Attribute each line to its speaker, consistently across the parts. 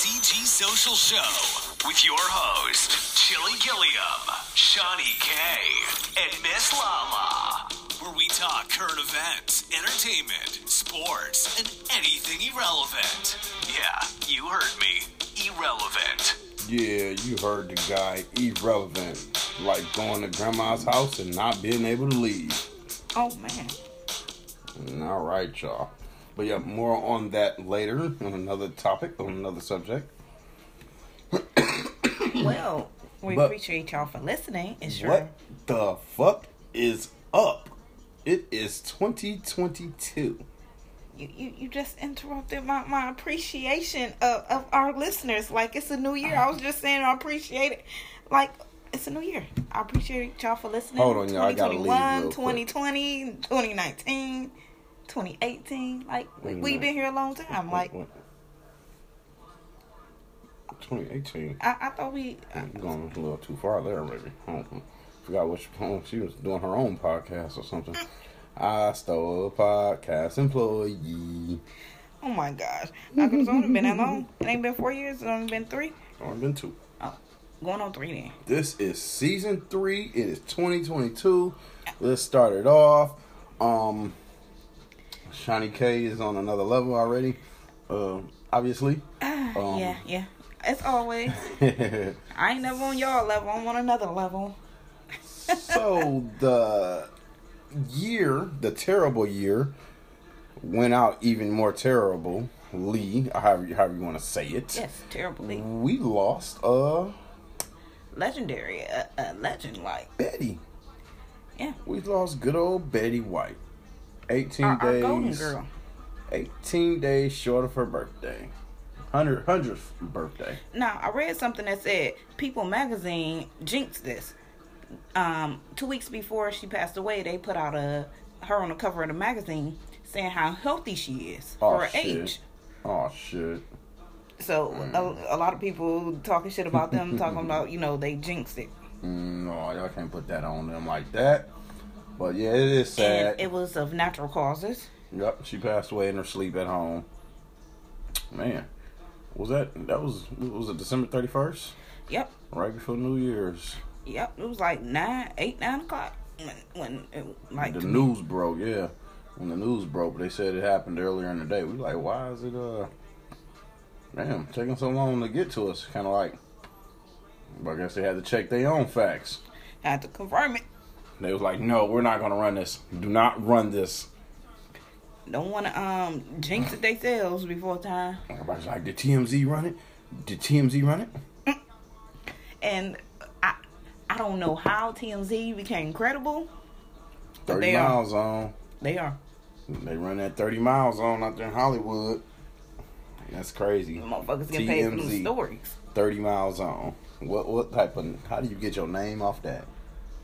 Speaker 1: CG Social Show with your host, Chili Gilliam, Shawnee K, and Miss Lala, where we talk current events, entertainment, sports, and anything irrelevant. Yeah, you heard me. Irrelevant.
Speaker 2: Yeah, you heard the guy. Irrelevant. Like going to grandma's house and not being able to leave.
Speaker 3: Oh man.
Speaker 2: All right, y'all. But yeah, more on that later on another topic, on another subject.
Speaker 3: Well, we
Speaker 2: But-
Speaker 3: appreciate y'all for listening. It's sure.
Speaker 2: What the fuck is up? It is 2022.
Speaker 3: You, you, you just interrupted my, my appreciation of, of our listeners. Like it's a new year. I was just saying I appreciate it. Like it's a new year. I appreciate y'all for listening.
Speaker 2: Hold on, y'all. I gotta leave
Speaker 3: 2021,
Speaker 2: real quick.
Speaker 3: 2020, 2019, 2018. Like we, we've been here a long time. Like
Speaker 2: 2018.
Speaker 3: I, I thought we.
Speaker 2: I'm going a little too far there, maybe. I. Forgot which oh, she was doing her own podcast or something. I stole a podcast employee.
Speaker 3: Oh my gosh. How come it's only been that long? It ain't been four years. It's only been three.
Speaker 2: Only been two.
Speaker 3: Oh, going on three then.
Speaker 2: This is season three. It is 2022. Let's start it off. Um, Shiny K is on another level already. Uh, obviously. Um,
Speaker 3: yeah, yeah. As always, I ain't never on y'all level. I'm on another level.
Speaker 2: so the year, the terrible year, went out even more terrible. Lee, however, you- however you want to say it.
Speaker 3: Yes, terribly
Speaker 2: We lost a
Speaker 3: legendary, a, a legend like
Speaker 2: Betty.
Speaker 3: yeah.
Speaker 2: We lost good old Betty White. 18
Speaker 3: Our, our
Speaker 2: days.
Speaker 3: golden girl.
Speaker 2: 18 days short of her birthday. 100, 100th birthday.
Speaker 3: Now I read something that said People Magazine jinxed this. Um, two weeks before she passed away, they put out a her on the cover of the magazine saying how healthy she is
Speaker 2: Oh,
Speaker 3: for her
Speaker 2: shit.
Speaker 3: age.
Speaker 2: Oh, shit.
Speaker 3: So a, a lot of people talking shit about them, talking about you know they jinxed it,
Speaker 2: Mm, no, y'all can't put that on them like that. But yeah, it is sad.
Speaker 3: and it was of natural causes.
Speaker 2: Yep, she passed away in her sleep at home. Man, was that that was was it December thirty first?
Speaker 3: Yep,
Speaker 2: Right before New Year's.
Speaker 3: yep. It was like nine, eight, nine o'clock when when it, like
Speaker 2: the news broke, yeah. When the news broke, they said it happened earlier in the day. We like, why is it uh damn taking so long to get to us? Kinda like but I guess they had to check their own facts.
Speaker 3: had to confirm it.
Speaker 2: They was like, No, we're not gonna run this. Do not run this.
Speaker 3: Don't want to um jinx it themselves before time.
Speaker 2: Everybody's like, Did TMZ run it? Did TMZ run it?
Speaker 3: And I I don't know how TMZ became credible.
Speaker 2: Thirty
Speaker 3: they are.
Speaker 2: miles on.
Speaker 3: They are.
Speaker 2: They run that 30 miles on out there in Hollywood. That's crazy.
Speaker 3: The motherfuckers get paid for stories.
Speaker 2: 30 miles on. What what type of how do you get your name off that?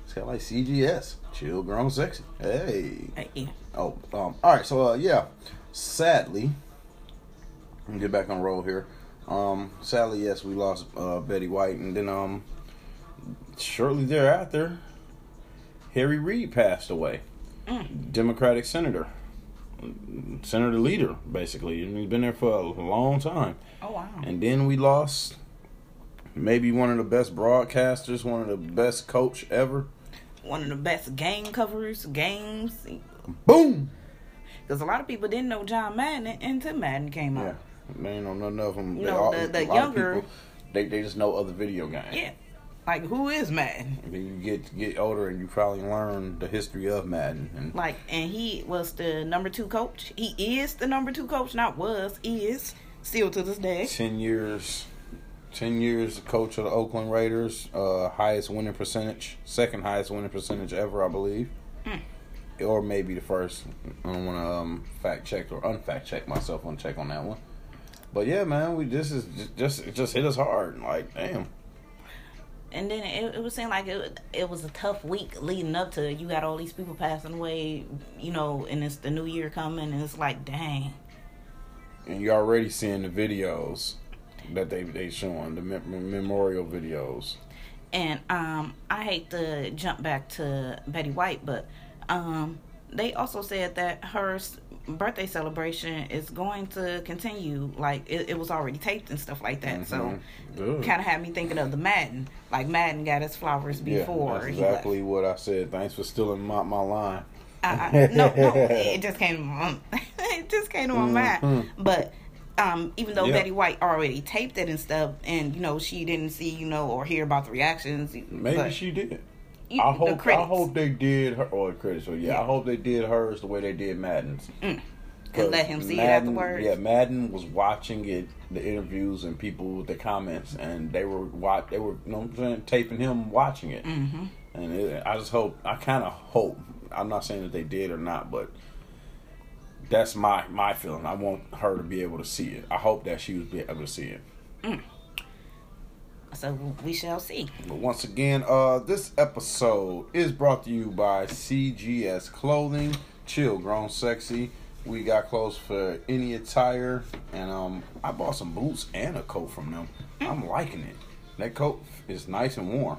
Speaker 2: It's got like CGS, chill, grown, sexy. Hey.
Speaker 3: Hey.
Speaker 2: Oh, um, all right. So uh, yeah, sadly, let me get back on roll here. Um, sadly, yes, we lost uh, Betty White, and then um, shortly thereafter, Harry Reid passed away.
Speaker 3: Mm.
Speaker 2: Democratic senator, senator leader, basically, and he's been there for a long time.
Speaker 3: Oh wow.
Speaker 2: And then we lost maybe one of the best broadcasters, one of the best coach ever.
Speaker 3: One of the best game covers, games.
Speaker 2: Boom.
Speaker 3: Because a lot of people didn't know John Madden until Madden came
Speaker 2: Yeah,
Speaker 3: out.
Speaker 2: they ain't know none of them.
Speaker 3: You
Speaker 2: They
Speaker 3: know,
Speaker 2: all-
Speaker 3: the- the
Speaker 2: a lot of
Speaker 3: younger-
Speaker 2: people, they they just know other video games.
Speaker 3: Yeah. Like who is Madden?
Speaker 2: And then you get get older and you probably learn the history of Madden. And
Speaker 3: Like, and he was the number two coach. He is the number two coach, not was, is still to this day.
Speaker 2: ten years, ten years coach of the Oakland Raiders, uh, highest winning percentage, second highest winning percentage ever, I believe,
Speaker 3: Hmm.
Speaker 2: or maybe the first. I don't want to um, fact check or unfact check myself. To check on that one. But yeah, man, we this is ju- just it just hit us hard. Like damn.
Speaker 3: And then it, it was saying like it, it was a tough week leading up to you got all these people passing away, you know, and it's the new year coming, and it's like, dang.
Speaker 2: and you're already seeing the videos that they they showing the mem- memorial videos.
Speaker 3: And um, I hate to jump back to Betty White, but um, they also said that her birthday celebration is going to continue. Like it, it was already taped and stuff like that. So
Speaker 2: Mhm. Good.
Speaker 3: kind of had me thinking of the Madden. Like Madden got his flowers before
Speaker 2: yeah, exactly what I said. Thanks for stealing my, my line.
Speaker 3: I, I, no, no, it just came to my it just came to my mind. But um, even though
Speaker 2: Yeah.
Speaker 3: Betty White already taped it and stuff, and you know she didn't see, you know, or hear about the reactions.
Speaker 2: Maybe she did.
Speaker 3: you-
Speaker 2: I
Speaker 3: the
Speaker 2: hope I hope they did her or the critics. So yeah,
Speaker 3: Yeah.
Speaker 2: I hope they did hers the way they did Madden's.
Speaker 3: and
Speaker 2: 'Cause
Speaker 3: let him see it afterwards.
Speaker 2: Yeah, Madden was watching it, the interviews and people, with the comments, and they were watch. They were, you know, I'm saying, taping him watching it. Mm-hmm. And it, I just hope. I kind of hope. I'm not saying that they did or not, but that's my my feeling. I want her to be able to see it. I hope that she was be able to see it.
Speaker 3: So we shall see.
Speaker 2: But once again, uh, this episode is brought to you by CGS Clothing. Chill, grown sexy. We got clothes for any attire, and um, I bought some boots and a coat from them. I'm liking it. That coat is nice and warm,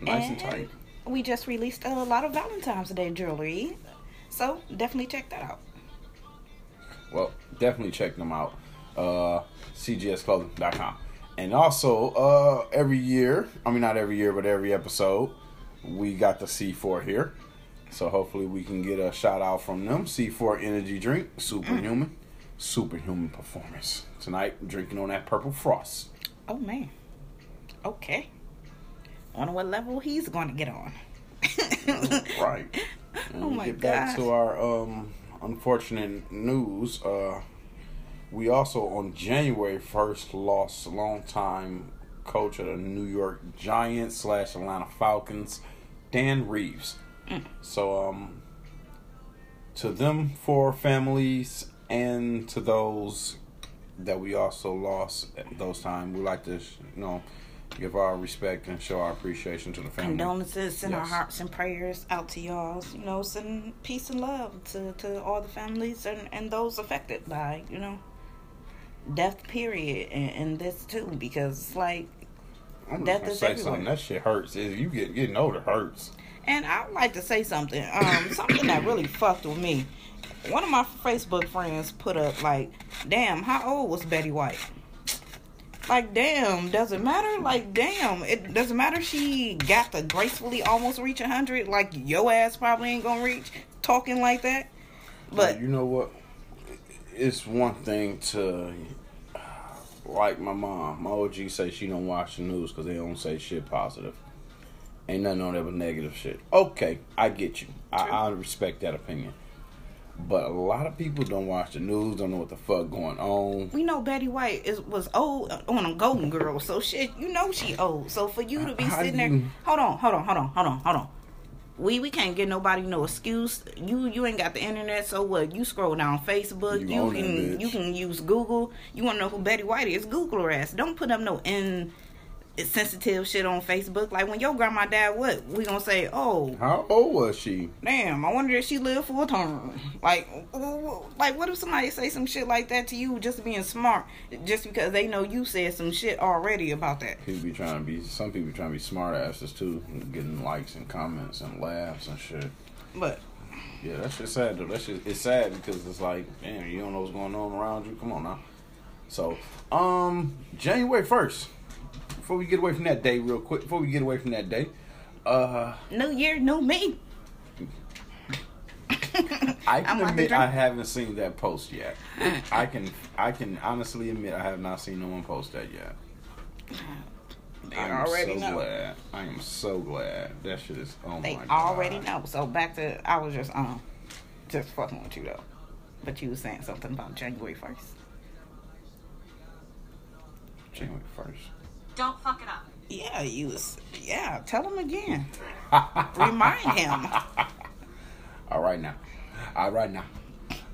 Speaker 2: nice and, tight.
Speaker 3: We just released a lot of Valentine's Day jewelry, so definitely check that out.
Speaker 2: Well, definitely check them out. Uh, CGSClothing.com. And also, uh, every year, I mean, not every year, but every episode, we got the C4 here. So hopefully we can get a shout out from them. C4 energy drink, superhuman, superhuman performance. Tonight, drinking on that purple frost.
Speaker 3: Oh man. Okay. Wonder what level he's going to get on.
Speaker 2: Right. And
Speaker 3: Oh my
Speaker 2: get back to our um unfortunate news. Uh we also on January first lost a long time coach of the New York Giants slash Atlanta Falcons, Dan Reeves.
Speaker 3: Mm.
Speaker 2: So um to them four families and to those that we also lost at those times, we like to you know give our respect and show our appreciation to the family.
Speaker 3: Condolences, send our hearts and prayers out to y'all. You know, send peace and love to, to all the families and, and those affected by, you know, death period and, and this too because it's like
Speaker 2: I'm
Speaker 3: Death is
Speaker 2: gonna say
Speaker 3: everywhere.
Speaker 2: something. That shit hurts. If you get getting older, hurts.
Speaker 3: And I would like to say something. Um, something that really fucked with me. One of my Facebook friends put up like, "Damn, how old was Betty White?" Like, damn, does it matter? Like, damn, it doesn't matter. She got to gracefully almost reach a hundred. Like, your ass probably ain't gonna reach talking like that. But
Speaker 2: But you know what? It's one thing to like my mom. My OG say she don't watch the news because they don't say shit positive. Ain't nothing on there but negative shit. Okay, I get you. I, I respect that opinion. But a lot of people don't watch the news, don't know what the fuck going on.
Speaker 3: we know Betty White is was old on a Golden Girl, so shit, you know she old. So for you to be
Speaker 2: How
Speaker 3: sitting there,
Speaker 2: you-
Speaker 3: hold on, hold on, hold on, hold on, hold on. We we can't get nobody no excuse. You you ain't got the internet, so what? You scroll down Facebook,
Speaker 2: You
Speaker 3: you, can you can use Google. You want to know who Betty White is? Google her ass. Don't put up no in sensitive shit on Facebook. Like when your grandma died, what we gonna say? Oh,
Speaker 2: How old was she?
Speaker 3: damn, I wonder if she lived full term. Like, like what if somebody say some shit like that to you just being smart, just because they know you said some shit already about that?
Speaker 2: People be trying to be. Some people trying to be smart asses too, getting likes and comments and laughs and shit.
Speaker 3: But
Speaker 2: Yeah, that shit's sad though. That shit it's sad because it's like, damn, you don't know what's going on around you. Come on now. So, um, January first. Before we get away from that day, real quick. Before we get away from that day, uh,
Speaker 3: New Year, new me.
Speaker 2: I can
Speaker 3: I'm
Speaker 2: admit. I haven't seen that post yet. I can, I can honestly admit I have not seen no one post that yet.
Speaker 3: They
Speaker 2: I'm
Speaker 3: already
Speaker 2: so
Speaker 3: know.
Speaker 2: glad. I am so glad. That shit is. Oh
Speaker 3: They
Speaker 2: my god.
Speaker 3: already know. So back to I was just um just fucking with you though. But you was saying something about January first.
Speaker 2: January first.
Speaker 4: Don't fuck it up.
Speaker 3: Yeah, you was yeah, tell him again. Remind him.
Speaker 2: All right now. All right now.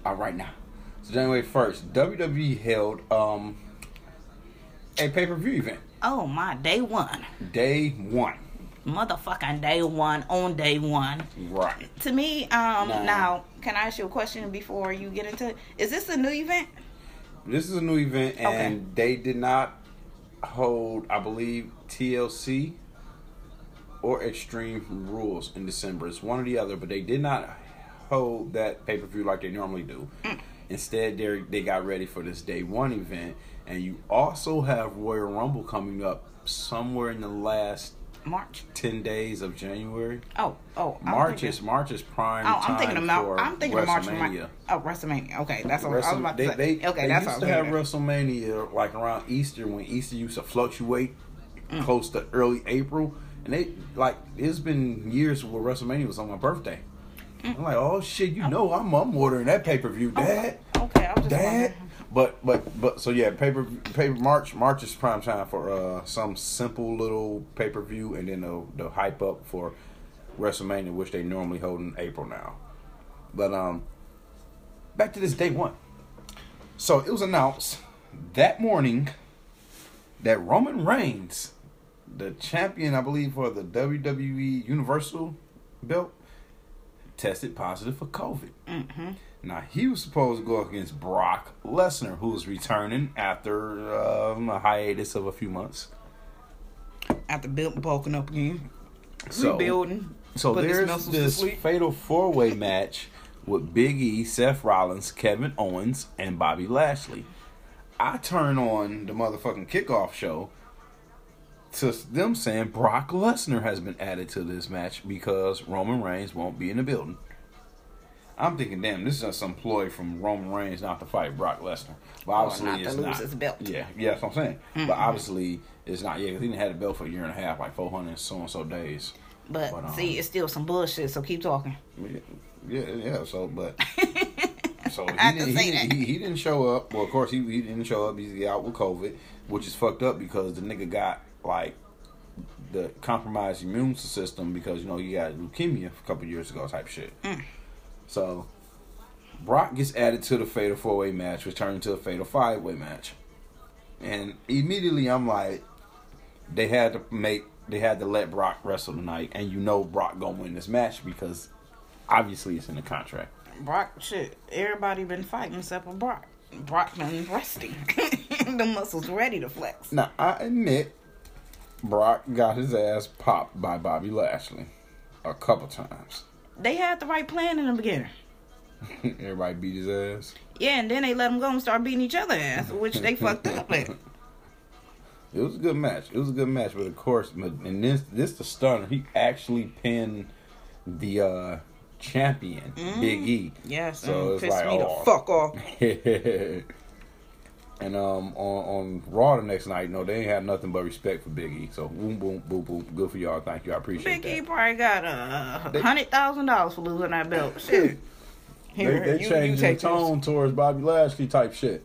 Speaker 2: All right now. So January first, WWE held um a pay per view event.
Speaker 3: Oh my day one.
Speaker 2: Day one.
Speaker 3: Motherfucking day one on day one.
Speaker 2: Right.
Speaker 3: To me, um
Speaker 2: Nah.
Speaker 3: now can I ask you a question before you get into it? Is this a new event?
Speaker 2: This is a new event, and
Speaker 3: Okay.
Speaker 2: they did not hold, I believe, TLC or Extreme Rules in December. It's one or the other, but they did not hold that pay per view like they normally do. Mm. Instead, they they got ready for this day one event, and you also have Royal Rumble coming up somewhere in the last
Speaker 3: March.
Speaker 2: ten days of January.
Speaker 3: Oh, oh. I'm
Speaker 2: March
Speaker 3: thinking-
Speaker 2: is March is prime
Speaker 3: Oh,
Speaker 2: time
Speaker 3: I'm thinking about.
Speaker 2: for
Speaker 3: I'm thinking of March.
Speaker 2: WrestleMania.
Speaker 3: Oh, WrestleMania. Okay, that's what I was
Speaker 2: Wrestle-
Speaker 3: about
Speaker 2: they,
Speaker 3: to say.
Speaker 2: they,
Speaker 3: okay,
Speaker 2: they
Speaker 3: that's
Speaker 2: used to have. WrestleMania like around Easter when Easter used to fluctuate
Speaker 3: Mm.
Speaker 2: close to early April, and they like it's been years where WrestleMania was on my birthday.
Speaker 3: Mm.
Speaker 2: I'm like, oh shit, you know, I'm I'm ordering that pay per view, Dad,
Speaker 3: Okay, I was just
Speaker 2: Dad.
Speaker 3: wondering.
Speaker 2: But but but so yeah, paper paper March March is prime time for uh some simple little pay per view, and then the the hype up for WrestleMania, which they normally hold in April now. But um, back to this day one. So it was announced that morning that Roman Reigns, the champion, I believe, for the WWE Universal belt, tested positive for COVID.
Speaker 3: Mm-hmm.
Speaker 2: Now he was supposed to go against Brock Lesnar, who's returning after um, a hiatus of a few months.
Speaker 3: After build, bulking up again,
Speaker 2: So,
Speaker 3: rebuilding.
Speaker 2: so there's this fatal four way match with Big E, Seth Rollins, Kevin Owens, and Bobby Lashley. I turn on the motherfucking kickoff show to them saying Brock Lesnar has been added to this match because Roman Reigns won't be in the building. I'm thinking, damn, this is just some ploy from Roman Reigns not to fight Brock Lesnar. But obviously,
Speaker 3: not to
Speaker 2: it's
Speaker 3: lose
Speaker 2: not.
Speaker 3: his belt.
Speaker 2: Yeah, yeah, that's what I'm saying. But obviously, it's not. Yeah, 'cause he didn't have the belt for a year and a half, like 400 and so and so days.
Speaker 3: But,
Speaker 2: But, um,
Speaker 3: see, it's still some bullshit. So keep talking.
Speaker 2: Yeah, yeah, yeah. So, but so he
Speaker 3: to
Speaker 2: didn't, he,
Speaker 3: that.
Speaker 2: didn't, he, he didn't show up. Well, of course, he, he didn't show up. He's out with COVID, which is fucked up because the nigga got like the compromised immune system because you know he got leukemia a couple years ago, type shit.
Speaker 3: Mm.
Speaker 2: So Brock gets added to the fatal four way match, which turned into a fatal five way match, and immediately I'm like, they had to make they had to let Brock wrestle tonight, and you know Brock gonna win this match because obviously it's in the contract.
Speaker 3: Brock, shit. Everybody been fighting except for Brock. Brock been resting. the muscles ready to flex.
Speaker 2: Now I admit Brock got his ass popped by Bobby Lashley a couple times.
Speaker 3: They had the right plan in the beginning.
Speaker 2: Everybody beat his ass.
Speaker 3: Yeah, and then they let them go and start beating each other ass, which they fucked up at.
Speaker 2: It was a good match. It was a good match, but of course, and this this the stunner. He actually pinned the uh champion Big E.
Speaker 3: Yes,
Speaker 2: So it's
Speaker 3: pissed
Speaker 2: like,
Speaker 3: me
Speaker 2: oh.
Speaker 3: the fuck off.
Speaker 2: and um on on Raw the next night, no, they ain't had nothing but respect for Big E. So boom boom boom boom. Good for y'all. Thank you. I appreciate
Speaker 3: Big E probably got a hundred thousand dollars for losing that belt. Shit.
Speaker 2: They,
Speaker 3: Here,
Speaker 2: they
Speaker 3: you- you
Speaker 2: changed the
Speaker 3: this.
Speaker 2: tone towards Bobby Lashley type shit.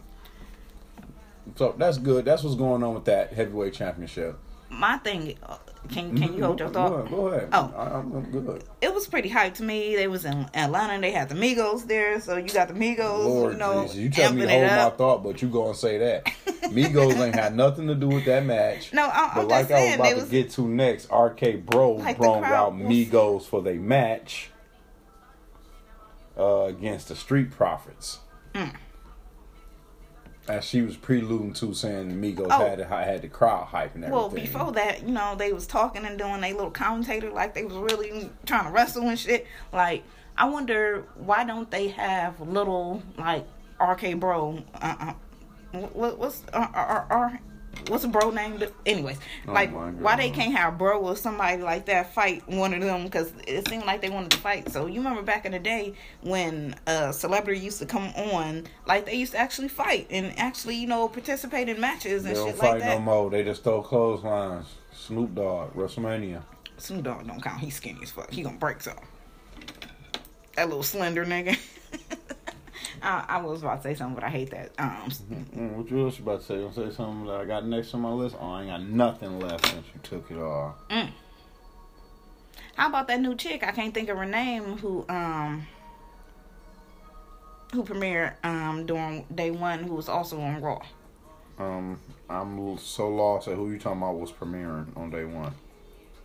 Speaker 2: So that's good. That's what's going on with that heavyweight championship.
Speaker 3: My thing, uh, can can you hold your thought?
Speaker 2: Go ahead. Go ahead.
Speaker 3: Oh.
Speaker 2: I, I'm, I'm good.
Speaker 3: It was pretty hype to me. They was in Atlanta. And they had the Migos there, so you got the Migos.
Speaker 2: Lord
Speaker 3: you know,
Speaker 2: Jesus, you tell me to hold my thought, but you gonna say that. Migos ain't had nothing to do with that match.
Speaker 3: No, I-
Speaker 2: but
Speaker 3: I'm
Speaker 2: like I was about to
Speaker 3: was-
Speaker 2: get to next, RK Bro
Speaker 3: Like
Speaker 2: brought out
Speaker 3: was-
Speaker 2: Migos for their match uh, against the Street Profits.
Speaker 3: Mm.
Speaker 2: As she was preluding to saying the Migos
Speaker 3: Oh.
Speaker 2: had had the crowd hype and everything.
Speaker 3: Well, before that, you know, they was talking and doing a little commentator like they was really trying to wrestle and shit. Like, I wonder why don't they have little like RK Bro? Uh, uh, what, what's uh, uh, uh, what's a bro name? Anyways,
Speaker 2: Oh
Speaker 3: like why they can't have bro or somebody like that fight one of them? Because it seemed like they wanted to fight. So you remember back in the day when uh, a celebrity used to come on, like they used to actually fight and actually you know participate in matches
Speaker 2: they
Speaker 3: and
Speaker 2: don't
Speaker 3: shit
Speaker 2: fight
Speaker 3: like that.
Speaker 2: no more. They just throw clotheslines. Snoop Dogg, WrestleMania.
Speaker 3: Snoop Dogg don't count. He's skinny as fuck. He gonna break some. That little slender nigga. I, I was about to say something, but I hate that. Um,
Speaker 2: Mm, what you else about to say? You say something that I got next on my list? Oh, I ain't got nothing left since you took it all.
Speaker 3: how about that new chick? I can't think of her name. Who um who premiered um during day one? Who was also on Raw.
Speaker 2: Um, I'm so lost at who you talking about was premiering on day one.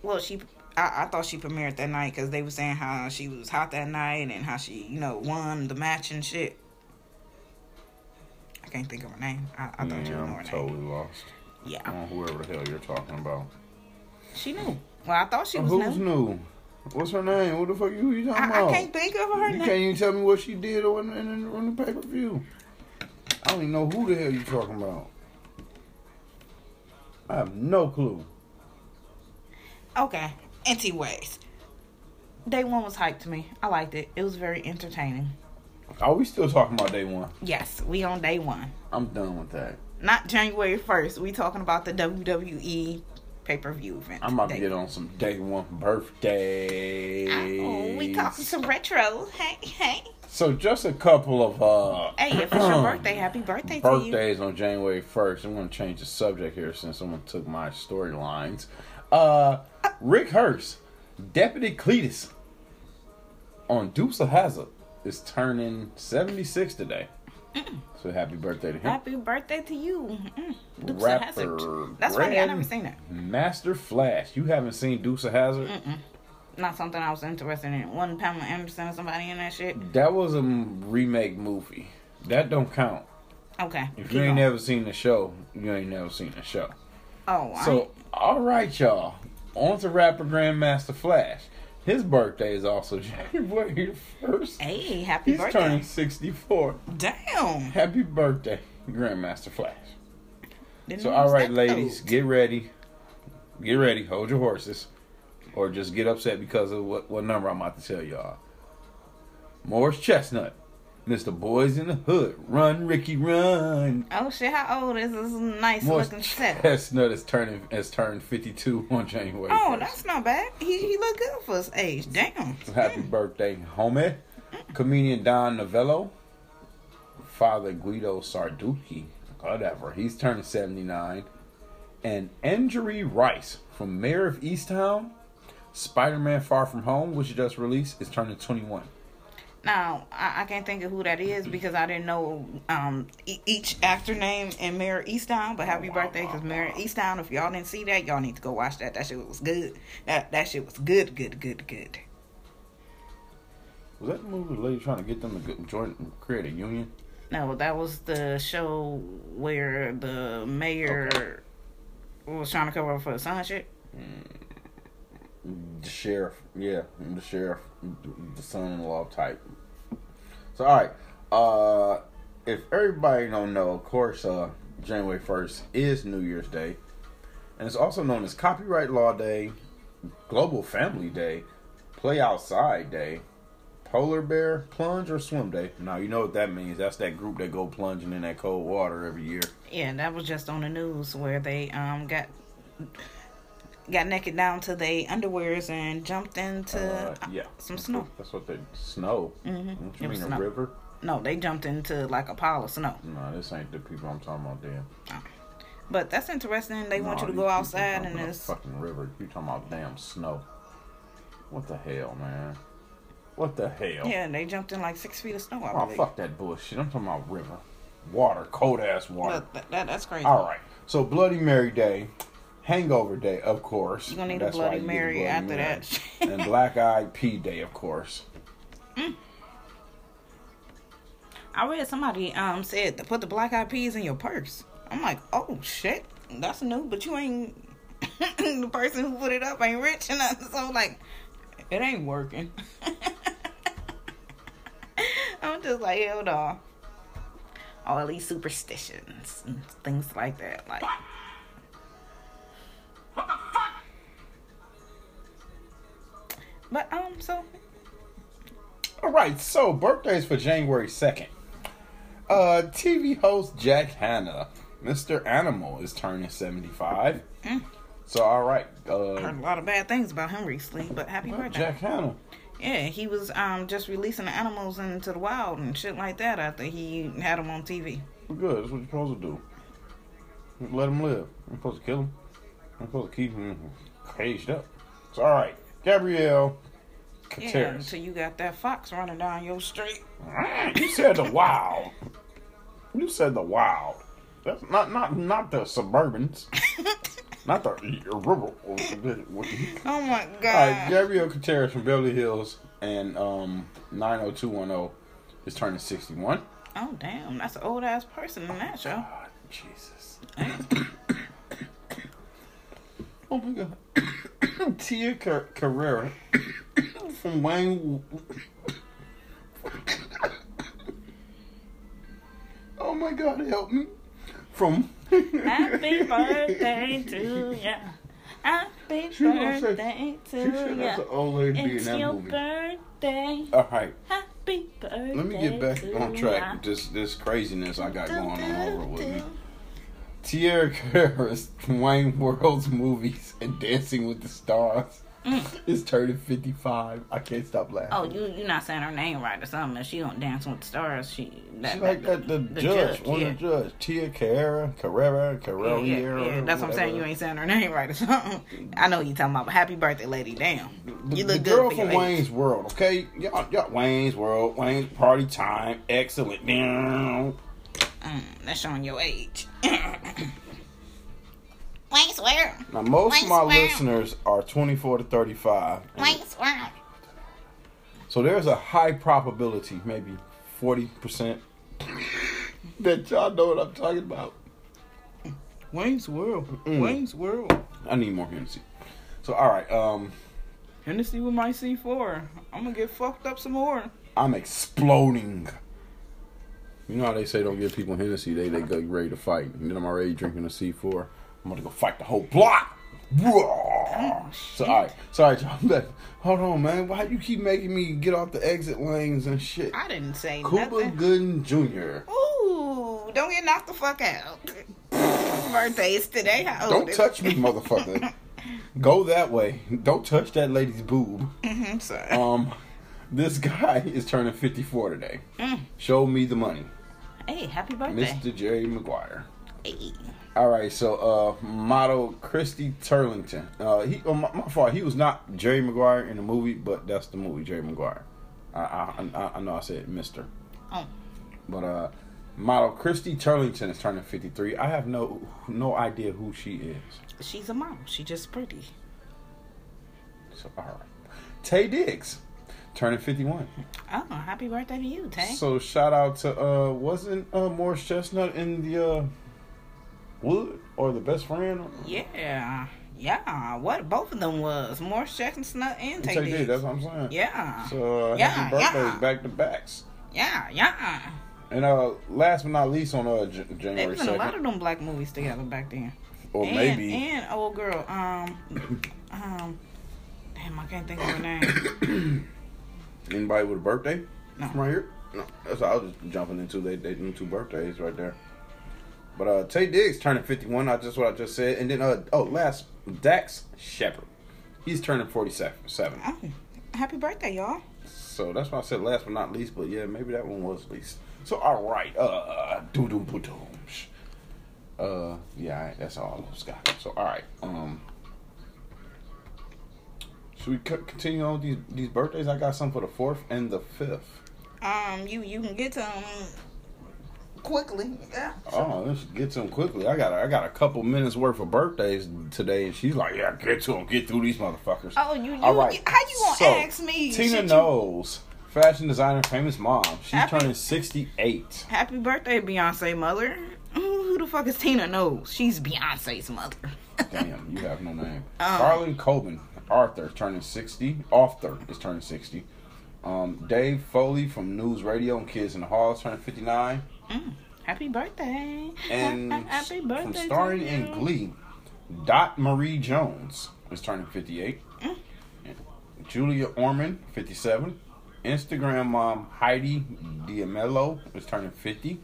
Speaker 3: Well, she. I, I thought she premiered that night because they were saying how she was hot that night and how she, you know, won the match and shit. I can't think of her name. I, I thought you
Speaker 2: yeah,
Speaker 3: would know her
Speaker 2: I'm
Speaker 3: name.
Speaker 2: totally lost
Speaker 3: Yeah.
Speaker 2: on whoever the hell you're talking about.
Speaker 3: She knew. Well, I thought she was
Speaker 2: Who's
Speaker 3: new.
Speaker 2: new? What's her name? What the fuck you, who you talking
Speaker 3: I,
Speaker 2: about?
Speaker 3: I can't think of her
Speaker 2: you
Speaker 3: name.
Speaker 2: can't even tell me what she did on, in, on the pay per view. I don't even know who the hell you're talking about. I have no clue.
Speaker 3: Okay. Anyways, day one was hyped to me. I liked it. It was very entertaining.
Speaker 2: Are we still talking about day one?
Speaker 3: Yes, we on day one.
Speaker 2: I'm done with that.
Speaker 3: Not January first. We talking about the WWE pay per view event.
Speaker 2: I'm about to get on some day one birthday.
Speaker 3: Oh, we talking some retro. Hey, hey.
Speaker 2: So just a couple of uh
Speaker 3: Hey, if it's your birthday, happy birthday to you.
Speaker 2: birthdays on January 1st. I'm to change the subject here since someone took my storylines. Uh, Rick Hurst, Deputy Cletus on Dukes of Hazzard is turning 76 today. So happy birthday to him.
Speaker 3: Happy birthday to you. Mm, Dukes
Speaker 2: Rapper.
Speaker 3: That's funny, I never seen that.
Speaker 2: Master Flash. You haven't seen Dukes of Hazzard?
Speaker 3: Not something I was interested in. Wasn't Pamela Anderson or somebody in that shit?
Speaker 2: That was a remake movie. That don't count.
Speaker 3: Okay.
Speaker 2: If you ain't
Speaker 3: going.
Speaker 2: never seen the show, you ain't never seen the show.
Speaker 3: Oh, I
Speaker 2: So, all right, y'all. On to rapper Grandmaster Flash. His birthday is also January 1st.
Speaker 3: Hey, happy
Speaker 2: He's
Speaker 3: birthday.
Speaker 2: He's turning 64.
Speaker 3: Damn.
Speaker 2: Happy birthday, Grandmaster Flash.
Speaker 3: Didn't
Speaker 2: So, all right, ladies,
Speaker 3: old.
Speaker 2: get ready. Get ready. Hold your horses. Or just get upset because of what, what number I'm about to tell y'all. Morris Chestnut. Mr. Boys in the Hood. Run, Ricky, run.
Speaker 3: Oh shit, how old is this nice
Speaker 2: Morris
Speaker 3: looking set?
Speaker 2: Chestnut is turning has turned 52 on January.
Speaker 3: Oh,
Speaker 2: 1st.
Speaker 3: that's not bad. He he look good for his age. Damn.
Speaker 2: Happy birthday, homie. Comedian Don Novello. Father Guido Sarducci. Whatever. He's turning 79. And Angourie Rice from Mare of Easttown. Spider Man Far From Home, which just released, is turning 21.
Speaker 3: Now I, I can't think of who that is because I didn't know um e- each actor name in Mare Easttown. But happy birthday, because Mare Easttown. If y'all didn't see that, y'all need to go watch that. That shit was good. That that shit was good, good, good, good.
Speaker 2: Was that the movie the lady trying to get them to join, create a union?
Speaker 3: No, that was the show where the mayor was trying to cover up for the son shit.
Speaker 2: The sheriff, yeah, the sheriff, the son-in-law type. So, all right, uh, if everybody don't know, of course, uh, January first is New Year's Day, and it's also known as Copyright Law Day, Global Family Day, Play Outside Day, Polar Bear Plunge or Swim Day. Now you know what that means. That's that group that go plunging in that cold water every year.
Speaker 3: Yeah, that was just on the news where they um got got naked down to their underwears and jumped into
Speaker 2: Uh,
Speaker 3: uh,
Speaker 2: yeah,
Speaker 3: some snow.
Speaker 2: That's what they snow.
Speaker 3: Mhm.
Speaker 2: Don't you mean
Speaker 3: snow.
Speaker 2: a river?
Speaker 3: No, they jumped into like a pile of snow.
Speaker 2: No, this ain't the people I'm talking about. Damn.
Speaker 3: But that's interesting. They want you to go outside and it's
Speaker 2: fucking river. You talking about damn snow? What the hell, man? What the hell?
Speaker 3: yeah, they jumped in like six feet of snow. I
Speaker 2: Oh
Speaker 3: believe.
Speaker 2: fuck that bullshit. I'm talking about river, water, cold ass water.
Speaker 3: That, that, that's crazy.
Speaker 2: All right. So Bloody Mary Day, Hangover Day, of course.
Speaker 3: You're gonna need a
Speaker 2: That's why
Speaker 3: Bloody Mary
Speaker 2: Bloody
Speaker 3: after
Speaker 2: Mary.
Speaker 3: that.
Speaker 2: and Black Eyed Pea Day, of course.
Speaker 3: I read somebody um said to put the black eyed peas in your purse. I'm like, oh shit, that's new, but you ain't the person who put it up ain't rich enough, so like, it ain't working. I'm just like, hell no. All these superstitions and things like that, like. But um, so
Speaker 2: All right, so birthdays for January 2nd. Uh, TV host Jack Hanna, Mr. Animal, is turning 75.
Speaker 3: Mm.
Speaker 2: So, all right.
Speaker 3: I
Speaker 2: Uh,
Speaker 3: heard a lot of bad things about him recently, but happy
Speaker 2: well,
Speaker 3: birthday.
Speaker 2: Jack Hanna.
Speaker 3: Yeah, he was um just releasing the animals into the wild and shit like that after he had them on TV.
Speaker 2: Good, that's what you're supposed to do. Let them live. You're supposed to kill them. You're supposed to keep them caged up. So, all right. Gabrielle
Speaker 3: Yeah,
Speaker 2: Carteris.
Speaker 3: until you got that fox running down your street.
Speaker 2: You said the wild. You said the wild. That's not not not the suburbans. not the rural.
Speaker 3: Oh my god.
Speaker 2: All right. Gabrielle Carteris from Beverly Hills and um 90210 is turning 61.
Speaker 3: oh damn, that's an old ass person in that show.
Speaker 2: God, Jesus. oh my God. Tia Car- Carrera from Wayne. oh my God, help me! From
Speaker 3: Happy birthday to ya. Happy
Speaker 2: She say-
Speaker 3: birthday
Speaker 2: She
Speaker 3: to
Speaker 2: that's an
Speaker 3: ya.
Speaker 2: old lady in
Speaker 3: It's
Speaker 2: that
Speaker 3: your
Speaker 2: movie.
Speaker 3: birthday.
Speaker 2: All right,
Speaker 3: Happy birthday.
Speaker 2: let me get back on track with this this craziness I got going on over with me. Tierra Carrera's Wayne World's movies and Dancing with the Stars mm. is turning 55. I can't stop laughing.
Speaker 3: Oh, you you not saying her name right or something? If she don't dance with the stars, she that,
Speaker 2: She like that, the, judge, one
Speaker 3: yeah.
Speaker 2: of the judge. Tia Carrera, Carrera, Carrera.
Speaker 3: yeah, yeah. That's what I'm saying. You ain't saying her name right or something. I know you talking about. But happy birthday, lady. Damn,
Speaker 2: The,
Speaker 3: you
Speaker 2: the
Speaker 3: look
Speaker 2: girl
Speaker 3: good
Speaker 2: from Wayne's World, okay? Y'all, y'all, Wayne's World, Wayne's Party Time, excellent. Down.
Speaker 3: Age. Mm, that's showing your age. Wayne's World.
Speaker 2: Now, most of my
Speaker 3: World.
Speaker 2: listeners are 24 to 35. and
Speaker 3: Wayne's World.
Speaker 2: So there's a high probability, maybe 40%, that y'all know what I'm talking about.
Speaker 3: Wayne's World.
Speaker 2: Mm.
Speaker 3: Wayne's World.
Speaker 2: I need more Hennessy. So, all right, um,
Speaker 3: Hennessy with my C4. I'm gonna get fucked up some more.
Speaker 2: I'm exploding. You know how they say don't give people Hennessy, they, they go ready to fight. And then I'm already drinking a C4. I'm gonna go fight the whole block. so, all right, sorry, y'all. But hold on, man. Why you keep making me get off the exit lanes and shit?
Speaker 3: I didn't say
Speaker 2: Cuba
Speaker 3: nothing.
Speaker 2: Gooding Jr.
Speaker 3: Ooh, don't get knocked the fuck out. Birthday is today. How
Speaker 2: Don't
Speaker 3: is
Speaker 2: touch me, motherfucker. Go that way. Don't touch that lady's boob.
Speaker 3: I'm sorry.
Speaker 2: Um, this guy is turning 54 today.
Speaker 3: Mm.
Speaker 2: Show me the money,
Speaker 3: Hey, happy birthday.
Speaker 2: Mr. Jerry Maguire.
Speaker 3: Hey.
Speaker 2: All right, so uh, model Christy Turlington. Uh, he, oh, my, my fault. He was not Jerry Maguire in the movie, but that's the movie Jerry Maguire. I, I, I, I know I said Mister,
Speaker 3: Oh,
Speaker 2: but uh, model Christy Turlington is turning 53. I have no no idea who she is.
Speaker 3: she's a model. She just pretty.
Speaker 2: So all right, Taye Diggs turning 51.
Speaker 3: Oh, happy birthday to you, Taye.
Speaker 2: So shout out to uh, wasn't uh, Morris Chestnut in the uh, Wood or the best friend?
Speaker 3: yeah, yeah. What both of them was Morris Chestnut and
Speaker 2: Taye Diggs. That's what I'm saying.
Speaker 3: Yeah,
Speaker 2: So uh,
Speaker 3: Yeah,
Speaker 2: happy birthdays
Speaker 3: yeah.
Speaker 2: back to backs.
Speaker 3: yeah, yeah.
Speaker 2: And uh, last but not least, on uh, J- January
Speaker 3: in a lot of them black movies together back then.
Speaker 2: or
Speaker 3: and,
Speaker 2: maybe
Speaker 3: and old girl. Um, um. Damn, I can't think of her name.
Speaker 2: anybody with a birthday
Speaker 3: No.
Speaker 2: from right here. No, that's what I was just jumping into. They they them two birthdays right there. But uh, Taye Diggs turning fifty one. I just what I just said, and then uh oh last Dax Shepard, he's turning forty seven.
Speaker 3: Oh, happy birthday, y'all.
Speaker 2: So that's why I said last but not least. But yeah, maybe that one was least. So all right, uh, doo doo doo. Uh, yeah, that's all I got. So all right, um, should we co- continue on with these these birthdays? I got some for the fourth and the fifth.
Speaker 3: Um, you you can get to them quickly. Yeah.
Speaker 2: Oh, let's get to them quickly. I got I got a couple minutes worth of birthdays today, and she's like, "Yeah, get to them, get through these motherfuckers."
Speaker 3: Oh, you, you
Speaker 2: All right.
Speaker 3: how you gonna
Speaker 2: So,
Speaker 3: ask me?
Speaker 2: Tina Knowles, fashion designer, famous mom. She's
Speaker 3: Happy-
Speaker 2: turning sixty eight.
Speaker 3: Happy birthday, Beyonce mother. Who the fuck is Tina Knowles? She's Beyonce's mother.
Speaker 2: Damn, you have no name.
Speaker 3: Um.
Speaker 2: Harlan Coben, Arthur, turning 60. Arthur is turning 60. Um, Dave Foley from News Radio and Kids in the Hall is turning 59.
Speaker 3: Mm, happy birthday.
Speaker 2: And
Speaker 3: happy birthday.
Speaker 2: from starring in Glee, Dot Marie Jones is turning 58.
Speaker 3: Mm.
Speaker 2: Julia Ormond, 57. Instagram mom Heidi D'Amelio is turning 50.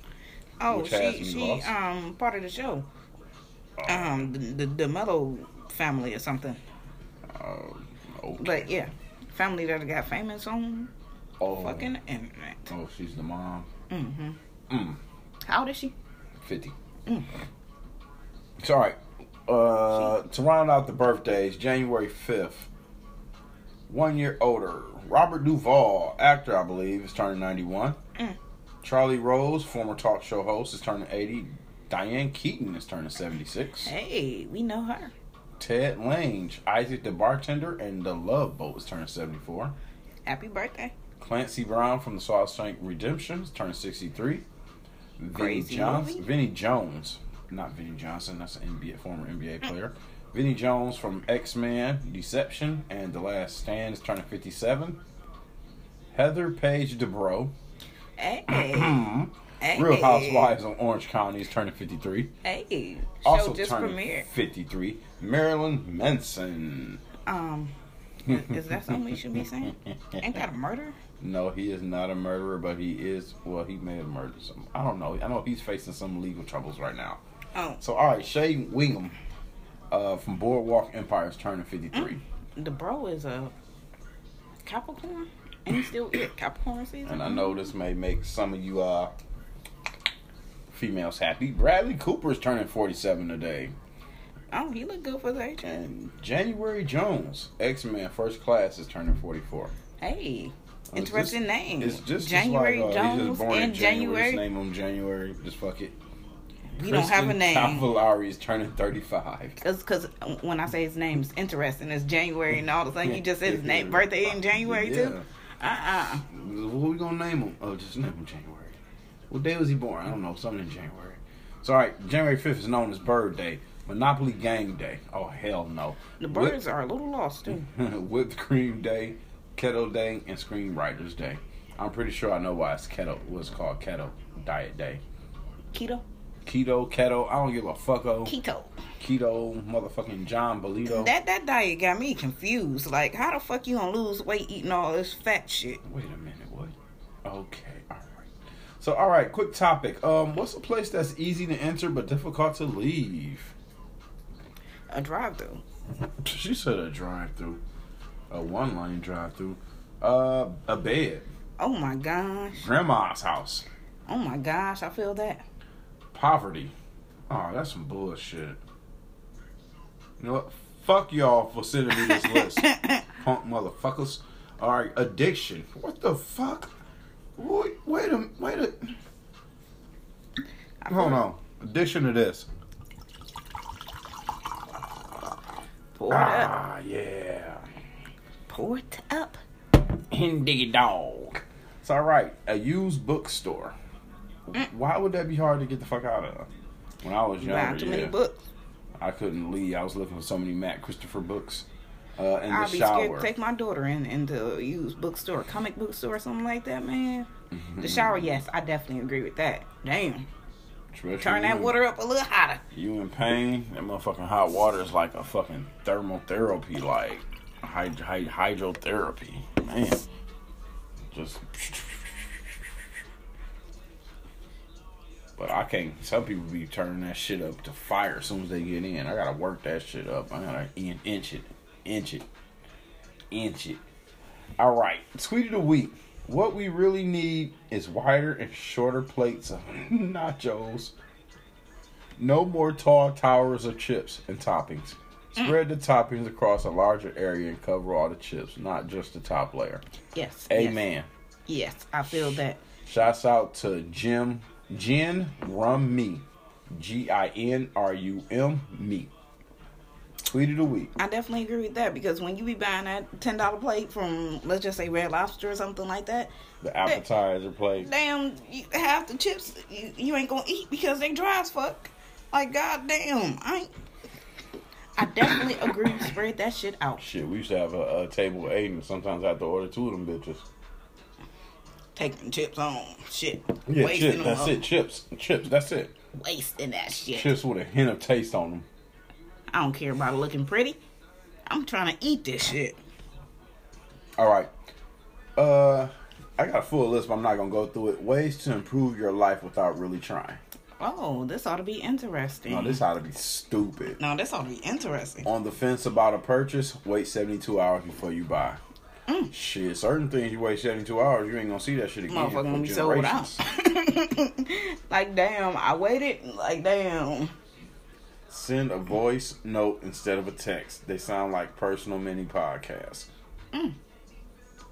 Speaker 3: Oh, she she um part of the show. Um, the the, the Mellow family or something.
Speaker 2: Uh, okay.
Speaker 3: But yeah, family that got famous on
Speaker 2: oh,
Speaker 3: fucking internet.
Speaker 2: oh, she's the mom.
Speaker 3: hmm
Speaker 2: Mm.
Speaker 3: How old is she?
Speaker 2: 50.
Speaker 3: Mm.
Speaker 2: It's all right. Uh, to round out the birthdays, January 5th, one year older, Robert Duvall, actor, I believe, is turning 91.
Speaker 3: Mm.
Speaker 2: Charlie Rose, former talk show host, is turning 80. Diane Keaton is turning 76.
Speaker 3: Hey, we know her.
Speaker 2: Ted Lange, Isaac the bartender, and the Love Boat is turning 74.
Speaker 3: Happy birthday.
Speaker 2: Clancy Brown from the Shawshank Redemption is turning 63. Vinny, Jones. Vinnie Jones, not Vinnie Johnson, that's an NBA former NBA player. Vinnie Jones from X Men, Deception, and The Last Stand is turning 57. Heather Paige Dubrow,
Speaker 3: Hey. Hey.
Speaker 2: Real Housewives of Orange County is turning 53.
Speaker 3: Hey. Show
Speaker 2: Also
Speaker 3: just
Speaker 2: turning
Speaker 3: premiered.
Speaker 2: 53. Marilyn Manson.
Speaker 3: Um, is that something we should be saying? Ain't that a murder?
Speaker 2: No, he is not a murderer, but he is. Well, he may have murdered some. I don't know. I know he's facing some legal troubles right now.
Speaker 3: Oh,
Speaker 2: So, all right, Shea Whigham uh, from Boardwalk Empire is turning 53.
Speaker 3: the bro is a Capricorn, and he still is Capricorn season.
Speaker 2: And I know this may make some of you uh, females happy. Bradley Cooper is turning 47 today.
Speaker 3: Oh, he look good for the age.
Speaker 2: And January Jones, X Men First Class, is turning 44.
Speaker 3: Hey, interesting
Speaker 2: just-
Speaker 3: name.
Speaker 2: It's just
Speaker 3: January
Speaker 2: just like, uh,
Speaker 3: Jones
Speaker 2: born in
Speaker 3: and
Speaker 2: January. Just
Speaker 3: January.
Speaker 2: name him January. Just fuck it.
Speaker 3: We don't have a name.
Speaker 2: Cavallari is turning 35.
Speaker 3: Cause, cause when I say his name is interesting, it's January, and all of a sudden you just said his name birthday in January too. Uh uh
Speaker 2: What we gonna name him? Oh, just name him January. What day was he born? I don't know. Something in January. So, all right, January 5th is known as Bird Day. Monopoly Gang Day. Oh, hell no.
Speaker 3: The birds are a little lost too.
Speaker 2: Whipped, Cream Day, Keto Day, and Screenwriters Day. I'm pretty sure I know why it's keto. What's called Keto Diet Day.
Speaker 3: Keto,
Speaker 2: Keto, keto. I don't give a fucko. Oh.
Speaker 3: keto.
Speaker 2: Keto, motherfucking John Bolito.
Speaker 3: That that diet got me confused. Like, how the fuck you gonna lose weight eating all this fat shit?
Speaker 2: Wait a minute, what? Okay. So, all right, quick topic. Um, what's a place that's easy to enter but difficult to leave?
Speaker 3: A drive-through.
Speaker 2: She said a drive-through, a one-lane drive-through, uh, a bed,
Speaker 3: Oh my gosh.
Speaker 2: grandma's house,
Speaker 3: Oh my gosh. I feel that.
Speaker 2: poverty. Oh, that's some bullshit. You know what? Fuck y'all for sending me this list, punk motherfuckers. All right, addiction. What the fuck? Wait, wait a wait a.
Speaker 3: I
Speaker 2: Hold
Speaker 3: feel-
Speaker 2: on. Addition to this.
Speaker 3: Pour it up.
Speaker 2: Ah, yeah.
Speaker 3: Pour it up.
Speaker 2: Indeed, dog. It's all right. A used bookstore. Why would that be hard to get the fuck out of? When I was
Speaker 3: You buying
Speaker 2: younger,
Speaker 3: too many
Speaker 2: yeah,
Speaker 3: books.
Speaker 2: I couldn't leave. I was looking for so many Matt Christopher books. Uh, in
Speaker 3: I'll
Speaker 2: the
Speaker 3: be scared to take my daughter in into a used bookstore, comic book store, or something like that, man.
Speaker 2: Mm-hmm.
Speaker 3: The shower, yes, I definitely agree with that. Damn. Turn that water up a little hotter.
Speaker 2: You in pain? That motherfucking hot water is like a fucking thermotherapy, like hyd- hyd- hydrotherapy. Man, just. But I can't. Some people be turning that shit up to fire as soon as they get in. I gotta work that shit up. I gotta in- inch it, inch it, inch it. All right, tweet of the week. What we really need is wider and shorter plates of nachos. No more tall towers of chips and toppings. Spread the toppings across a larger area and cover all the chips, not just the top layer.
Speaker 3: Yes.
Speaker 2: Amen.
Speaker 3: Yes, yes I feel that.
Speaker 2: Shouts out to Jim Gin Rum Me. G I N R U M Me. Tweet of the week.
Speaker 3: I definitely agree with that because when you be buying that ten dollar plate from let's just say Red Lobster or something like that,
Speaker 2: The appetizer plate.
Speaker 3: damn, you, half the chips you, you ain't gonna eat because they dry as fuck. Like goddamn, I ain't. I definitely agree. Spread that shit out.
Speaker 2: Shit, we used to have a, a table eight and sometimes I have to order two of them bitches.
Speaker 3: Taking chips on shit.
Speaker 2: Yeah,
Speaker 3: wasting
Speaker 2: chips. That's
Speaker 3: up.
Speaker 2: it. Chips. Chips. That's it.
Speaker 3: Wasting that shit.
Speaker 2: Chips with a hint of taste on them.
Speaker 3: I don't care about looking pretty. I'm trying to eat this shit.
Speaker 2: All right. Uh, I got a full list, but I'm not gonna go through it. Ways to improve your life without really trying.
Speaker 3: Oh, this ought to be interesting.
Speaker 2: No, this ought to be stupid.
Speaker 3: No, this ought to be interesting.
Speaker 2: On the fence about a purchase, wait 72 hours before you buy.
Speaker 3: Mm.
Speaker 2: Shit, certain things you wait 72 hours, you ain't gonna see that shit again.
Speaker 3: Motherfucker gonna be sold out. like damn, I waited. Like damn.
Speaker 2: Send a voice note instead of a text. They sound like personal mini podcasts.
Speaker 3: Mm.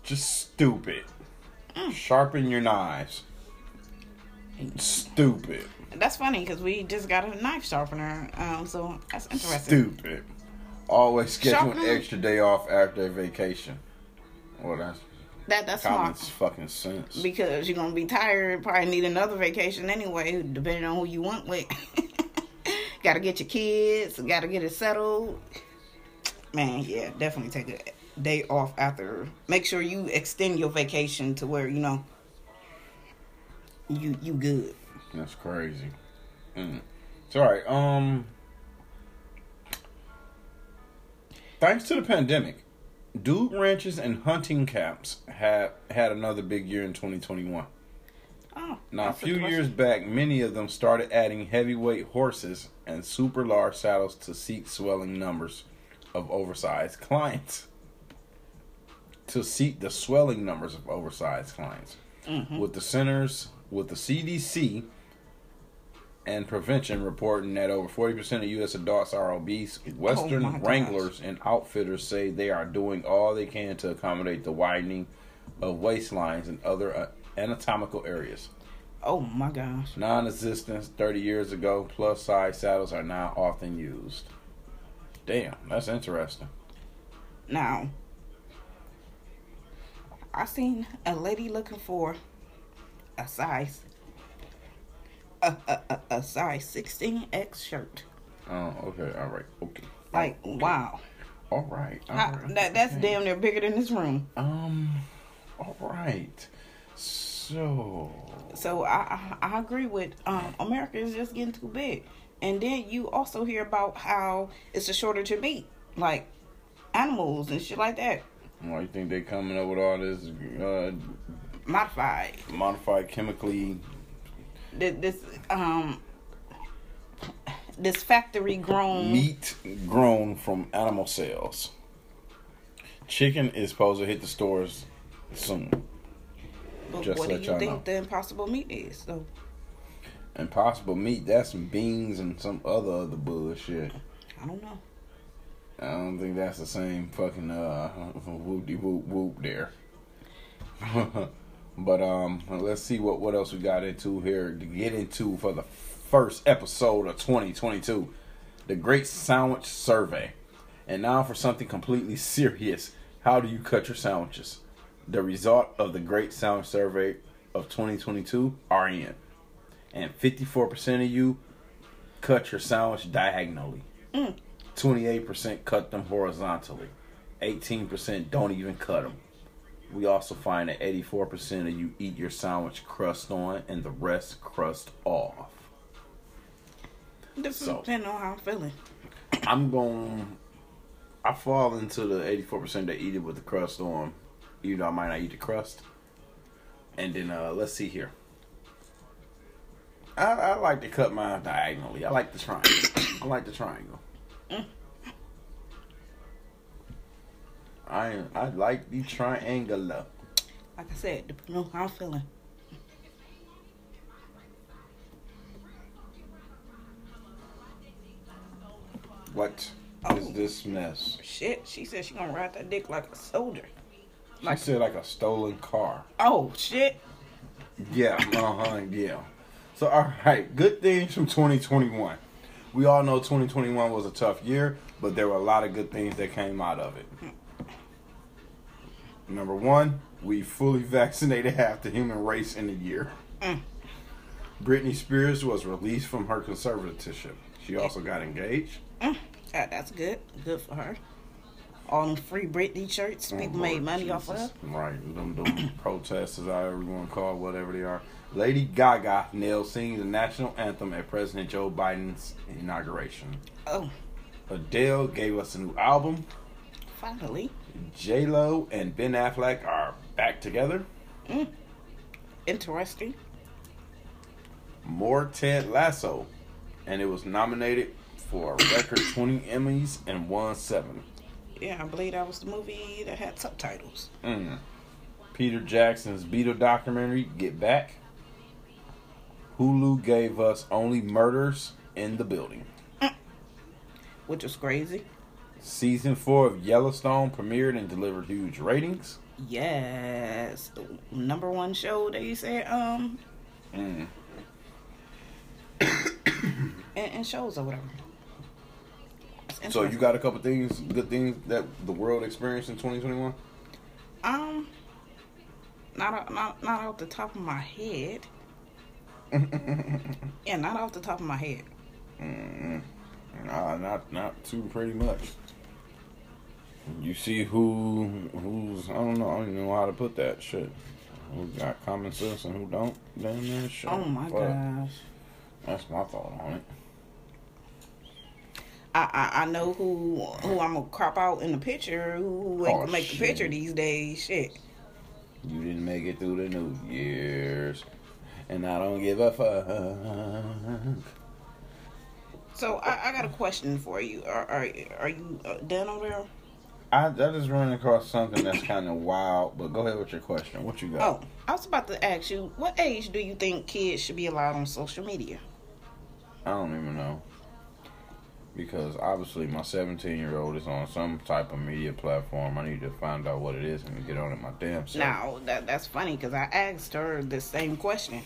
Speaker 2: Just stupid. Sharpen your knives. Stupid.
Speaker 3: That's funny because we just got a knife sharpener. Um, so that's interesting.
Speaker 2: Stupid. Always schedule an
Speaker 3: Sharpen-
Speaker 2: extra day off after a vacation. Well, that's
Speaker 3: That that's
Speaker 2: common
Speaker 3: smart
Speaker 2: fucking sense.
Speaker 3: because you're gonna be tired. Probably need another vacation anyway, depending on who you went with. got to get your kids, got to get it settled. Man, yeah, definitely take a day off after. Make sure you extend your vacation to where you know you you good.
Speaker 2: That's crazy. Mm. It's all right. Um, thanks to the pandemic, dude ranches and hunting camps had had another big year in 2021.
Speaker 3: Oh,
Speaker 2: Now, a few
Speaker 3: interesting.
Speaker 2: years back, many of them started adding heavyweight horses and super large saddles to seat swelling numbers of oversized clients. To seat the swelling numbers of oversized clients. With the centers, with the CDC and prevention reporting that over 40% of U.S. adults are obese, Western
Speaker 3: Oh my gosh.
Speaker 2: wranglers and outfitters say they are doing all they can to accommodate the widening of waistlines and other uh, anatomical areas.
Speaker 3: Oh my gosh.
Speaker 2: Non-existence 30 years ago, plus size saddles are now often used. Damn, that's interesting.
Speaker 3: Now, I seen a lady looking for a size a a, a, a size 16x shirt.
Speaker 2: Oh, okay, all right, okay.
Speaker 3: Like,
Speaker 2: Okay.
Speaker 3: wow.
Speaker 2: All right, all right,
Speaker 3: that that's
Speaker 2: okay.
Speaker 3: damn near bigger than this room.
Speaker 2: Um, all right. So,
Speaker 3: So I I, agree with um America is just getting too big. And then you also hear about how it's a shortage of meat, like animals and shit like that,
Speaker 2: why you think they coming up with all this uh,
Speaker 3: modified.
Speaker 2: modified chemically?
Speaker 3: This um this factory grown
Speaker 2: meat grown from animal cells. Chicken is supposed to hit the stores soon.
Speaker 3: But
Speaker 2: Just
Speaker 3: what do you think
Speaker 2: know.
Speaker 3: the impossible meat is? So
Speaker 2: Impossible meat, that's some beans and some other other bullshit.
Speaker 3: I don't know.
Speaker 2: I don't think that's the same fucking uh whoop de whoop whoop there. but um let's see what what else we got into here to get into for the first episode of 2022. The Great Sandwich Survey. And now for something completely serious. How do you cut your sandwiches? The result of the Great Sandwich Survey of 2022 are in. And 54% of you cut your sandwich diagonally. Mm. 28% cut them horizontally. 18% don't even cut them. We also find that 84% of you eat your sandwich crust on and the rest crust off.
Speaker 3: This
Speaker 2: So-
Speaker 3: depending on how I'm feeling.
Speaker 2: I'm going I fall into the 84% that eat it with the crust on. Even though I might not eat the crust. And then uh let's see here. I, I like to cut mine diagonally. I like the triangle. I like the triangle. I I like the triangular.
Speaker 3: Like I said, depending on how I'm feeling.
Speaker 2: What is
Speaker 3: Oh.
Speaker 2: this mess?
Speaker 3: Shit, she said she gonna ride that dick like a soldier.
Speaker 2: She said like a stolen car.
Speaker 3: Oh shit.
Speaker 2: Yeah, uh huh, yeah. So, all right, good things from 2021. We all know 2021 was a tough year, but there were a lot of good things that came out of it. Number one, we fully vaccinated half the human race in a year. Britney Spears was released from her conservatorship. She also got engaged.
Speaker 3: Mm, that- that's good. Good for her. All them free Britney shirts. People made money off of
Speaker 2: Jesus. Right, them, them protesters, however you want to call whatever they are. Lady Gaga nailed singing the national anthem at President Joe Biden's inauguration.
Speaker 3: Oh,
Speaker 2: Adele gave us a new album.
Speaker 3: finally.
Speaker 2: J Lo and Ben Affleck are back together. Mm.
Speaker 3: Interesting.
Speaker 2: More Ted Lasso, and it was nominated for a record 20 Emmys and won seven.
Speaker 3: Yeah, I believe that was the movie that had subtitles.
Speaker 2: Mm. Peter Jackson's Beatle documentary, Get Back. Hulu gave us Only Murders in the Building.
Speaker 3: Which was crazy.
Speaker 2: Season 4 of Yellowstone premiered and delivered huge ratings.
Speaker 3: Yes. The number one show that you said, um,
Speaker 2: Mm.
Speaker 3: and, and shows or whatever.
Speaker 2: So you got a couple things, good things that the world experienced in 2021?
Speaker 3: Um, not, not, not off the top of my head. yeah, not off the top of my head.
Speaker 2: Nah, not not too pretty much. You see who who's I don't know I don't even know how to put that shit. Who got common sense and who don't? Damn that shit.
Speaker 3: Oh my
Speaker 2: Fuck.
Speaker 3: gosh.
Speaker 2: That's my thought on it.
Speaker 3: I, I I know who who I'm gonna crop out in the picture. Who,
Speaker 2: Oh,
Speaker 3: make
Speaker 2: shit.
Speaker 3: the picture these days? Shit.
Speaker 2: You didn't make it through the New Year's, and I don't give a fuck.
Speaker 3: So I, I got a question for you. Are are, are you uh, done over there?
Speaker 2: I, I just ran across something that's kind of wild, but go ahead with your question. What you got?
Speaker 3: Oh, I was about to ask you, what age do you think kids should be allowed on social media?
Speaker 2: I don't even know. Because obviously my 17 year old is on some type of media platform. I need to find out what it is and get on it my damn self.
Speaker 3: Now that that's funny because I asked her the same question,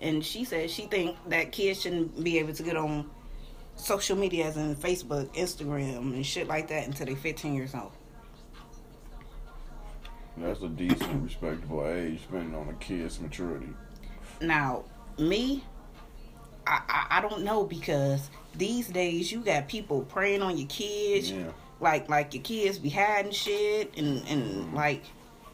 Speaker 3: and she said she think that kids shouldn't be able to get on social media as in Facebook, Instagram, and shit like that until they're 15 years old.
Speaker 2: That's a decent, respectable age, depending on a kid's maturity.
Speaker 3: Now, me, I, I I don't know because these days you got people preying on your kids.
Speaker 2: Yeah.
Speaker 3: Like like your kids be hiding shit and and like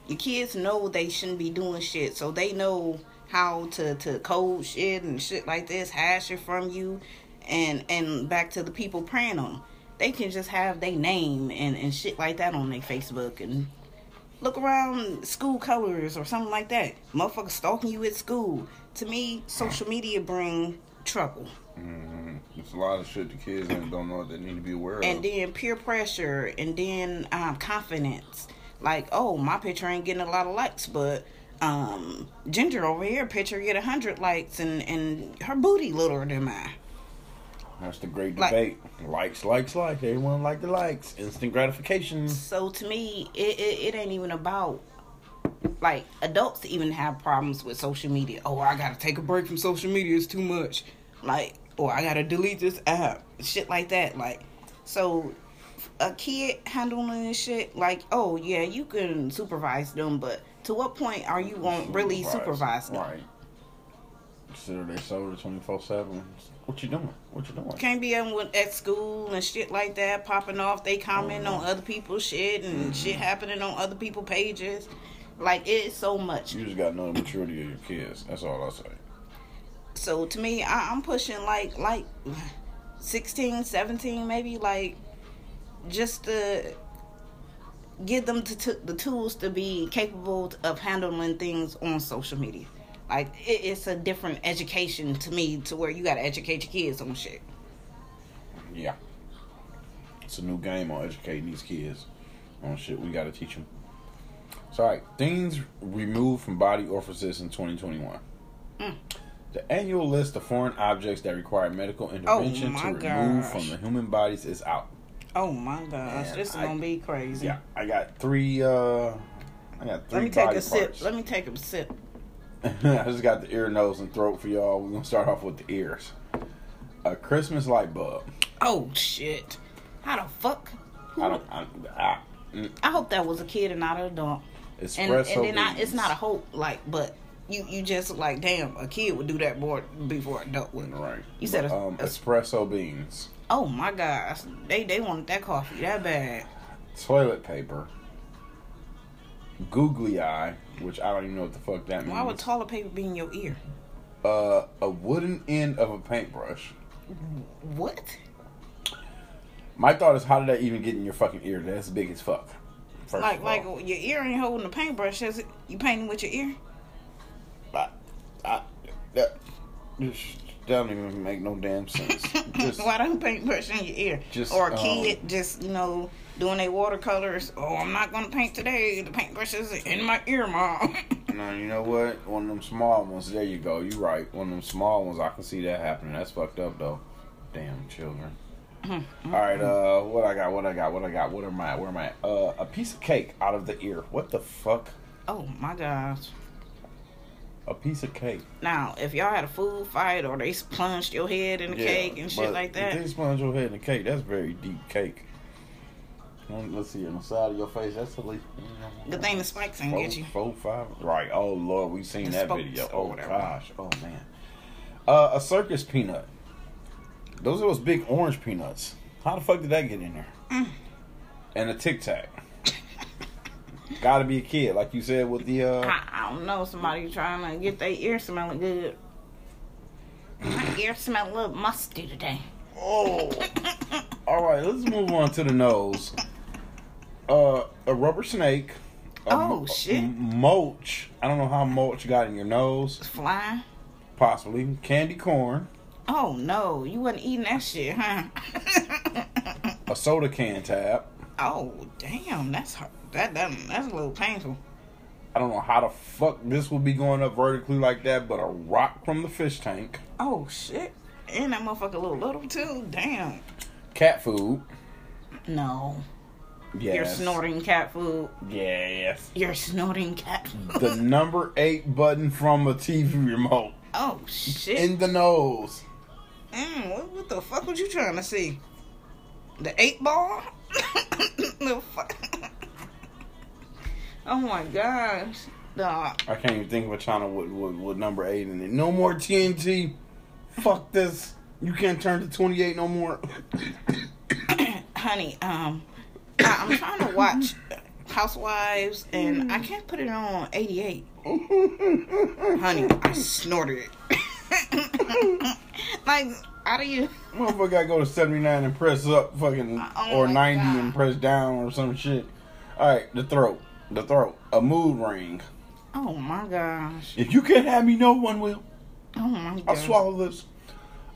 Speaker 3: your kids know they shouldn't be doing shit, so they know how to to code shit and shit like this, hash it from you, and and back to the people preying on them. They can just have their name and and shit like that on their Facebook and look around school colors or something like that. Motherfuckers stalking you at school. To me, social media bring trouble.
Speaker 2: Mm-hmm. There's a lot of shit the kids don't know they need to be aware
Speaker 3: And
Speaker 2: of.
Speaker 3: And then peer pressure and then um, confidence. Like, oh, my picture ain't getting a lot of likes, but um, Ginger over here picture get a hundred likes and, and her booty littler than mine.
Speaker 2: That's the great
Speaker 3: Like-
Speaker 2: debate. likes, likes, likes. Everyone like the likes. Instant gratification.
Speaker 3: So to me, it, it, it ain't even about like adults even have problems with social media. Oh, I gotta take a break from social media. It's too much. Like, or I gotta delete this app. Shit like that. Like, so a kid handling this shit, like, oh yeah, you can supervise them, but to what point are you gonna really supervise them?
Speaker 2: Right. Consider they sober 24 7. What you doing? What you doing?
Speaker 3: Can't be at, at school and shit like that, popping off. They comment on mm-hmm. other people's shit and mm-hmm. shit happening on other people's pages. Like it's so much.
Speaker 2: You just got to know the maturity of your kids. That's all I say.
Speaker 3: So to me, I, I'm pushing like like 16, 17, maybe like just to give them to, to, the tools to be capable of handling things on social media. Like it, it's a different education to me to where you got to educate your kids on shit.
Speaker 2: Yeah. It's a new game on educating these kids on shit we got to teach them. So, alright, things removed from body orifices in 2021.
Speaker 3: Mm.
Speaker 2: The annual list of foreign objects that require medical intervention
Speaker 3: Oh
Speaker 2: to remove
Speaker 3: gosh.
Speaker 2: from the human bodies is out.
Speaker 3: Oh my gosh, this is
Speaker 2: I-
Speaker 3: gonna be crazy.
Speaker 2: Yeah, I got three. uh I got three
Speaker 3: Let me take a sip. Let me take a sip.
Speaker 2: I just got the ear, nose, and throat for y'all. We're gonna start off with the ears. A Christmas light bulb.
Speaker 3: Oh shit! How the fuck?
Speaker 2: I don't. I, I, mm,
Speaker 3: I hope that was a kid and not an adult. And,
Speaker 2: espresso
Speaker 3: and then I, it's not a hope, like, but you you just like, damn, a kid would do that more before an adult would.
Speaker 2: Right.
Speaker 3: You said
Speaker 2: But,
Speaker 3: a-
Speaker 2: um,
Speaker 3: a-
Speaker 2: espresso beans,
Speaker 3: Oh my gosh, they they wanted that coffee that bad.
Speaker 2: toilet paper, googly eye, which I don't even know what the fuck that means.
Speaker 3: Why would toilet paper be in your ear?
Speaker 2: uh, a wooden end of a paintbrush.
Speaker 3: What?
Speaker 2: My thought is, how did that even get in your fucking ear? That's big as fuck. First
Speaker 3: Like like your ear ain't holding the paintbrush, is it? You painting with your ear?
Speaker 2: I, I, that, this don't even make no damn sense. Just,
Speaker 3: Why don't paintbrush in your ear?
Speaker 2: just,
Speaker 3: or a
Speaker 2: um,
Speaker 3: kid just you know doing their watercolors. Oh, I'm not gonna paint today. The paintbrush is in my ear, mom.
Speaker 2: no, you know what? One of them small ones. There you go. You right. One of them small ones. I can see that happening. That's fucked up though. Damn children. All right. Uh, what I got? What I got? What I got? What am I? Where am I? Uh, a piece of cake out of the ear. What the fuck?
Speaker 3: oh my gosh.
Speaker 2: A piece of cake.
Speaker 3: Now, if y'all had a food fight or they plunged your head in the cake and shit like
Speaker 2: If
Speaker 3: that,
Speaker 2: they sponge your head in the cake, that's very deep cake. Let's see on the side of your face. That's at least
Speaker 3: good thing the spikes ain't
Speaker 2: four,
Speaker 3: get you.
Speaker 2: four, five. Right. Oh lord, we seen
Speaker 3: The
Speaker 2: that video. Oh
Speaker 3: whatever.
Speaker 2: gosh. Oh man. Uh, a circus peanut. Those are those big orange peanuts. How the fuck did that get in there?
Speaker 3: Mm.
Speaker 2: And a Tic Tac. Gotta be a kid, like you said with the. uh
Speaker 3: I, I don't know. Somebody trying to get their ear smelling good. My ear smell a little musty today.
Speaker 2: Oh. All right, let's move on to the nose. Uh, a rubber snake. a
Speaker 3: Oh,
Speaker 2: mo-
Speaker 3: shit.
Speaker 2: Mulch. I don't know how mulch got in your nose.
Speaker 3: Fly.
Speaker 2: Possibly candy corn.
Speaker 3: Oh no, you wasn't eating that shit, huh?
Speaker 2: A soda can tab.
Speaker 3: oh damn, that's hard. That, that that's a little painful.
Speaker 2: I don't know how the fuck this will be going up vertically like that, but a rock from the fish tank.
Speaker 3: Oh shit, and that motherfucker a little little too. Damn.
Speaker 2: Cat food.
Speaker 3: No,
Speaker 2: Yes.
Speaker 3: you're snorting cat food.
Speaker 2: Yes.
Speaker 3: You're snorting cat food.
Speaker 2: The number eight button from a TV remote
Speaker 3: oh shit.
Speaker 2: in the nose.
Speaker 3: Mm, what, what the fuck was you trying to see? The eight ball? the fuck? Oh my gosh. Dog.
Speaker 2: I can't even think of a channel with, with, with number eight in it. No more TNT. Fuck this. You can't turn to 28 no more.
Speaker 3: Honey, um, I, I'm trying to watch Housewives and I can't put it on 88. Honey, I snorted it. like, how do you.
Speaker 2: Motherfucker gotta go to 79 and press up fucking,
Speaker 3: Oh
Speaker 2: or 90
Speaker 3: God.
Speaker 2: and press down or some shit. Alright, the throat. The throat. A mood ring.
Speaker 3: Oh my gosh.
Speaker 2: If you can't have me, no one will.
Speaker 3: Oh my gosh.
Speaker 2: I'll swallow this.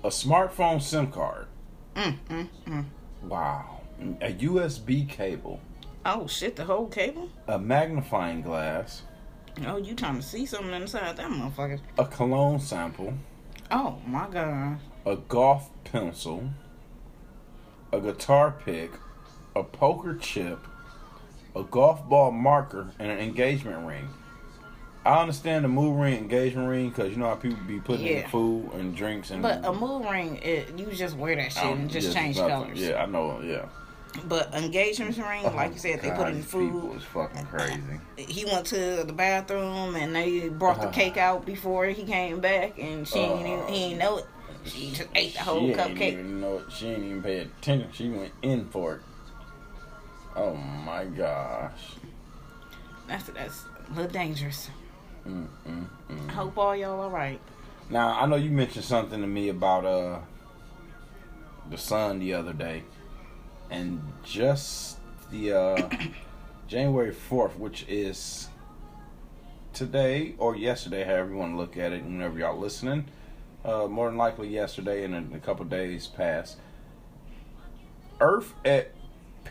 Speaker 2: A smartphone SIM card.
Speaker 3: Mm, mm, mm.
Speaker 2: Wow. A USB cable.
Speaker 3: Oh shit, the whole cable?
Speaker 2: A magnifying glass.
Speaker 3: Oh, you trying to see something inside that motherfucker.
Speaker 2: A cologne sample.
Speaker 3: Oh my god.
Speaker 2: A golf pencil. A guitar pick. A poker chip. A golf ball marker. And an engagement ring. I understand the mood ring, engagement ring, because you know how people be putting in food and drinks and.
Speaker 3: But a mood ring, it, you just wear that shit
Speaker 2: Um,
Speaker 3: and just
Speaker 2: yes,
Speaker 3: change colors.
Speaker 2: Yeah, I know. Yeah.
Speaker 3: But engagement ring, like you said, they put in
Speaker 2: these People
Speaker 3: food.
Speaker 2: is fucking crazy.
Speaker 3: He went to the bathroom and they brought the
Speaker 2: Uh.
Speaker 3: cake out before he came back, and she ain't even, he ain't know it. She just ate the whole
Speaker 2: she
Speaker 3: cupcake.
Speaker 2: even know it. She ain't even pay attention. She went in for it. Oh my gosh.
Speaker 3: That's that's a little dangerous.
Speaker 2: Mm, mm, mm.
Speaker 3: I hope all y'all are right.
Speaker 2: Now I know you mentioned something to me about uh the sun the other day, and just the uh January fourth, which is today or yesterday, however you want to look at it, whenever y'all listening. Uh, more than likely yesterday and in a couple days past. Earth at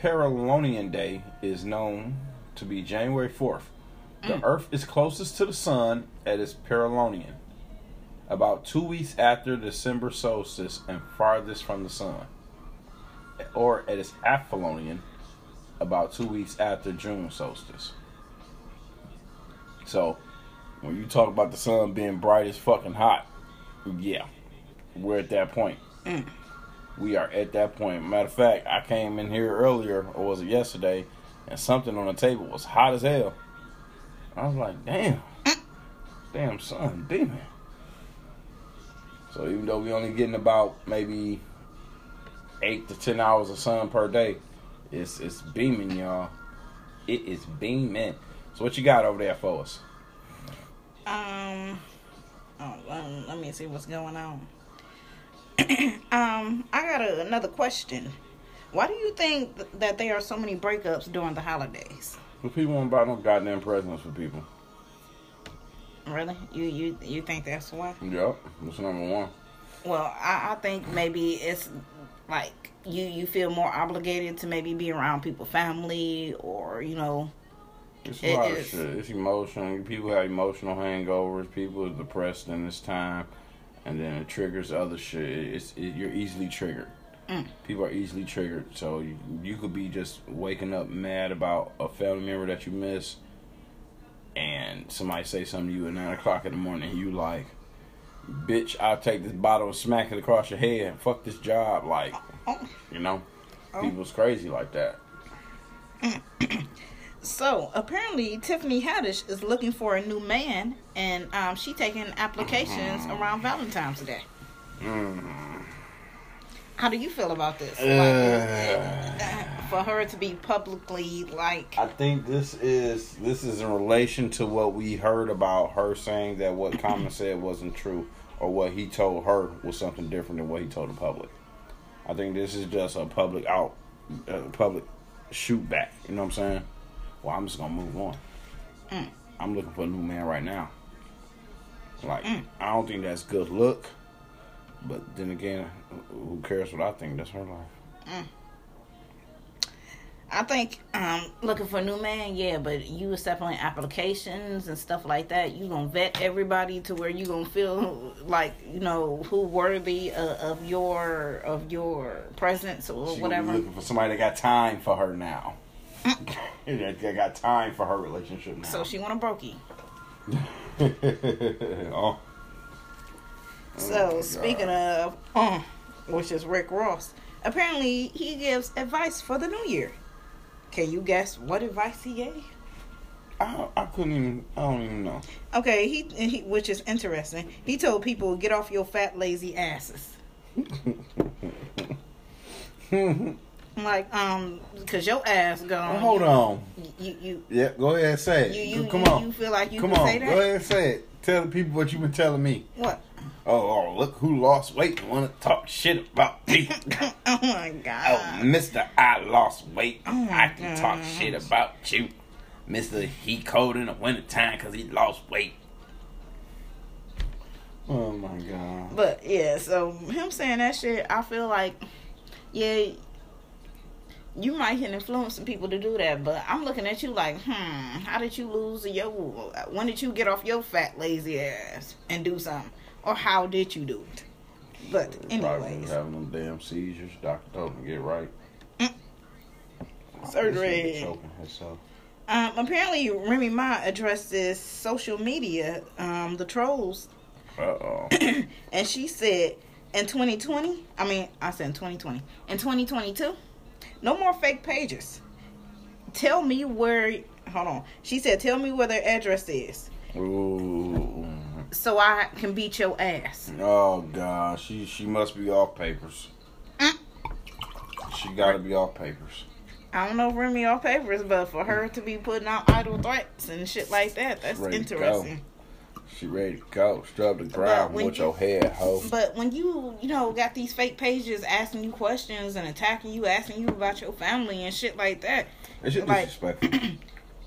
Speaker 2: Paralonian Day is known to be January 4th. The mm. Earth is closest to the Sun at its Paralonian, about two weeks after December solstice and farthest from the Sun, or at its Apollonian, about two weeks after June solstice. So, when you talk about the sun being bright as fucking hot, yeah, we're at that point. Mm. We are at that point. Matter of fact, I came in here earlier, or was it yesterday, and something on the table was hot as hell. I was like, damn, damn sun beaming. So even though we only getting about maybe eight to ten hours of sun per day, it's it's beaming, y'all. It is beaming. So what you got over there for us?
Speaker 3: Um, oh, um, let me see what's going on. um, I got a, another question. Why do you think th- that there are so many breakups during the holidays?
Speaker 2: People won't buy no goddamn presents for people.
Speaker 3: Really? You you you think that's why?
Speaker 2: Yep, that's number one.
Speaker 3: Well, I, I think maybe it's like you you feel more obligated to maybe be around people, family, or you know.
Speaker 2: It's a
Speaker 3: It
Speaker 2: lot of shit. It's emotional. People have emotional hangovers. People are depressed in this time, and then it triggers other shit. It's it, you're easily triggered.
Speaker 3: Mm.
Speaker 2: People are easily triggered, so you, you could be just waking up mad about a family member that you miss, and somebody say something to you at nine o'clock in the morning. And you like, bitch, I'll take this bottle and smack it across your head. Fuck this job, like,
Speaker 3: Oh.
Speaker 2: you know,
Speaker 3: Oh.
Speaker 2: people's crazy like that.
Speaker 3: So apparently, Tiffany Haddish is looking for a new man, and um, she taking applications around Valentine's Day.
Speaker 2: Mm.
Speaker 3: How do you feel about this?
Speaker 2: Uh,
Speaker 3: Like, for her to be publicly like,
Speaker 2: I think this is this is in relation to what we heard about her saying that what Common said wasn't true, or what he told her was something different than what he told the public. I think this is just a public out, uh, public shoot back. You know what I'm saying? Well, I'm just gonna move on.
Speaker 3: Mm.
Speaker 2: I'm looking for a new man right now. Like
Speaker 3: Mm.
Speaker 2: I don't think that's good look, but then again, who cares what I think? That's her life.
Speaker 3: I think um looking for a new man, yeah, but you accepting applications and stuff like that. You gonna vet everybody to where you gonna feel like you know who worthy of, of your of your presence or
Speaker 2: She
Speaker 3: whatever.
Speaker 2: looking for somebody that got time for her now. that that got time for her relationship now.
Speaker 3: So she want a brokey.
Speaker 2: oh.
Speaker 3: So
Speaker 2: my
Speaker 3: speaking
Speaker 2: God.
Speaker 3: of, uh, which is Rick Ross, apparently he gives advice for the new year. Can you guess what advice he gave?
Speaker 2: I, I couldn't even. I don't even know.
Speaker 3: Okay, he, he which is interesting. He told people get off your fat lazy asses. Like um, cause your ass gone.
Speaker 2: Hold on.
Speaker 3: You you
Speaker 2: Yeah, go ahead and say it.
Speaker 3: you you,
Speaker 2: Come
Speaker 3: you,
Speaker 2: on.
Speaker 3: you feel like you
Speaker 2: Come
Speaker 3: can
Speaker 2: on.
Speaker 3: say that?
Speaker 2: Go ahead and say it. Tell the people what you've been telling me.
Speaker 3: What?
Speaker 2: Oh, oh look who lost weight and want to talk shit about me.
Speaker 3: oh my god. oh.
Speaker 2: Mister, I lost weight.
Speaker 3: Oh my
Speaker 2: I can talk shit about you. Mister, he cold in the wintertime because he lost weight. Oh my god.
Speaker 3: But yeah, so him saying that shit, I feel like, yeah, you might can influence some people to do that. But I'm looking at you like, hmm, how did you lose your? When did you get off your fat lazy ass and do something, or how did you do it? But anyways,
Speaker 2: having them damn seizures. Doctor told him to get right.
Speaker 3: surgery.
Speaker 2: Choking herself.
Speaker 3: Um, apparently, Remy Ma addressed this social media, um, the trolls,
Speaker 2: Uh oh.
Speaker 3: and she said, in 2020, I mean, I said in 2020, in 2022, no more fake pages. Tell me where. Hold on. She said, "Tell me where their address is,
Speaker 2: Ooh.
Speaker 3: so I can beat your ass."
Speaker 2: Oh god, she she must be off papers. She gotta be off papers.
Speaker 3: I don't know if Remy off papers, but for her to be putting out idle threats and shit like that, that's
Speaker 2: Ready to
Speaker 3: interesting.
Speaker 2: She ready to go. Strap the ground with
Speaker 3: you-
Speaker 2: your head, ho.
Speaker 3: But when you, you know, got these fake pages asking you questions and attacking you, asking you about your family and shit like that,
Speaker 2: It's just
Speaker 3: like-
Speaker 2: disrespectful.
Speaker 3: it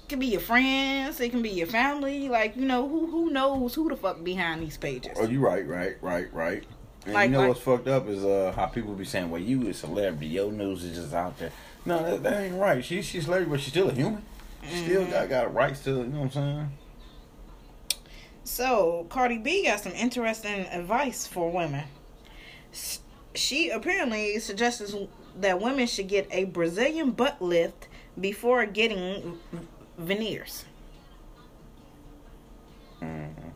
Speaker 3: can be your friends, it can be your family. Like, you know, who who knows who the fuck behind these pages?
Speaker 2: oh, you right, right, right, right. And
Speaker 3: Like-
Speaker 2: you know
Speaker 3: like-
Speaker 2: what's fucked up is uh how people be saying, "Well, you a celebrity, your news is just out there." No, that, that ain't right. She she's celebrity, but she's still a human. She Still
Speaker 3: Mm-hmm.
Speaker 2: got got rights to, you know what I'm saying?
Speaker 3: So Cardi B got some interesting advice for women. She apparently suggests that women should get a Brazilian butt lift before getting veneers.
Speaker 2: Mm-hmm.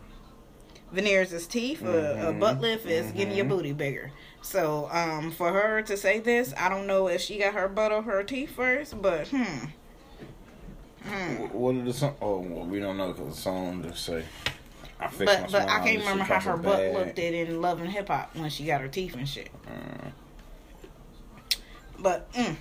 Speaker 3: Veneers is teeth. A, a butt lift is getting your booty bigger. So, um, for her to say this, I don't know if she got her butt or her teeth first, but hmm. Hmm.
Speaker 2: What did the song? Oh, well, we don't know because the song just say. I
Speaker 3: But but I can't remember how her butt
Speaker 2: bag.
Speaker 3: looked at in Love and Hip Hop when she got her teeth and shit. But mm,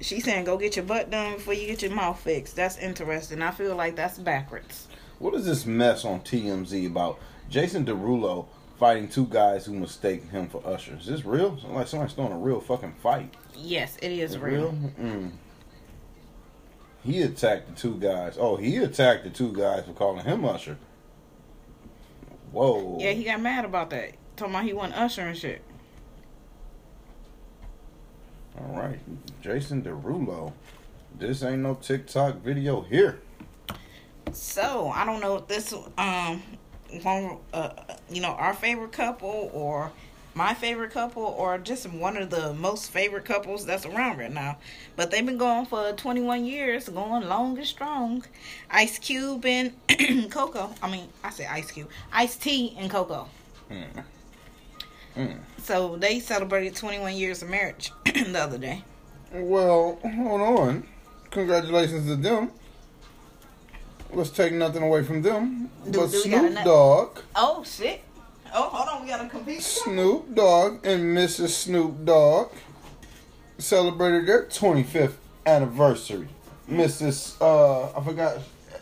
Speaker 3: she saying go get your butt done before you get your mouth fixed. That's interesting. I feel like that's backwards.
Speaker 2: What is this mess on TMZ about Jason Derulo fighting two guys who mistake him for Usher? Is this real? Like somebody's throwing a real fucking fight.
Speaker 3: Yes, it is
Speaker 2: Is
Speaker 3: real.
Speaker 2: Mm. He attacked the two guys. Oh, he attacked the two guys for calling him Usher. Whoa.
Speaker 3: Yeah, he got mad about that. Talking about he went Usher and shit.
Speaker 2: All right, Jason Derulo. This ain't no TikTok video here.
Speaker 3: So I don't know if this um one uh you know our favorite couple or my favorite couple or just one of the most favorite couples that's around right now. But they've been going for 21 years, going long and strong. Ice Cube and Coco. I mean, I say Ice Cube. Ice T and Coco.
Speaker 2: Hmm. Hmm.
Speaker 3: So they celebrated 21 years of marriage the other day.
Speaker 2: Well, hold on. Congratulations to them. Let's take nothing away from them.
Speaker 3: Do-
Speaker 2: but
Speaker 3: do
Speaker 2: Snoop Dogg.
Speaker 3: Oh shit. Oh, hold on. We gotta compete.
Speaker 2: Snoop Dogg and Mrs. Snoop Dogg celebrated their 25th anniversary. Mrs. Uh, I forgot.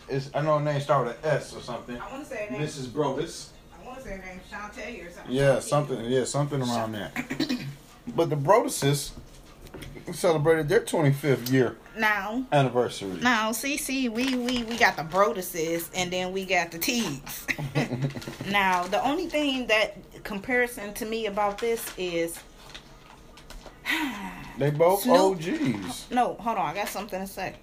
Speaker 2: It's, I know her name started with S or something.
Speaker 3: I want to say her name.
Speaker 2: Mrs. Broadus.
Speaker 3: I want to say her name Shantae or something.
Speaker 2: Yeah, something. Yeah, something around there. but the Broaduses celebrated their 25th year
Speaker 3: Now,
Speaker 2: anniversary.
Speaker 3: now, see, see, we we we got the Broaduses and then we got the Teagues. now, the only thing that comparison to me about this is
Speaker 2: They both
Speaker 3: Snoop-
Speaker 2: OGs.
Speaker 3: no, hold on, I got something to say.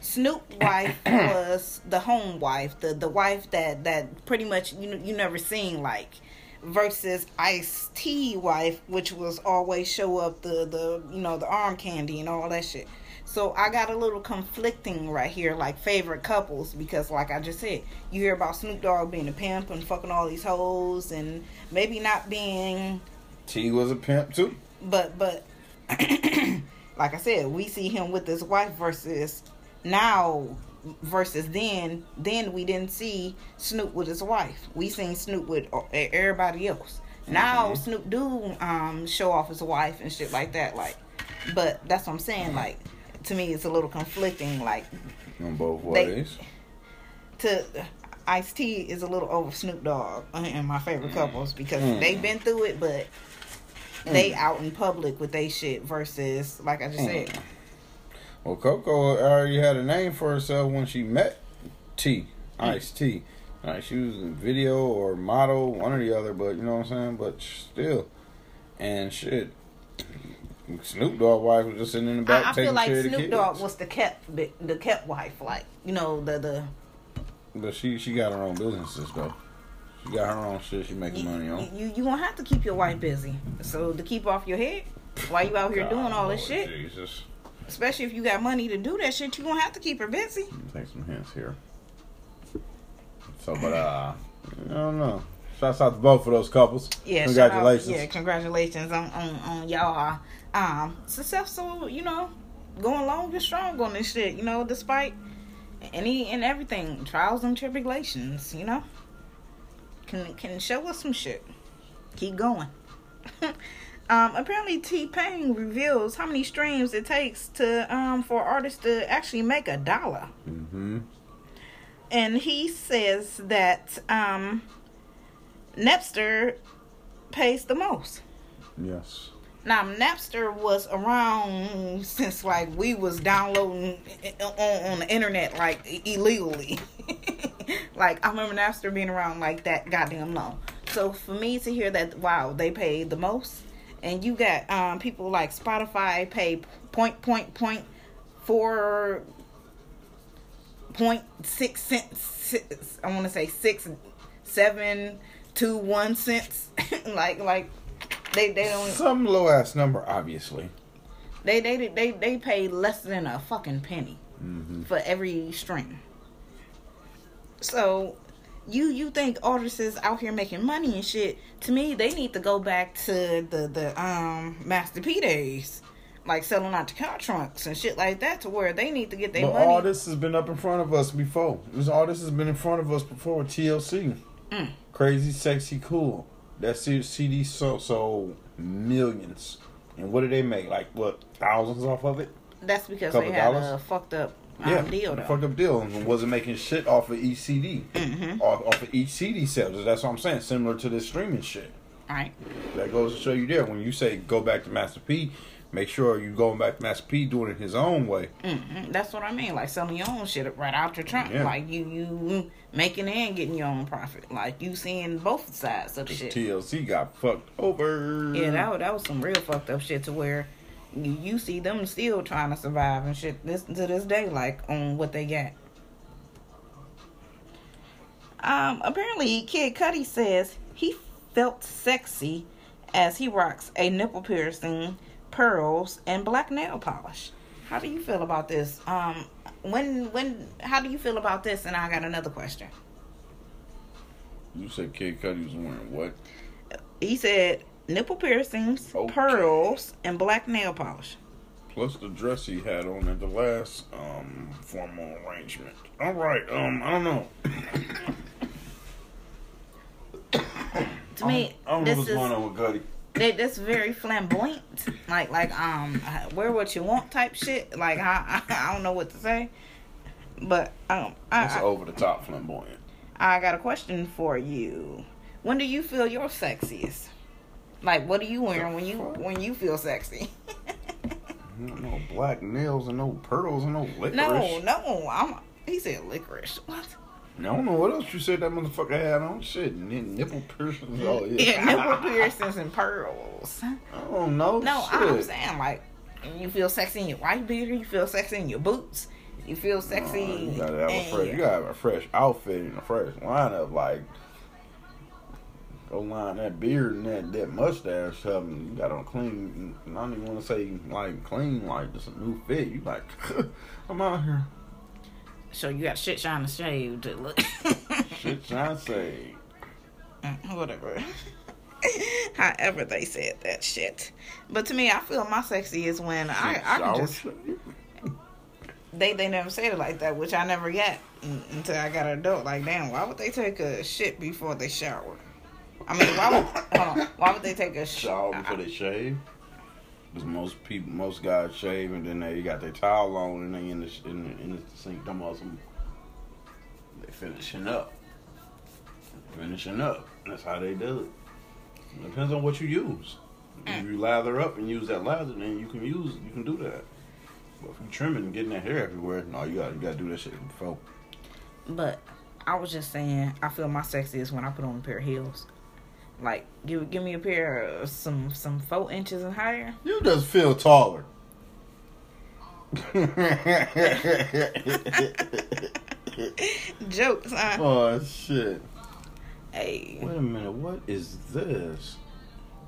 Speaker 3: Snoop wife was the home wife, the the wife that that pretty much you you never seen like versus Ice T wife, which was always show up the the you know the arm candy and all that shit. So I got a little conflicting right here, like favorite couples, because like I just said, you hear about Snoop Dogg being a pimp and fucking all these hoes, and maybe not being
Speaker 2: T was a pimp too.
Speaker 3: but but like I said, we see him with his wife versus now versus then. Then we didn't see Snoop with his wife. We seen Snoop with uh, everybody else. Now mm-hmm. Snoop do um show off his wife and shit like that. Like, but that's what I'm saying. Like to me, it's a little conflicting. Like
Speaker 2: On both
Speaker 3: They-
Speaker 2: ways.
Speaker 3: to uh, Ice T is a little over Snoop Dogg and my favorite mm. couples because mm. they've been through it, but mm. they out in public with they shit versus like I just said.
Speaker 2: Well, Coco already had a name for herself when she met T, Ice T. Like she was in video or model, one or the other, but you know what I'm saying. But still, and shit, Snoop Dogg wife was just sitting in the back
Speaker 3: I, I feel like
Speaker 2: care of the
Speaker 3: Snoop. Dogg was the kept the kept wife, like you know the the
Speaker 2: but she she got her own businesses though. She got her own shit. She making money on.
Speaker 3: you you gonna have to keep your wife busy. So to keep off your head why you out here
Speaker 2: God,
Speaker 3: doing all this shit,
Speaker 2: Jesus,
Speaker 3: especially if you got money to do that shit, you gonna have to keep her busy.
Speaker 2: take some hints here. So, but uh, I don't know. Shouts out to both of those couples.
Speaker 3: Yeah, shout out-
Speaker 2: congratulations.
Speaker 3: yeah, congratulations on on, on y'all um successful. You know, going long and strong on this shit. You know, despite any and everything, trials and tribulations. You know, can can show us some shit. Keep going. um, apparently T Pain reveals how many streams it takes to um for artists to actually make a dollar
Speaker 2: Mm-hmm.
Speaker 3: and he says that um, Napster pays the most.
Speaker 2: Yes.
Speaker 3: Now Napster was around since like we was downloading on, on the internet like illegally. like I remember Napster being around like that goddamn long. So for me to hear that wow they paid the most, and you got um, people like Spotify pay point point point four point six cents. Six, I want to say six, seven, two, one cents. like like they they don't
Speaker 2: Some low ass number, obviously.
Speaker 3: they they they they pay less than a fucking penny
Speaker 2: Mm-hmm.
Speaker 3: for every stream. So you you think artists is out here making money and shit? To me, they need to go back to the the um Master P days, like selling out the car trunks and shit like that, to where they need to get their money.
Speaker 2: all this has been up in front of us before. This all this has been in front of us before TLC.
Speaker 3: Mm.
Speaker 2: Crazy, sexy, cool. That CD sold, sold millions. And what did they make? Like what thousands off of it?
Speaker 3: That's because
Speaker 2: Couple
Speaker 3: they had a fucked up
Speaker 2: yeah,
Speaker 3: deal though.
Speaker 2: fucked up deal, and wasn't making shit off of each CD,
Speaker 3: Mm-hmm.
Speaker 2: off, off of each CD sales. That's what I'm saying. Similar to this streaming shit.
Speaker 3: Right.
Speaker 2: That goes to show you there. When you say go back to Master P, make sure you going back to Master P doing it his own way.
Speaker 3: hmm That's what I mean. Like selling your own shit right out your trunk.
Speaker 2: Yeah.
Speaker 3: Like you you making and getting your own profit. Like you seeing both sides of the shit.
Speaker 2: TLC got fucked over.
Speaker 3: Yeah, that was, that was some real fucked up shit to where you, you see them still trying to survive and shit this to this day, like on what they got. Um, apparently, Kid Cudi says he felt sexy as he rocks a nipple piercing, pearls, and black nail polish. How do you feel about this? Um, when when how do you feel about this? And I got another question.
Speaker 2: You said Kid Cudi was wearing what?
Speaker 3: He said nipple piercings,
Speaker 2: Okay.
Speaker 3: pearls, and black nail polish.
Speaker 2: Plus the dress he had on at the last um formal arrangement. All right, um, I don't know.
Speaker 3: To me,
Speaker 2: I don't know
Speaker 3: this
Speaker 2: what's
Speaker 3: is
Speaker 2: going on with Cudi.
Speaker 3: they, that's very flamboyant. Like like um, wear what you want type shit. Like I I, I don't know what to say, but um,
Speaker 2: It's
Speaker 3: I, I
Speaker 2: over the top flamboyant.
Speaker 3: I got a question for you. When do you feel your sexiest? Like what are you wearing when you when you feel sexy?
Speaker 2: No black nails and no pearls and no licorice.
Speaker 3: no, no, I'm. He said licorice. What?
Speaker 2: I don't know what else you said that motherfucker had on. Shit, nipple piercings. Oh yeah.
Speaker 3: Yeah, nipple piercings and pearls.
Speaker 2: I don't know.
Speaker 3: No,
Speaker 2: shit.
Speaker 3: I'm saying like you feel sexy in your white beater, you feel sexy in your boots, you feel sexy.
Speaker 2: You gotta have a fresh. You gotta have a fresh outfit and a fresh lineup. Like, go line that beard and that that mustache up, and you got on clean. I don't even want to say like clean, like just a new fit. You like, I'm out here.
Speaker 3: So you got shit shine to shave to look.
Speaker 2: Shit, to say.
Speaker 3: Mm, Whatever. However they said that shit. But to me, I feel my sexy is when I, I can just they they never said it like that, which I never got until I got an adult. Like, damn, why would they take a shit before they shower? I mean, why would hold on, why would they take a
Speaker 2: shower before they shave. Because most people, most guys shave and then they got their towel on and they in the in the, in the sink. Them all some they finishing up, finishing up. That's how they do it. Depends on what you use. If mm. you lather up and use that lather, then you can use you can do that. But if you trimming and getting that hair everywhere, no, you got you got to do that shit before.
Speaker 3: But I was just saying, I feel my sexiest when I put on a pair of heels. Like, give give me a pair of some some four inches and higher.
Speaker 2: You just feel taller.
Speaker 3: Jokes, huh?
Speaker 2: oh shit.
Speaker 3: Hey,
Speaker 2: Wait a minute, what is this?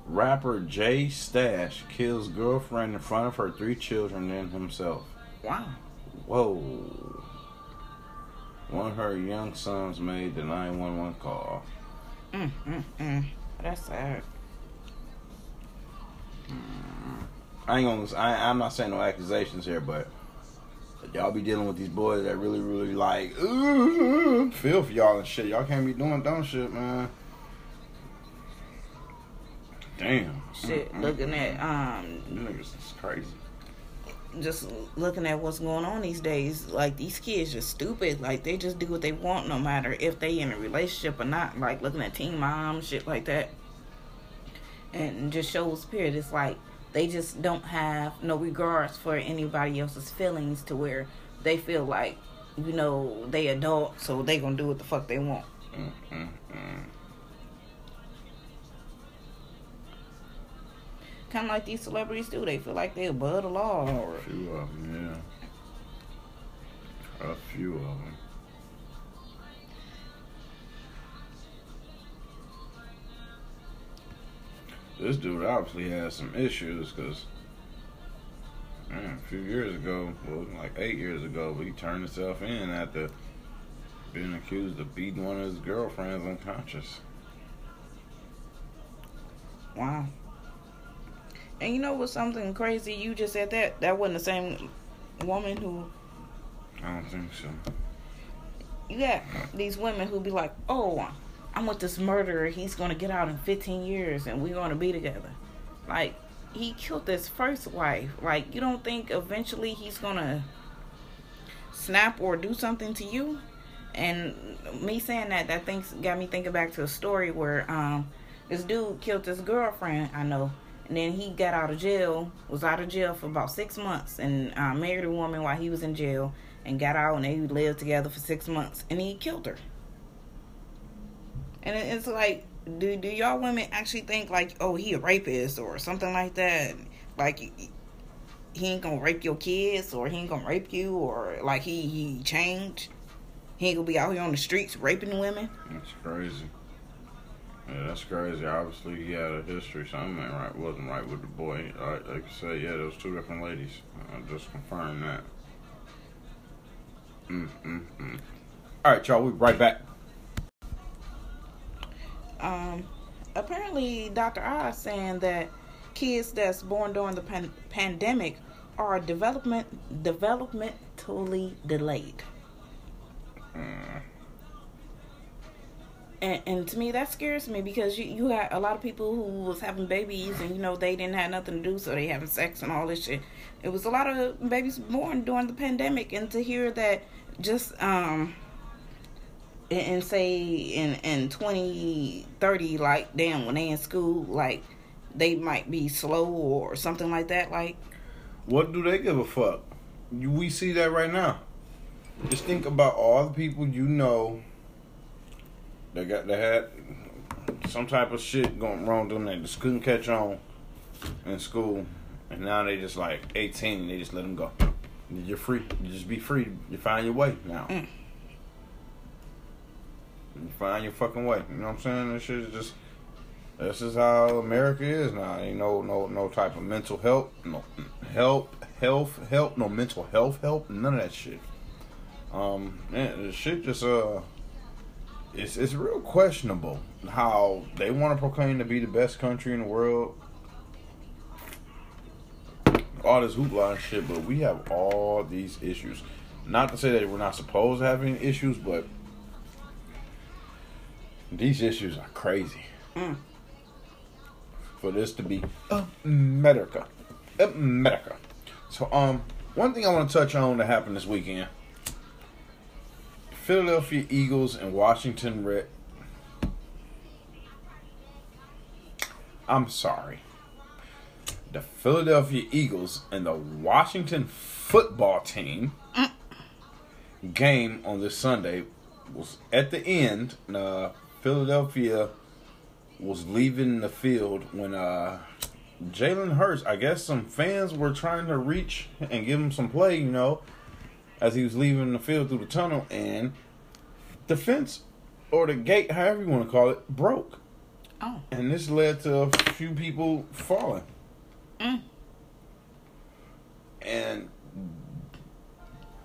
Speaker 2: Rapper Jay Stash kills girlfriend in front of her three children and himself.
Speaker 3: wow.
Speaker 2: Whoa. One of her young sons made the 911 call.
Speaker 3: Mm, mm, mm. That's sad.
Speaker 2: I ain't gonna. I, I'm not saying no accusations here, but y'all be dealing with these boys that really, really like ooh, feel for y'all and shit. Y'all can't be doing dumb shit, man. Damn.
Speaker 3: Shit,
Speaker 2: Mm-mm.
Speaker 3: looking at um,
Speaker 2: niggas is crazy.
Speaker 3: Just looking at what's going on these days. Like these kids just stupid. Like they just do what they want, no matter if they in a relationship or not. Like looking at Teen Mom, shit like that, and just shows period. It's like they just don't have no regards for anybody else's feelings to where they feel like you know they adult, so they gonna do what the fuck they want.
Speaker 2: Mm-mm-mm.
Speaker 3: Kind of like these celebrities do. They feel like they're above the law. Or,
Speaker 2: A few of them, yeah. A few of them. This dude obviously has some issues because, a few years ago, well, like eight years ago, he turned himself in after being accused of beating one of his girlfriends unconscious.
Speaker 3: Wow. And you know what's something crazy? You just said that that wasn't the same woman who
Speaker 2: I don't think so.
Speaker 3: you got these women who be like, "Oh, I'm with this murderer. He's gonna get out in 15 years, and we're gonna be together." Like he killed his first wife. Like you don't think eventually he's gonna snap or do something to you? And me saying that, that things got me thinking back to a story where um this dude killed his girlfriend. I know. And then he got out of jail, was out of jail for about six months, and uh, married a woman while he was in jail, and got out, and they lived together for six months, and he killed her. And it's like, do do y'all women actually think like, oh, he a rapist or something like that? Like, he ain't gonna rape your kids, or he ain't gonna rape you, or like he he changed. He ain't gonna be out here on the streets raping women.
Speaker 2: That's crazy. Yeah, that's crazy. Obviously, he had a history. Something ain't right, wasn't right with the boy. Like, like I said, yeah, there was two different ladies. I just confirmed that. Mm, mm, mm. All right, y'all. We right back.
Speaker 3: Um, apparently, Dr. Oz saying that kids that's born during the pan- pandemic are development developmentally delayed.
Speaker 2: Mm.
Speaker 3: And, and to me that scares me because you you had a lot of people who was having babies and you know they didn't have nothing to do so they having sex and all this shit. It was a lot of babies born during the pandemic and to hear that just um and, and say in in twenty thirty like damn when they in school like they might be slow or something like that like
Speaker 2: What do they give a fuck? We see that right now. Just think about all the people you know that got that had some type of shit going wrong with them that just couldn't catch on in school, and now they just like 18 and they just let them go. You're free. You just be free. You find your way now.
Speaker 3: Mm.
Speaker 2: You find your fucking way. You know what I'm saying? This shit is just. This is how America is now. Ain't no no no type of mental help, no help, health help, no mental health help, none of that shit. Um, man, the shit just uh, it's it's real questionable how they want to proclaim to be the best country in the world. All this hoopla and shit, but we have all these issues. Not to say that we're not supposed to have any issues, but these issues are crazy
Speaker 3: mm,
Speaker 2: for this to be America. America. So, um, one thing I want to touch on that happened this weekend Philadelphia Eagles and Washington Red. I'm sorry. The Philadelphia Eagles and the Washington football team game on this Sunday was at the end. Uh, Philadelphia was leaving the field when uh, Jalen Hurts, I guess some fans were trying to reach and give him some play, you know, as he was leaving the field through the tunnel, and the fence or the gate, however you want to call it, broke.
Speaker 3: oh
Speaker 2: And this led to a few people falling.
Speaker 3: Mm.
Speaker 2: And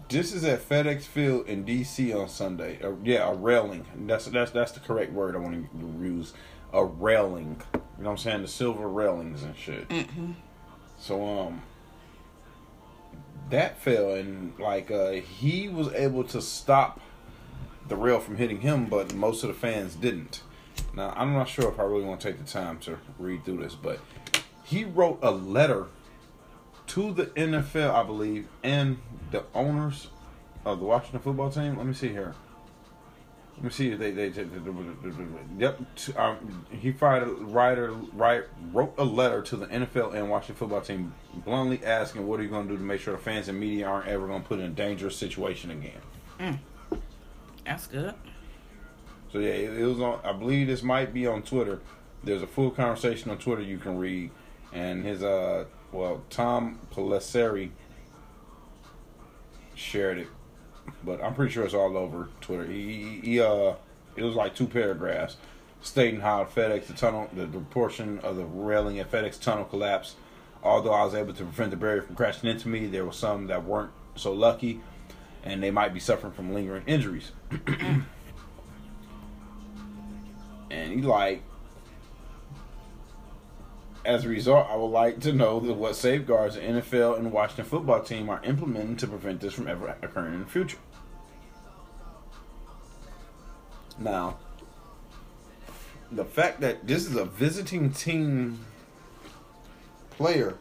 Speaker 2: this is at FedEx Field in DC on Sunday. Uh, yeah, a railing. That's that's that's the correct word I want to use. A railing. You know what I'm saying? The silver railings and shit.
Speaker 3: mm-hmm.
Speaker 2: So um that fell and like uh he was able to stop the rail from hitting him, but most of the fans didn't. Now I'm not sure if I really want to take the time to read through this, but he wrote a letter to the NFL, I believe, and the owners of the Washington football team. Let me see here. Let me see if they they, they, yep. Um, he fired a writer write wrote a letter to the NFL and Washington football team, bluntly asking, "What are you going to do to make sure the fans and media aren't ever going to put in a dangerous situation again?"
Speaker 3: that's good
Speaker 2: So yeah, it, it was on. I believe this might be on Twitter. There's a full conversation on Twitter you can read, and his uh, well, Tom Pelissero shared it, but I'm pretty sure it's all over Twitter. He, he, uh, it was like two paragraphs stating how FedEx the tunnel, the, the portion of the railing at FedEx tunnel collapsed. Although I was able to prevent the barrier from crashing into me, there were some that weren't so lucky, and they might be suffering from lingering injuries. and he like as a result, I would like to know what safeguards the NFL and Washington football team are implementing to prevent this from ever occurring in the future. Now, the fact that this is a visiting team player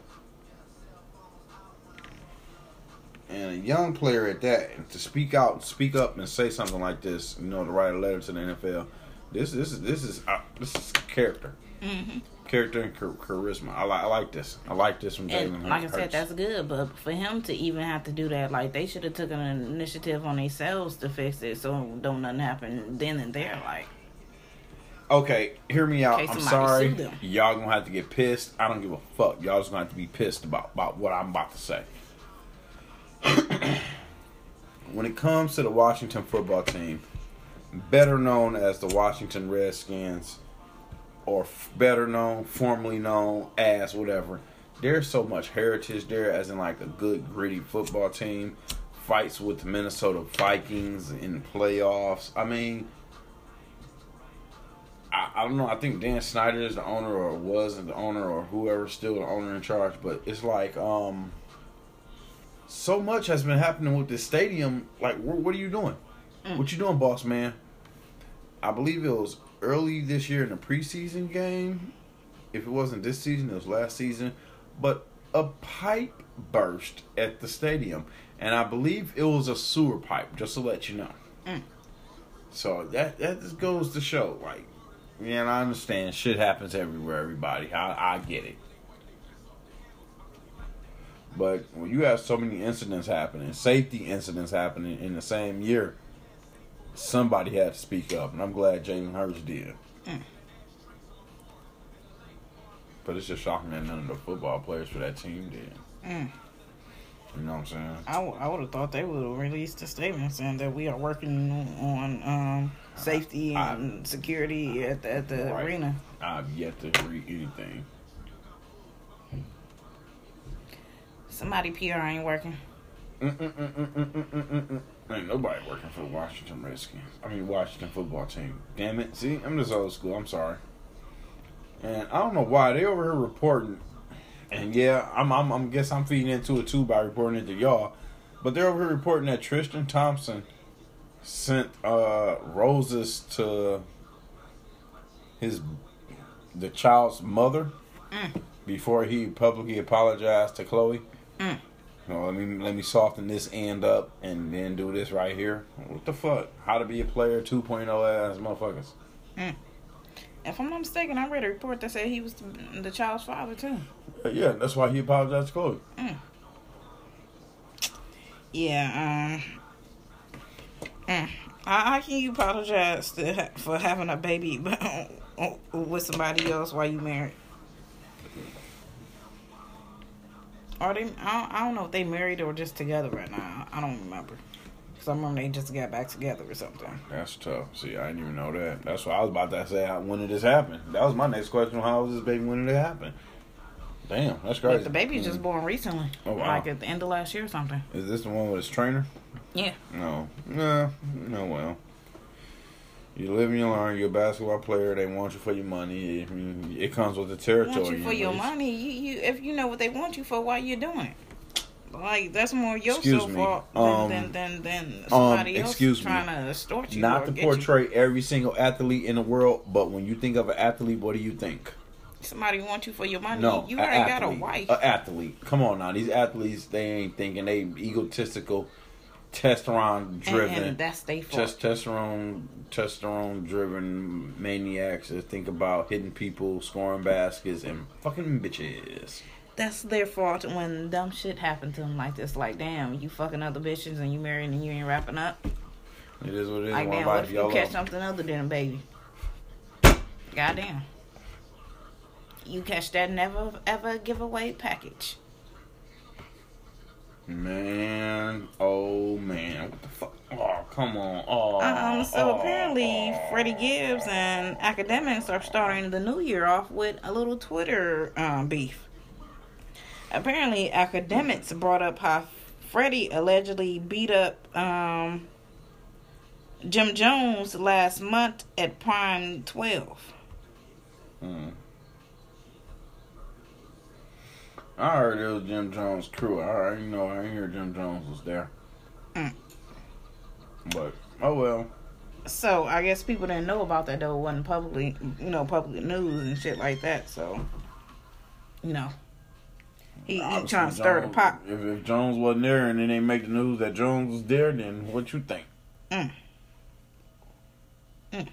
Speaker 2: and a young player at that, to speak out, speak up, and say something like this, you know, to write a letter to the NFL. This, this is this is uh, this is character,
Speaker 3: mm-hmm.
Speaker 2: Character and charisma. I like I like this. I like this from Jalen.
Speaker 3: like I
Speaker 2: Hurts.
Speaker 3: said that's good but for him to even have to do that like they should have taken an initiative on themselves to fix it so don't nothing happen then and there like
Speaker 2: Okay, hear me out. I'm sorry. Y'all gonna have to get pissed. I don't give a fuck. Y'all just gonna have to be pissed about, about what I'm about to say. when it comes to the Washington football team, better known as the Washington Redskins, or f- better known, formerly known as whatever, there's so much heritage there, as in like a good gritty football team. Fights with the Minnesota Vikings in playoffs. I mean, I, I don't know. I think Dan Snyder is the owner, or was the owner, or whoever's still the owner in charge. But it's like, um, so much has been happening with this stadium. Like, wh- what are you doing? What you doing, boss man? I believe it was early this year in a preseason game. If it wasn't this season, it was last season. But a pipe burst at the stadium, and I believe it was a sewer pipe. Just to let you know.
Speaker 3: Mm.
Speaker 2: So that that just goes to show, like, yeah, I understand shit happens everywhere. Everybody, I I get it. But when you have so many incidents happening, safety incidents happening in the same year, somebody had to speak up, and I'm glad Jalen Hurts did.
Speaker 3: Mm.
Speaker 2: But it's just shocking that none of the football players for that team did.
Speaker 3: Mm.
Speaker 2: You know what I'm saying?
Speaker 3: I, w- I would have thought they would have released a statement saying that we are working on um, safety and security at the, at the
Speaker 2: Right.
Speaker 3: arena.
Speaker 2: I've yet to read anything.
Speaker 3: Somebody PR ain't working.
Speaker 2: Mm-mm-mm-mm-mm-mm-mm-mm. Ain't nobody working for the Washington Redskins. I mean, Washington football team. Damn it. See, I'm just old school. I'm sorry. And I don't know why they over here reporting. And yeah, I'm, I'm, I'm guess I'm feeding into it too by reporting it to y'all. But they're over here reporting that Tristan Thompson sent uh, roses to his the child's mother
Speaker 3: Mm.
Speaker 2: before he publicly apologized to Khloé.
Speaker 3: Mm.
Speaker 2: You know, let me let me soften this end up and then do this right here. What the fuck? How to be a player 2.0 ass motherfuckers.
Speaker 3: If I'm not mistaken, I read a report that said he was the, the child's father too.
Speaker 2: Uh, Yeah, that's why he apologized to Khloé.
Speaker 3: Yeah. Um. mm. How, how can you apologize to, for having a baby with somebody else while you married? Are they? I don't, I don't know if they married or just together right now. I don't remember. Cause I remember they just got back together or something.
Speaker 2: That's tough. See, I didn't even know that. That's what I was about to say. When did this happen? That was my next question. How was this baby? When did it happen? Damn, that's crazy.
Speaker 3: But the baby's just mm. born recently,
Speaker 2: Oh, wow.
Speaker 3: like at the end of last year or something.
Speaker 2: Is this the one with his trainer?
Speaker 3: Yeah.
Speaker 2: No. No. No. Well. You live and you learn. You're a basketball player. They want you for your money. I mean, it comes with the territory.
Speaker 3: want you for your money. You, you if you know what they want you for, why you doing it? Like that's more your
Speaker 2: Excuse
Speaker 3: fault than,
Speaker 2: um,
Speaker 3: than than than somebody else
Speaker 2: excuse me.
Speaker 3: trying to extort you.
Speaker 2: Not to
Speaker 3: get you.
Speaker 2: portray every single athlete in the world, but when you think of an athlete, what do you think?
Speaker 3: Somebody want you for your money.
Speaker 2: No,
Speaker 3: you already got a wife.
Speaker 2: An athlete. Come on now, these athletes they ain't thinking they egotistical, testosterone
Speaker 3: and,
Speaker 2: driven,
Speaker 3: and that's their fault.
Speaker 2: just testosterone testosterone driven maniacs that think about hitting people, scoring baskets, and fucking bitches.
Speaker 3: that's their fault when dumb shit happened to them like this. Like, damn, you fucking other bitches and you married and you ain't wrapping up.
Speaker 2: It is what it is.
Speaker 3: Like,
Speaker 2: One
Speaker 3: damn, what if you
Speaker 2: yellow.
Speaker 3: catch something other than a baby? Goddamn. You catch that never ever giveaway package.
Speaker 2: Man, oh man, what the fuck? Oh, come on. Oh,
Speaker 3: Um, so
Speaker 2: oh,
Speaker 3: apparently,
Speaker 2: oh.
Speaker 3: Freddie Gibbs and Akademiks are starting the new year off with a little Twitter um, beef. Apparently, Akademiks brought up how Freddie allegedly beat up um, Jim Jones last month at Prime 12.
Speaker 2: Hmm. I heard it was Jim Jones' crew. I already know. I didn't hear Jim Jones was there.
Speaker 3: Mm.
Speaker 2: But oh well.
Speaker 3: So I guess people didn't know about that though. It wasn't publicly, you know, public news and shit like that. So, you know, he, he trying to stir the pot.
Speaker 2: If, if Jones wasn't there and then they make the news that Jones was there, then what you think?
Speaker 3: Mm. Mm.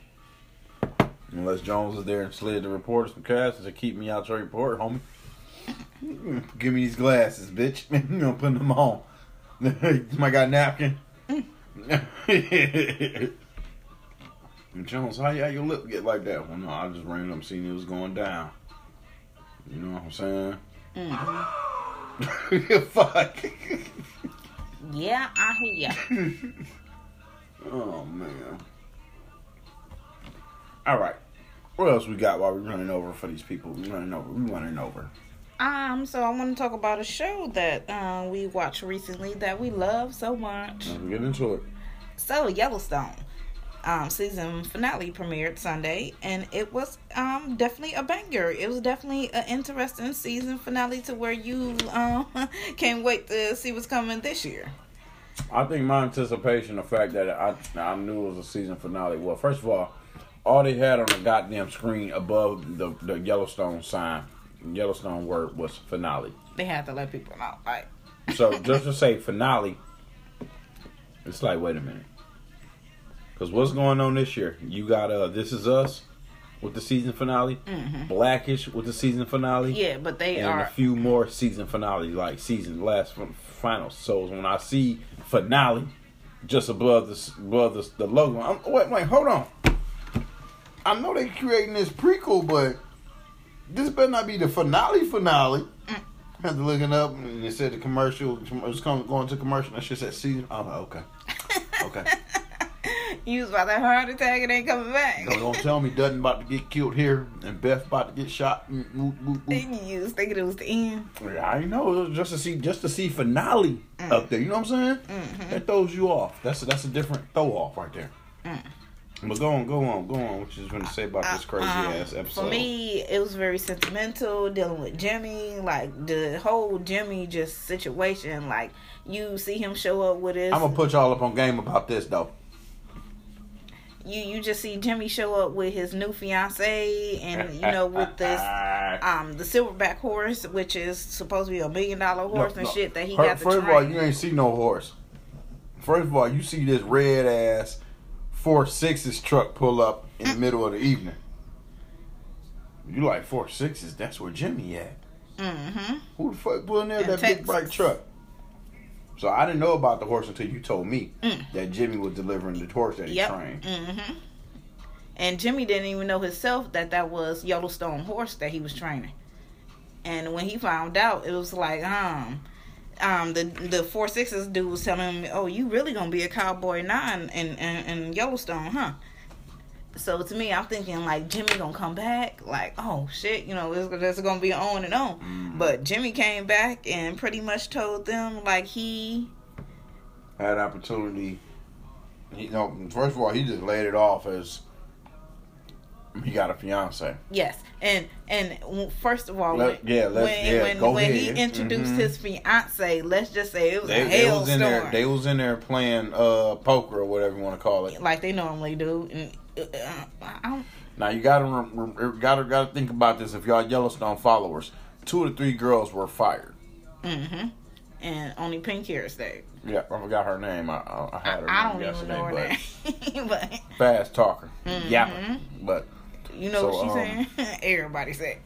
Speaker 2: Unless Jones was there and slid the reporters some cash to keep me out your report, homie. Give me these glasses, bitch. you know, putting them on. Somebody got napkin. Jones, how, how your lip get like that? Well, no, I just ran up, seen it was going down. You know what I'm saying?
Speaker 3: Mhm.
Speaker 2: Fuck.
Speaker 3: Yeah, I hear ya.
Speaker 2: oh man. All right. What else we got while we're running over for these people? We running over. We running over.
Speaker 3: Um, so I want to talk about a show that uh, we watched recently that we love so much.
Speaker 2: Let's get into it.
Speaker 3: So Yellowstone, um, season finale premiered Sunday, and it was um definitely a banger. It was definitely an interesting season finale to where you um can't wait to see what's coming this year.
Speaker 2: I think my anticipation, the fact that I I knew it was a season finale. Well, first of all, all they had on the goddamn screen above the the Yellowstone sign, Yellowstone word was finale.
Speaker 3: They had to let people know. Like,
Speaker 2: So just to say finale, it's like wait a minute, because what's going on this year? You got uh, This Is Us with the season finale, Blackish with the season finale,
Speaker 3: Mm-hmm. yeah, but they
Speaker 2: are. a few more season finales, like season last fin- finals. So when I see finale just above the above the, the logo, I'm wait, wait, hold on. I know they creating this prequel, but this better not be the finale finale. Had to looking up and it said the commercial it was coming going to commercial. That shit said season. I'm like, okay, okay.
Speaker 3: You was about to heart attack and ain't coming back.
Speaker 2: Don't, don't tell me Dutton about to get killed here and Beth about to get shot. Mm, mm, mm, mm.
Speaker 3: you was thinking it was the end.
Speaker 2: Yeah, I know just to see just to see finale up there. You know what I'm saying? That throws you off. That's a, that's a different throw off right there. But go on, go on, go on. What you going to say about this crazy
Speaker 3: Um,
Speaker 2: ass episode?
Speaker 3: For me, it was very sentimental dealing with Jimmy. Like the whole Jimmy just situation. Like you see him show up with his.
Speaker 2: I'm gonna put y'all up on game about this though.
Speaker 3: you you just see Jimmy show up with his new fiance, and you know with this um the silverback horse, which is supposed to be a million dollar horse
Speaker 2: No,
Speaker 3: and
Speaker 2: no.
Speaker 3: shit that he
Speaker 2: Fir-
Speaker 3: got to
Speaker 2: First of all, you ain't see no horse. First of all, you see this red ass four sixes truck pull up in the middle of the evening. You like four sixes? That's where Jimmy at.
Speaker 3: mm-hmm.
Speaker 2: Who the fuck pulling there
Speaker 3: In
Speaker 2: that big bright truck? So I didn't know about the horse until you told me
Speaker 3: Mm.
Speaker 2: that Jimmy was delivering the horse that he
Speaker 3: Yep.
Speaker 2: trained.
Speaker 3: Mm-hmm. And Jimmy didn't even know himself that that was Yellowstone horse that he was training. And when he found out, it was like, um, um, the the four sixes dude was telling me, "Oh, you really gonna be a cowboy now in in, in, Yellowstone, huh?" So to me, I'm thinking like Jimmy gonna come back, like oh shit, you know, it's, it's gonna be on and on.
Speaker 2: Mm.
Speaker 3: But Jimmy came back and pretty much told them like he
Speaker 2: Had opportunity. You know, first of all, he just laid it off as he got a fiance.
Speaker 3: Yes, and and first of all,
Speaker 2: Let-
Speaker 3: when,
Speaker 2: yeah, let's-
Speaker 3: when,
Speaker 2: yeah,
Speaker 3: when, when he introduced
Speaker 2: Mhm.
Speaker 3: his fiance, let's just say it was
Speaker 2: They,
Speaker 3: a
Speaker 2: they was in there. They was in there playing uh, poker or whatever you want to call it.
Speaker 3: like they normally do. And uh, I don't,
Speaker 2: Now you gotta rem- gotta gotta think about this. If y'all Yellowstone followers, two or three girls were fired.
Speaker 3: hmm and only Pink hair stayed.
Speaker 2: Yeah, I forgot her name. I, I, had her
Speaker 3: I don't even know her
Speaker 2: but
Speaker 3: name, but
Speaker 2: fast talker,
Speaker 3: Mhm.
Speaker 2: yapper. But
Speaker 3: you know
Speaker 2: So,
Speaker 3: what she's
Speaker 2: um,
Speaker 3: saying. Everybody said,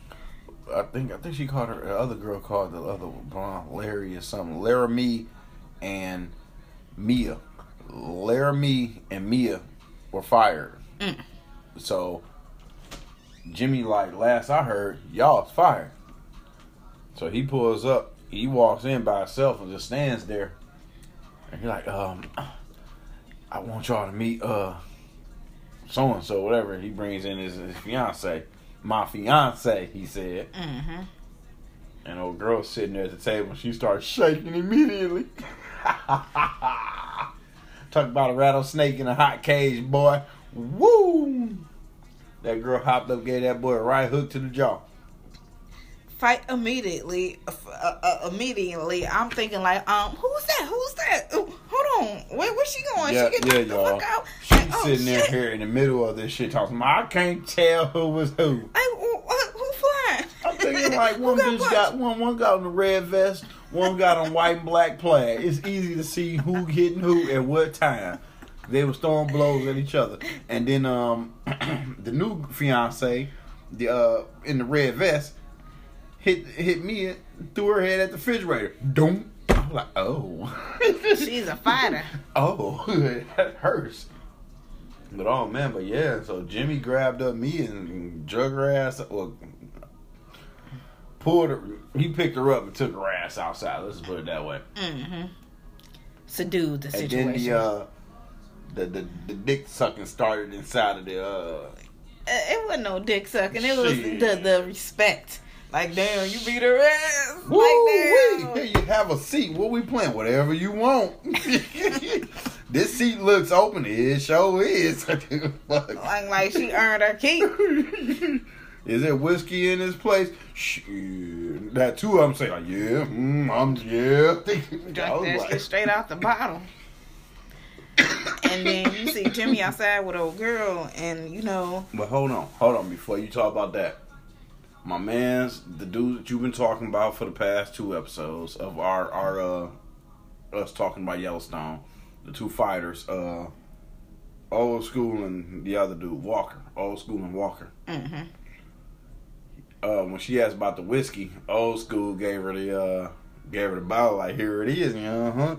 Speaker 2: I think I think she called her the other girl called the other one, Larry or something. Laramie and Mia. Laramie and Mia were fired.
Speaker 3: Mm.
Speaker 2: So Jimmy, like last I heard, y'all's fired. So he pulls up. He walks in by himself and just stands there. And he's like, um, I want y'all to meet uh so and so, whatever. He brings in his, his fiance. My fiance, he said.
Speaker 3: mm-hmm.
Speaker 2: And old girl sitting there at the table, she starts shaking immediately. Talk about a rattlesnake in a hot cage, boy. Woo! That girl hopped up, gave that boy a right hook to the jaw.
Speaker 3: Fight immediately. Uh, uh, immediately, I'm thinking like, um, who's that? Who's that? Ooh, hold on, where where's she going?
Speaker 2: yeah,
Speaker 3: she
Speaker 2: yeah,
Speaker 3: get the fuck out.
Speaker 2: She's
Speaker 3: Like, oh,
Speaker 2: sitting there here in the middle of this shit talking. I can't tell who was who.
Speaker 3: Hey, who, who- flying?
Speaker 2: I'm thinking like one
Speaker 3: got
Speaker 2: bitch
Speaker 3: punched?
Speaker 2: got one one got on the red vest, one got on white and black plaid. It's easy to see who hitting who at what time. They was throwing blows at each other, and then um the new fiance, the uh in the red vest, hit hit me threw her head at the refrigerator. Don't. I'm like, oh,
Speaker 3: She's a fighter.
Speaker 2: oh, that hurts. But oh man, but yeah, so Jimmy grabbed up me and drug her ass. Well, pulled her. He picked her up and took her ass outside. Let's put it that way.
Speaker 3: Mm-hmm. Subdued the situation.
Speaker 2: And then the uh, the the the dick sucking started inside of the. uh
Speaker 3: Uh, it wasn't no dick sucking. It was the the respect. Like damn, you beat her ass.
Speaker 2: Woo
Speaker 3: like
Speaker 2: Here you have a seat. What we playing? Whatever you want. this seat looks open. It sure is. Fuck.
Speaker 3: Like like she earned her keep.
Speaker 2: Is there whiskey in this place? Shit. That too, I'm saying, like, yeah, mm, I'm yeah. I
Speaker 3: Drank that
Speaker 2: like-
Speaker 3: shit straight out the bottle. and then you see Jimmy outside with old girl, and you know,
Speaker 2: But hold on, hold on. Before you talk about that, my man's the dude that you've been talking about for the past two episodes of our our uh us talking about Yellowstone, the two fighters, uh, old school and the other dude Walker, old school and Walker.
Speaker 3: hmm
Speaker 2: Uh, when she asked about the whiskey, old school gave her the uh gave her the bottle like here it is, uh huh.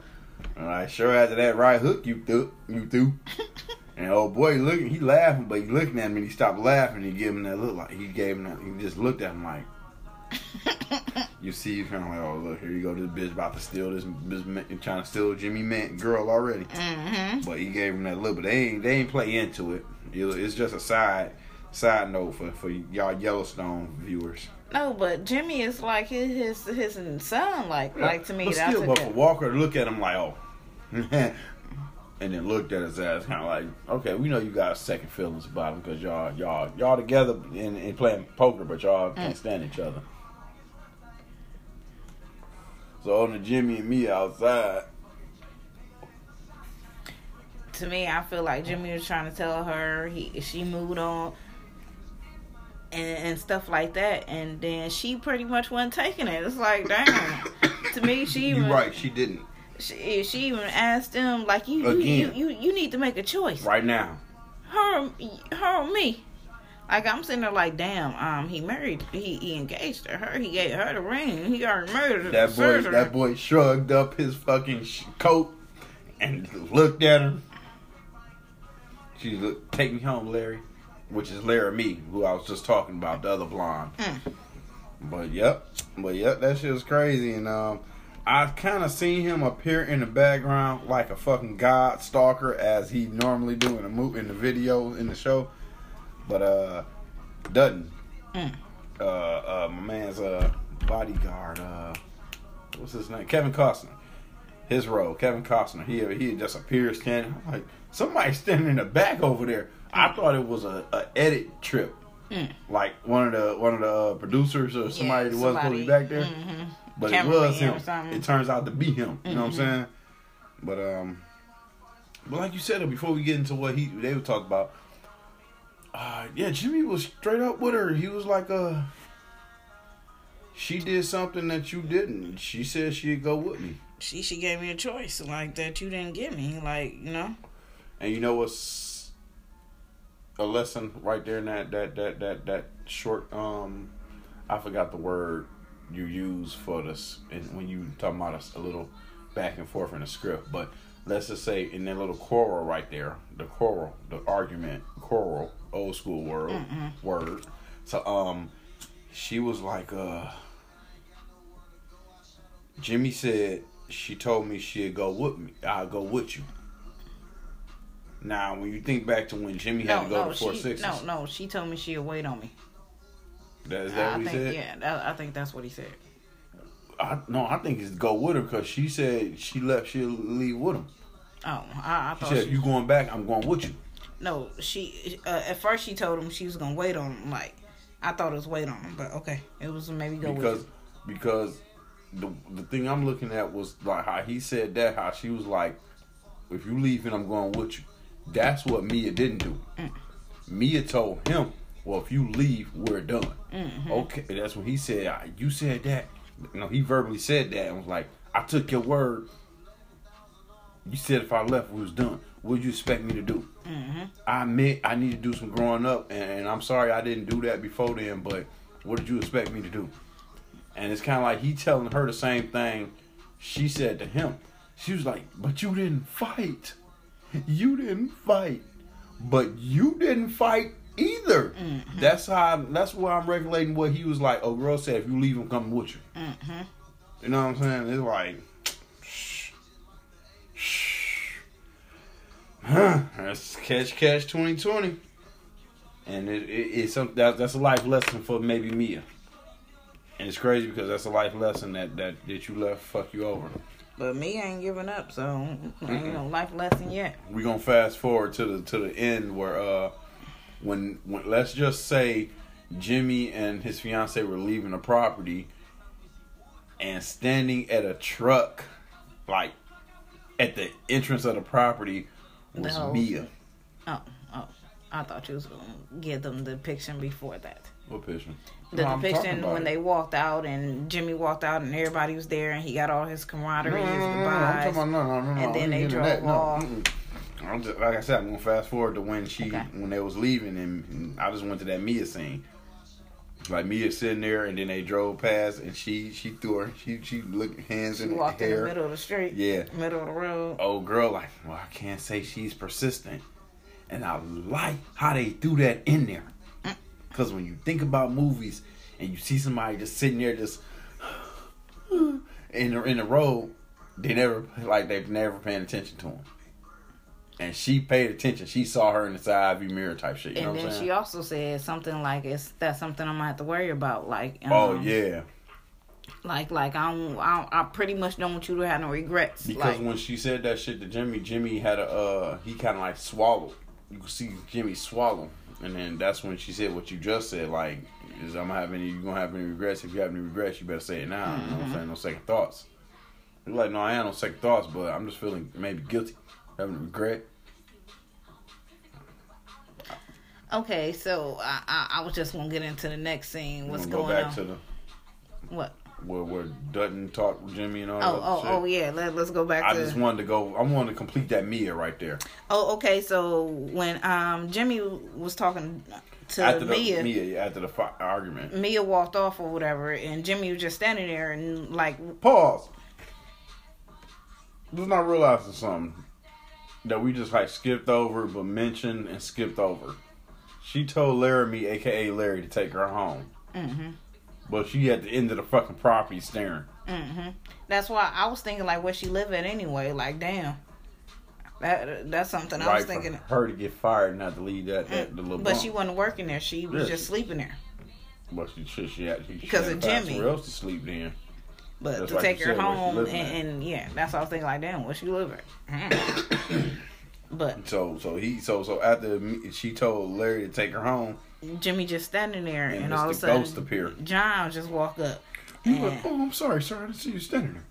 Speaker 2: And like sure after that right hook you threw you threw. And old boy looking, he laughing, but he looking at me. and He stopped laughing. He gave him that look like he gave him that. He just looked at him like you see. You kind of like, oh look, here you go. This bitch about to steal this. this man- trying to steal Jimmy Man girl already.
Speaker 3: hmm
Speaker 2: But he gave him that look. But they ain't they ain't play into it. It- It's just a side side note for for y'all Yellowstone viewers.
Speaker 3: No, but Jimmy is like his his his son. Like like to me,
Speaker 2: but
Speaker 3: that's
Speaker 2: still, but for. Walker look at him like, oh, and then looked at his ass, kind of like, okay, we know you got second feelings about him because y'all y'all y'all together and, and playing poker, but y'all can't
Speaker 3: Mm.
Speaker 2: stand each other. So on the Jimmy and me outside,
Speaker 3: To me, I feel like Jimmy was trying to tell her he she moved on. And, and stuff like that, and then she pretty much wasn't taking it. It's like, damn. to me, she even
Speaker 2: you right, she didn't.
Speaker 3: She, she even asked them like, you you, you you you need to make a choice.
Speaker 2: Right now,
Speaker 3: her her or me. Like I'm sitting there like, damn, um, he married, he, he engaged to her, he gave her the ring, he already married her.
Speaker 2: that boy
Speaker 3: her.
Speaker 2: that boy shrugged up his fucking sh- coat and looked at her. She looked, take me home, Larry, which is Laramie, who I was just talking about, the other blonde.
Speaker 3: Mm.
Speaker 2: But yep, but yep, that shit was crazy, and um, I kind of seen him appear in the background like a fucking god stalker as he normally do in the movie, in the video, in the show, but uh, doesn't.
Speaker 3: Mm.
Speaker 2: Uh, uh, my man's uh bodyguard, uh, what's his name? Kevin Costner. His role, Kevin Costner. He he just appears standing. I'm like somebody standing in the back over there. I thought it was a, a edit trip,
Speaker 3: Mm.
Speaker 2: like one of the one of the uh, producers or somebody
Speaker 3: Yeah,
Speaker 2: that wasn't supposed to be back there.
Speaker 3: mhm.
Speaker 2: But it was him. It turns out to be him. You know what I'm
Speaker 3: Mhm.
Speaker 2: saying? But um, but like you said, before we get into what he they would talk about, uh, yeah, Jimmy was straight up with her. He was like, uh, she did something that you didn't. She said she'd go with me.
Speaker 3: She she gave me a choice like that you didn't give me, like you know.
Speaker 2: And you know what's a lesson right there in that that that that that short um, I forgot the word you use for this and when you talk about a, a little back and forth in the script, but let's just say in that little quarrel right there, the quarrel, the argument, quarrel, old school word, word. So um, she was like uh. Jimmy said she told me she'd go with me. I'll go with you. Now, when you think back to when Jimmy had to go
Speaker 3: no,
Speaker 2: to four
Speaker 3: she
Speaker 2: sixes,
Speaker 3: no no. She told me she'd wait on me.
Speaker 2: That, is that
Speaker 3: I
Speaker 2: what he
Speaker 3: think
Speaker 2: said?
Speaker 3: yeah, that, I think that's what he said.
Speaker 2: I, no, I think it's go with her because she said she left. She'll leave with him.
Speaker 3: Oh, I, I
Speaker 2: She said,
Speaker 3: she,
Speaker 2: you going back, I'm going with you."
Speaker 3: no. She uh, at first she told him she was gonna wait on him. Like I thought it was wait on him, but okay, it was maybe go
Speaker 2: because
Speaker 3: with
Speaker 2: because the the thing I'm looking at was like how he said that how she was like, if you leaving, I'm going with you. That's what Mia didn't do.
Speaker 3: Mm.
Speaker 2: Mia told him, well, if you leave, we're done.
Speaker 3: Mm-hmm.
Speaker 2: Okay, that's what he said, "Ah, you said that. No, he verbally said that and was like, I took your word. You said if I left, we was done. What you expect me to do?
Speaker 3: Mm-hmm.
Speaker 2: I admit I need to do some growing up, and, and I'm sorry I didn't do that before then. But what did you expect me to do? And it's kind of like he telling her the same thing she said to him. She was like, "But you didn't fight. You didn't fight. But you didn't fight either." That's how. That's why I'm regulating what he was like. Oh, girl said, "If you leave, I'm coming with you."
Speaker 3: Mm-hmm.
Speaker 2: You know what I'm saying? It's like, shh, shh. Huh, that's catch catch 2020. And it, it, it's some that, that's a life lesson for maybe Mia. And it's crazy because that's a life lesson that that, that you left fuck you over.
Speaker 3: But me ain't giving up, so ain't no life lesson yet.
Speaker 2: We're gonna fast forward to the to the end where uh when when let's just say Jimmy and his fiance were leaving the property and standing at a truck like at the entrance of the property was
Speaker 3: whole-
Speaker 2: Mia.
Speaker 3: Oh, oh. I thought you was gonna give them the picture before that.
Speaker 2: What picture?
Speaker 3: The
Speaker 2: No,
Speaker 3: depiction when
Speaker 2: it.
Speaker 3: they walked out and Jimmy walked out and everybody was there and he got all his camaraderie,
Speaker 2: No, no,
Speaker 3: his
Speaker 2: no, no, no, I'm talking
Speaker 3: goodbyes.
Speaker 2: about no, no, no, no.
Speaker 3: And then they
Speaker 2: getting
Speaker 3: drove
Speaker 2: that. No,
Speaker 3: off.
Speaker 2: I'm just, like I said, I'm gonna fast forward to when she
Speaker 3: Okay.
Speaker 2: when they was leaving, and I just went to that Mia scene. Like Mia sitting there, and then they drove past, and she she threw her she she looked hands
Speaker 3: She
Speaker 2: in the
Speaker 3: walked in
Speaker 2: hair.
Speaker 3: the middle of the street.
Speaker 2: Yeah.
Speaker 3: Middle of the road.
Speaker 2: old girl like, well, I can't say she's persistent. And I like how they threw that in there. Because when you think about movies and you see somebody just sitting there just in the, in the road, they never, like, they've never paying attention to him. And she paid attention. She saw her in the side view mirror type shit. You know
Speaker 3: and
Speaker 2: what
Speaker 3: then she also said something like, "It's that's something I'm gonna have to worry about." Like, um,
Speaker 2: oh, yeah.
Speaker 3: like, like I don't, I, don't- I pretty much don't want you to have no regrets.
Speaker 2: Because
Speaker 3: like,
Speaker 2: when she said that shit to Jimmy, Jimmy had a uh he kind of like swallowed. You could see Jimmy swallow, and then that's when she said what you just said. Like, is I'm gonna have any? You gonna have any regrets? If you have any regrets, you better say it now. You know what
Speaker 3: Mm-hmm.
Speaker 2: I'm saying? No second thoughts. You're like, no, I ain't no second thoughts, but I'm just feeling maybe guilty, having a regret.
Speaker 3: okay, so I, I, I was just gonna get into the next scene. What's going
Speaker 2: go back
Speaker 3: on?
Speaker 2: to the
Speaker 3: what?
Speaker 2: where where Dutton talked with Jimmy and all
Speaker 3: Oh,
Speaker 2: that
Speaker 3: oh,
Speaker 2: shit.
Speaker 3: oh, yeah. Let, let's go back
Speaker 2: I
Speaker 3: to.
Speaker 2: just wanted to go. I wanted to complete that Mia right there.
Speaker 3: Oh, okay. So when um Jimmy was talking to
Speaker 2: after the
Speaker 3: Mia,
Speaker 2: Mia, after the fi- argument.
Speaker 3: Mia walked off or whatever, and Jimmy was just standing there and like,
Speaker 2: Pause. Just not realizing something that we just like skipped over, but mentioned and skipped over. She told Laramie, aka Larry, to take her home,
Speaker 3: hmm
Speaker 2: but she at the end of the fucking property staring.
Speaker 3: hmm That's why I was thinking like where she live at anyway. Like, damn, that that's something I was thinking.
Speaker 2: for her to get fired and have to leave that, that the little.
Speaker 3: But
Speaker 2: bump.
Speaker 3: she wasn't working there. She was
Speaker 2: Yeah,
Speaker 3: just
Speaker 2: she-
Speaker 3: sleeping there.
Speaker 2: But she should. She had she
Speaker 3: Because of Jimmy.
Speaker 2: Somewhere else to sleep then.
Speaker 3: But
Speaker 2: That's
Speaker 3: to
Speaker 2: like
Speaker 3: take her
Speaker 2: said,
Speaker 3: home and, and yeah, that's what I was thinking. Like, damn, where she? Mm. but
Speaker 2: So so he so so after she told Larry to take her home,
Speaker 3: Jimmy just standing there,
Speaker 2: and,
Speaker 3: and all of a sudden,
Speaker 2: Ghost appeared.
Speaker 3: John just walk up.
Speaker 2: He
Speaker 3: And,
Speaker 2: "Oh, I'm sorry, sir. I didn't see you standing there."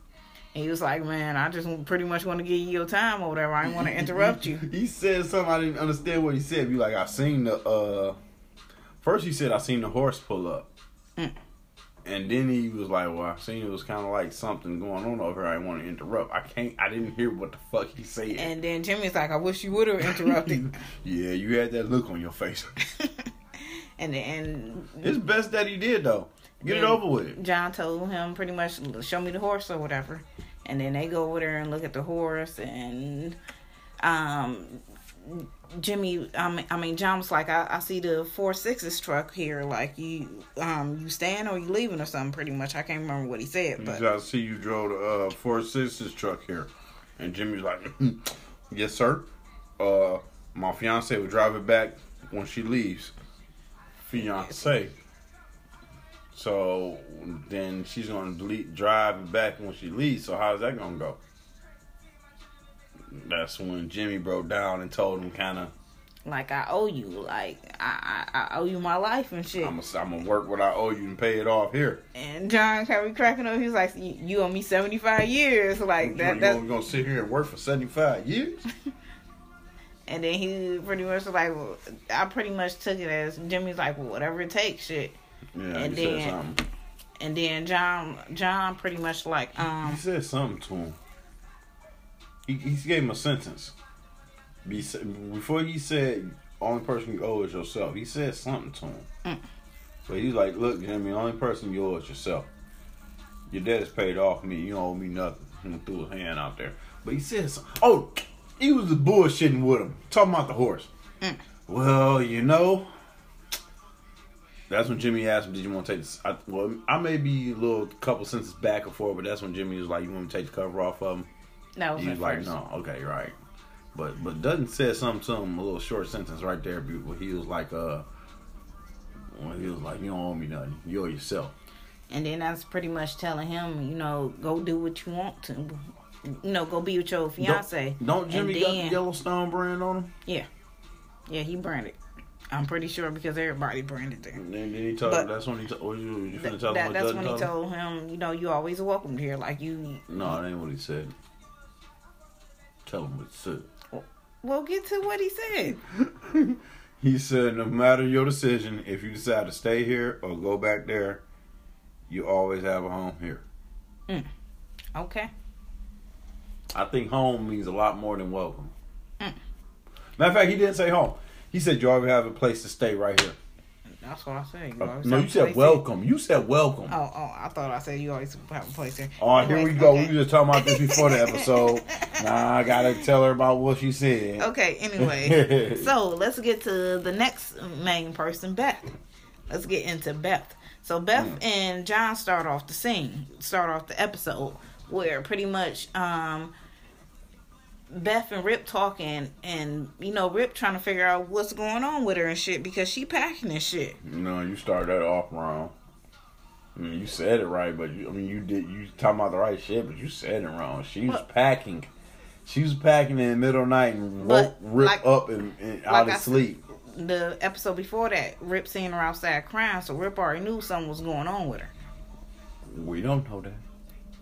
Speaker 3: he was like, "Man, I just pretty much want to give you your time or whatever. I didn't want to interrupt you."
Speaker 2: He said something I didn't understand what he said. Be like, I seen the uh first he said I seen the horse pull up.
Speaker 3: Mm.
Speaker 2: And then he was like, Well, I've seen it was kinda like something going on over here. I want to interrupt. I can't I didn't hear what the fuck he said.
Speaker 3: And then Jimmy's like, "I wish you would have interrupted."
Speaker 2: yeah, you had that look on your face.
Speaker 3: and then
Speaker 2: it's best that he did though. Get it over with.
Speaker 3: John told him pretty much, "Show me the horse or whatever." And then they go over there and look at the horse, and um, Jimmy, I mean, I mean, John was like, I, "I see the four sixes truck here. Like you, um, you staying or you leaving or something?" Pretty much, I can't remember what he said, but
Speaker 2: I see you drove the uh, Four Sixes truck here. And Jimmy's like, Yes, sir. Uh, my fiance will drive it back when she leaves. Fiance. So then she's gonna delete, drive it back when she leaves. So how's that gonna go? That's when Jimmy broke down and told him kind of,
Speaker 3: like I owe you, like I, I, I owe you my life and shit.
Speaker 2: I'm gonna work what I owe you and pay it off here.
Speaker 3: and John kept cracking up. He was like, "You owe me seventy five years." Like that.
Speaker 2: you
Speaker 3: That.
Speaker 2: gonna, sit here and work for 75 years?
Speaker 3: And then he pretty much was like, well, I pretty much took it as Jimmy's like, well, whatever it takes, shit.
Speaker 2: Yeah,
Speaker 3: And
Speaker 2: he
Speaker 3: then-
Speaker 2: said something.
Speaker 3: And then John, John pretty much like,
Speaker 2: He
Speaker 3: um,
Speaker 2: said something to him. He, he gave him a sentence. Be- Before he said, only person you owe is yourself, he said something to him.
Speaker 3: Mm.
Speaker 2: So he's like, look, Jimmy, only person you owe is yourself. Your debt is paid off me. You don't owe me nothing. He threw his hand out there. But he said something. Oh, he was bullshitting with him. Talking about the horse.
Speaker 3: Mm.
Speaker 2: Well, you know. That's when Jimmy asked him, "Did you want to take this?" I, well, I may be a little couple sentences back and forth, but that's when Jimmy was like, "You want me to take the cover off of him?"
Speaker 3: That was
Speaker 2: He like,
Speaker 3: first.
Speaker 2: "No, okay, right." But but Dutton said something to him, a little short sentence right there. Where he was like, "Uh," when he was like, "You don't owe me nothing. You owe yourself."
Speaker 3: And then that's pretty much telling him, you know, go do what you want to. You know, go be with your fiance.
Speaker 2: Don't, don't Jimmy
Speaker 3: And
Speaker 2: got the Yellowstone brand on him?
Speaker 3: Yeah. Yeah, he branded. I'm pretty sure because everybody branded there.
Speaker 2: And then, then he told
Speaker 3: But-
Speaker 2: him that's when he told. What you, you
Speaker 3: Th-
Speaker 2: him
Speaker 3: that, that's
Speaker 2: Dutton
Speaker 3: when he
Speaker 2: told him?
Speaker 3: told him, you know, you always welcomed here. Like you,
Speaker 2: No, that ain't what he said. Tell him what he said.
Speaker 3: Well, get to what he said.
Speaker 2: He said, no matter your decision, if you decide to stay here or go back there, you always have a home here.
Speaker 3: Okay.
Speaker 2: I think home means a lot more than welcome.
Speaker 3: Mm.
Speaker 2: Matter of fact, he didn't say home. He said you always have a place to stay right here.
Speaker 3: That's what I said. You
Speaker 2: Uh, no, you said welcome. You said welcome.
Speaker 3: Oh, oh, I thought I said you always have a place there.
Speaker 2: All right, here we go.
Speaker 3: okay.
Speaker 2: We were just talking about this before the episode. Now I gotta tell her about what she said.
Speaker 3: Okay, anyway. so let's get to the next main person, Beth. Let's get into Beth. So Beth
Speaker 2: Mm.
Speaker 3: and John start off the scene, start off the episode where pretty much um Beth and Rip talking and you know Rip trying to figure out what's going on with her and shit because she packing and shit.
Speaker 2: No, you started that off wrong. I mean, you said it right, but you, I mean, you did. You talking about the right shit, but you said it wrong. She was
Speaker 3: What?
Speaker 2: packing. She was packing in the middle of the night and woke Rip
Speaker 3: like-
Speaker 2: up and, and out
Speaker 3: like
Speaker 2: of
Speaker 3: I
Speaker 2: sleep.
Speaker 3: The episode before that, Rip seeing her outside crying, so Rip already knew something was going on with her.
Speaker 2: We don't know that.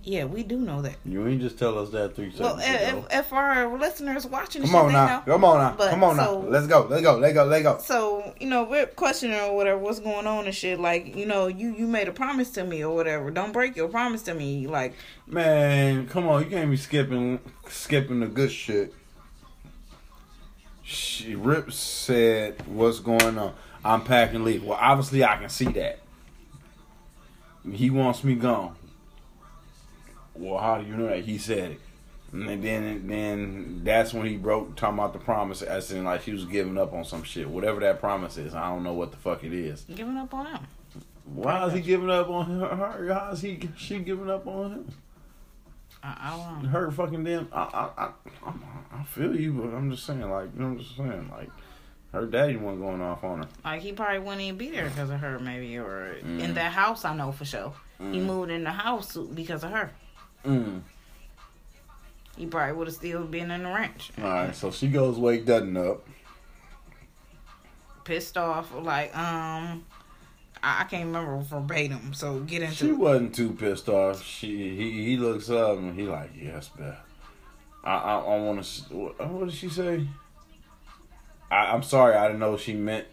Speaker 3: Yeah, we do know that.
Speaker 2: You ain't just tell us that three
Speaker 3: Well,
Speaker 2: seconds
Speaker 3: if,
Speaker 2: ago.
Speaker 3: if our listeners watching,
Speaker 2: Come on now. Come on now.
Speaker 3: But,
Speaker 2: Come on
Speaker 3: so-
Speaker 2: now. Let's go. Let's go. Let's go. Let's go.
Speaker 3: So you know, we're questioning or whatever, what's going on and shit. Like you know, you you made a promise to me or whatever. Don't break your promise to me. Like
Speaker 2: Man, come on. You can't be skipping skipping the good shit. She Rip said, "What's going on? I'm packing leave." Well, obviously I can see that. He wants me gone. Well, how do you know that? He said it. And then, then that's when he broke talking about the promise, as in like she was giving up on some shit, whatever that promise is. I don't know what the fuck it is.
Speaker 3: giving up on him.
Speaker 2: Why is he giving up on her? How is he? She giving up on him?
Speaker 3: I, I don't know.
Speaker 2: her fucking damn. I, I, I, I'm- feel you, but I'm just saying, like, you know, I'm just saying, like, her daddy wasn't going off on her.
Speaker 3: Like he probably wouldn't even be there because of her, maybe, or in
Speaker 2: Mm.
Speaker 3: that house. I know for sure. He moved in the house because of her.
Speaker 2: Mm.
Speaker 3: He probably would have still been in the ranch,
Speaker 2: All right, so she goes wake Dutton up.
Speaker 3: pissed off. Like um, I, I can't remember verbatim. So get into
Speaker 2: She
Speaker 3: it.
Speaker 2: wasn't too pissed off. She he he looks up and he like, yes, Beth. I I, I want to. What, what did she say? I, I'm sorry, I didn't know she meant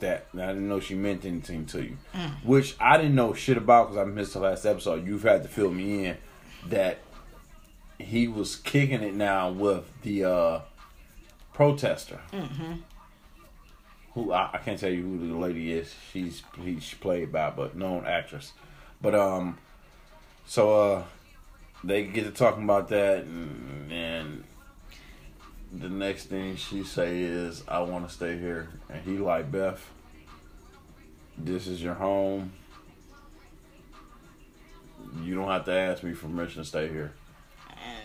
Speaker 2: that. I didn't know she meant anything to you, which I didn't know shit about because I missed the last episode. You've had to fill me in that he was kicking it now with the uh protester. Who I, I can't tell you who the lady is. She's she's played by but known actress. But um, so uh, they get to talking about that, and, and the next thing she say is, "I want to stay here," and he like, "Beth, this is your home. You don't have to ask me for permission to stay here.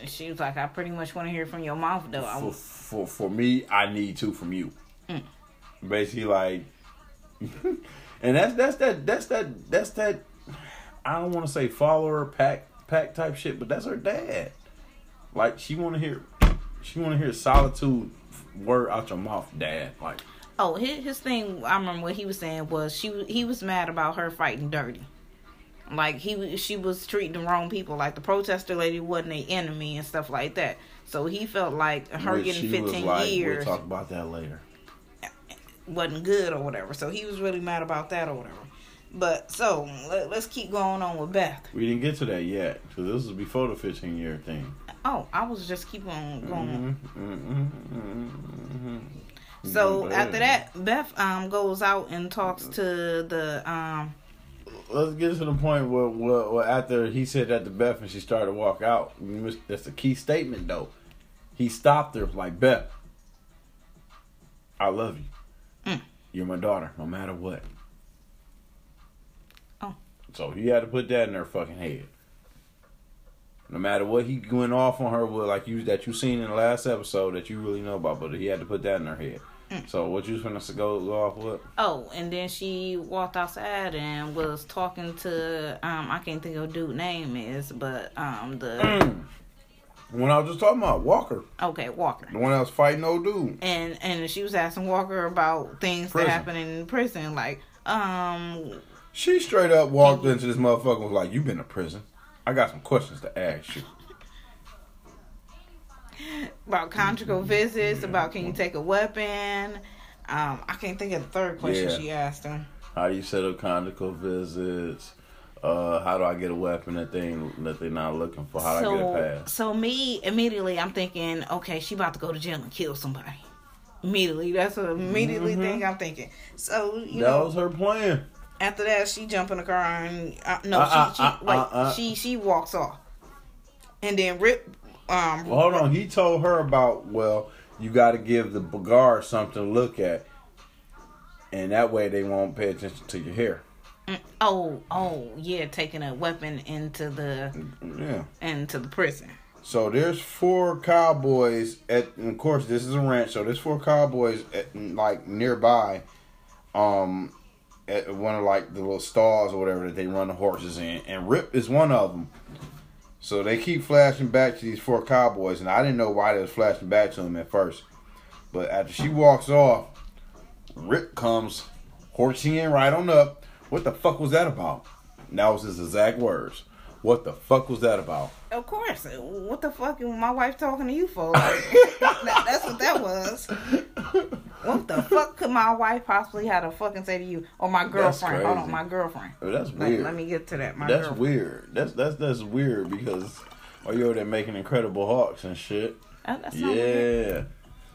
Speaker 3: And she was like, I pretty much want to hear from your mouth though.
Speaker 2: For for for me, I need to from you." Mm. Basically, like, and that's that's that that's that that's that. I don't want to say follower pack pack type shit, but that's her dad. Like she want to hear, she want to hear solitude word out your mouth, dad. Like,
Speaker 3: oh, his, his thing. I remember what he was saying was she he was mad about her fighting dirty. Like he she was treating the wrong people. Like the protester lady wasn't a enemy and stuff like that. So he felt like her
Speaker 2: which
Speaker 3: getting 15
Speaker 2: like,
Speaker 3: years
Speaker 2: We'll talk about that later.
Speaker 3: wasn't good or whatever. So he was really mad about that or whatever. But so let, let's keep going on with Beth.
Speaker 2: We didn't get to that yet, because this was before the 15 year thing.
Speaker 3: Oh, I was just keep on going.
Speaker 2: Mhm, mhm, mhm, mhm.
Speaker 3: So
Speaker 2: Mhm.
Speaker 3: after that, Beth um goes out and talks to the um
Speaker 2: let's get to the point where, where, where after he said that to Beth and she started to walk out. That's a key statement, though. He stopped her like Beth. I love you.
Speaker 3: Mm.
Speaker 2: You're my daughter, no matter what. So he had to put that in her fucking head. No matter what he went off on her with, like you that you seen in the last episode that you really know about, but he had to put that in her head.
Speaker 3: Mm.
Speaker 2: So what you was finna go, go off with?
Speaker 3: oh, and then she walked outside and was talking to um I can't think of dude name is, but um the.
Speaker 2: When I was just talking about Walker,
Speaker 3: okay Walker.
Speaker 2: the one that was fighting old dude.
Speaker 3: and and she was asking Walker about things
Speaker 2: Prison.
Speaker 3: that happen in prison, like um
Speaker 2: She straight up walked into this motherfucker and was like, You been to prison. I got some questions to ask you.
Speaker 3: about conjugal visits, about can you take a weapon. Um, I can't think of the third question
Speaker 2: Yeah.
Speaker 3: she asked him.
Speaker 2: How do you set up conjugal visits? Uh, how do I get a weapon that they that they're not looking for? How do I get
Speaker 3: so,
Speaker 2: it past?
Speaker 3: so me immediately, I'm thinking, okay, she about to go to jail and kill somebody. Immediately, that's what immediately thing I'm thinking. So you
Speaker 2: Mm-hmm. that
Speaker 3: know,
Speaker 2: was her plan.
Speaker 3: After that, she jump in the car and uh, no,
Speaker 2: Uh,
Speaker 3: she she
Speaker 2: uh, uh,
Speaker 3: wait,
Speaker 2: uh, uh.
Speaker 3: she she walks off, and then Rip. Um,
Speaker 2: Well, hold on. He told her about well, you got to give the guard something to look at, and that way they won't pay attention to your hair.
Speaker 3: Oh, oh, yeah, taking a weapon into the
Speaker 2: Yeah.
Speaker 3: into the prison.
Speaker 2: So there's four cowboys at, and of course this is a ranch. So there's four cowboys at, like nearby, um, at one of like the little stalls or whatever that they run the horses in, and Rip is one of them. So they keep flashing back to these four cowboys, and I didn't know why they was flashing back to them at first, but after she walks off, Rip comes horsing in right on up. What the fuck was that about? And that was his exact words. What the fuck was that about?
Speaker 3: Of course. What the fuck is my wife talking to you for? That, that's what that was. What the fuck could my wife possibly have to fucking say to you or my girlfriend? Hold on, my girlfriend.
Speaker 2: Oh, that's
Speaker 3: Let,
Speaker 2: weird.
Speaker 3: let me get to that. My
Speaker 2: That's
Speaker 3: girlfriend.
Speaker 2: weird. That's that's that's weird because oh, are you over there making Incredible Hawks and shit?
Speaker 3: Weird.
Speaker 2: Yeah.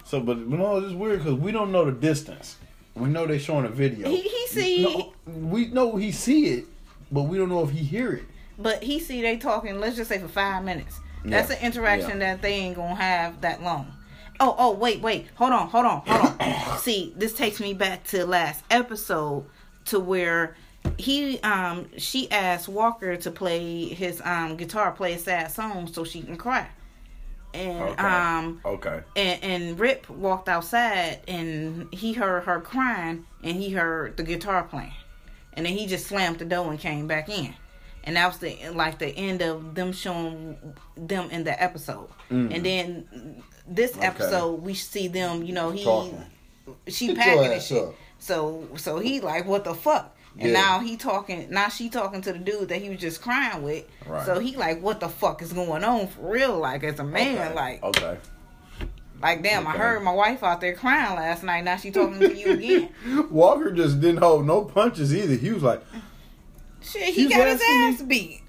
Speaker 2: So, but you no, it's weird because we don't know the distance. We know they're showing a video.
Speaker 3: He- he see-
Speaker 2: No, we know he see it, but we don't know if he hear it.
Speaker 3: But he see they talking. Let's just say for five minutes. That's
Speaker 2: Yeah.
Speaker 3: an interaction
Speaker 2: Yeah.
Speaker 3: that they ain't gonna have that long. Oh, oh, wait, wait, hold on, hold on, hold on. see, this takes me back to last episode to where he um she asked Walker to play his um guitar, play a sad song so she can cry. And
Speaker 2: Okay.
Speaker 3: um
Speaker 2: Okay.
Speaker 3: and, and Rip walked outside and he heard her crying and he heard the guitar playing. And then he just slammed the door and came back in. And that was the like the end of them showing them in the episode. And then this
Speaker 2: Mm. Okay.
Speaker 3: episode we see them, you know, he
Speaker 2: Talking.
Speaker 3: she
Speaker 2: Get
Speaker 3: packing and shit.
Speaker 2: up.
Speaker 3: So so he like what the fuck? And
Speaker 2: Yeah.
Speaker 3: now he talking now she talking to the dude that he was just crying with.
Speaker 2: Right.
Speaker 3: So he like what the fuck is going on for real like as a man
Speaker 2: okay.
Speaker 3: like
Speaker 2: okay.
Speaker 3: like damn, I heard my wife out there crying last night. Now she talking to you again.
Speaker 2: Walker just didn't hold no punches either. He was like,
Speaker 3: Shit,
Speaker 2: He
Speaker 3: he
Speaker 2: was
Speaker 3: got his ass beat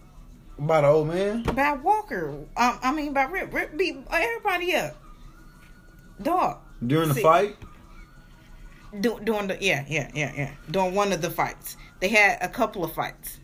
Speaker 2: "By the old man."
Speaker 3: by Walker. Um, I mean by Rip. Rip beat everybody up. Dog.
Speaker 2: During the
Speaker 3: See-
Speaker 2: fight,
Speaker 3: Do, doing the yeah yeah yeah yeah during one of the fights. They had a couple of fights.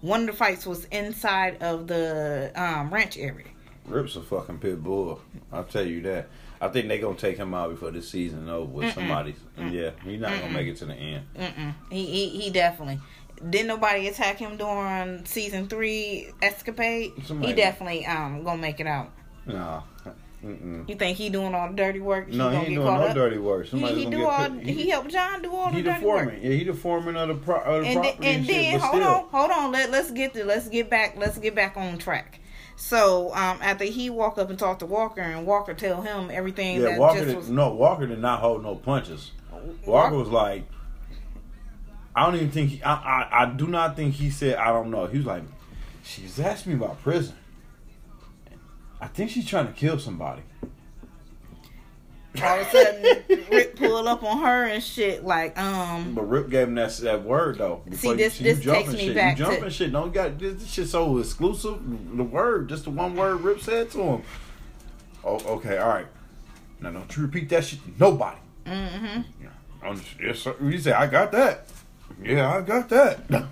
Speaker 3: One of the fights was inside of the um, ranch area.
Speaker 2: Rip's a fucking pit bull. I'll tell you that. I think they're gonna take him out before this season over with somebody. Yeah, he's not gonna make it to the end.
Speaker 3: Mm-mm. He, he he definitely. Didn't nobody attack him during season three escapade?
Speaker 2: Somebody-
Speaker 3: He definitely um gonna make it out.
Speaker 2: Nah. Mm-mm.
Speaker 3: You think he doing all the dirty work?
Speaker 2: No, he ain't doing no
Speaker 3: up?
Speaker 2: dirty work.
Speaker 3: He,
Speaker 2: Somebody's
Speaker 3: he do all.
Speaker 2: put-
Speaker 3: He, helped John do all
Speaker 2: He
Speaker 3: the dirty
Speaker 2: foreman.
Speaker 3: work.
Speaker 2: Yeah, he the foreman of the, pro- of the
Speaker 3: And then,
Speaker 2: property
Speaker 3: and
Speaker 2: and,
Speaker 3: then
Speaker 2: But
Speaker 3: hold
Speaker 2: still,
Speaker 3: on, hold on. Let let's get to let's get back let's get back on track. So um after he walk up and talk to Walker and Walker tell him everything
Speaker 2: yeah,
Speaker 3: that
Speaker 2: Walker did,
Speaker 3: was
Speaker 2: no Walker did not hold no punches. Walker was like, I don't even think he, I, I I do not think he said I don't know. He was like, she's asking me about prison. I think she's trying to kill somebody.
Speaker 3: all of a sudden Rip pulled up on her and shit like um
Speaker 2: But Rip gave him that that word though. Before you-
Speaker 3: this-
Speaker 2: you
Speaker 3: this
Speaker 2: jumping
Speaker 3: takes me
Speaker 2: shit.
Speaker 3: back
Speaker 2: You
Speaker 3: to-
Speaker 2: jumping shit. Don't got this, this shit so exclusive. The word, just the one word Rip said to him. Oh, okay, all right. Now don't you repeat that shit to nobody.
Speaker 3: mm-hmm.
Speaker 2: Yeah, I'm- yes, sir. You say I got that. Yeah, I got that.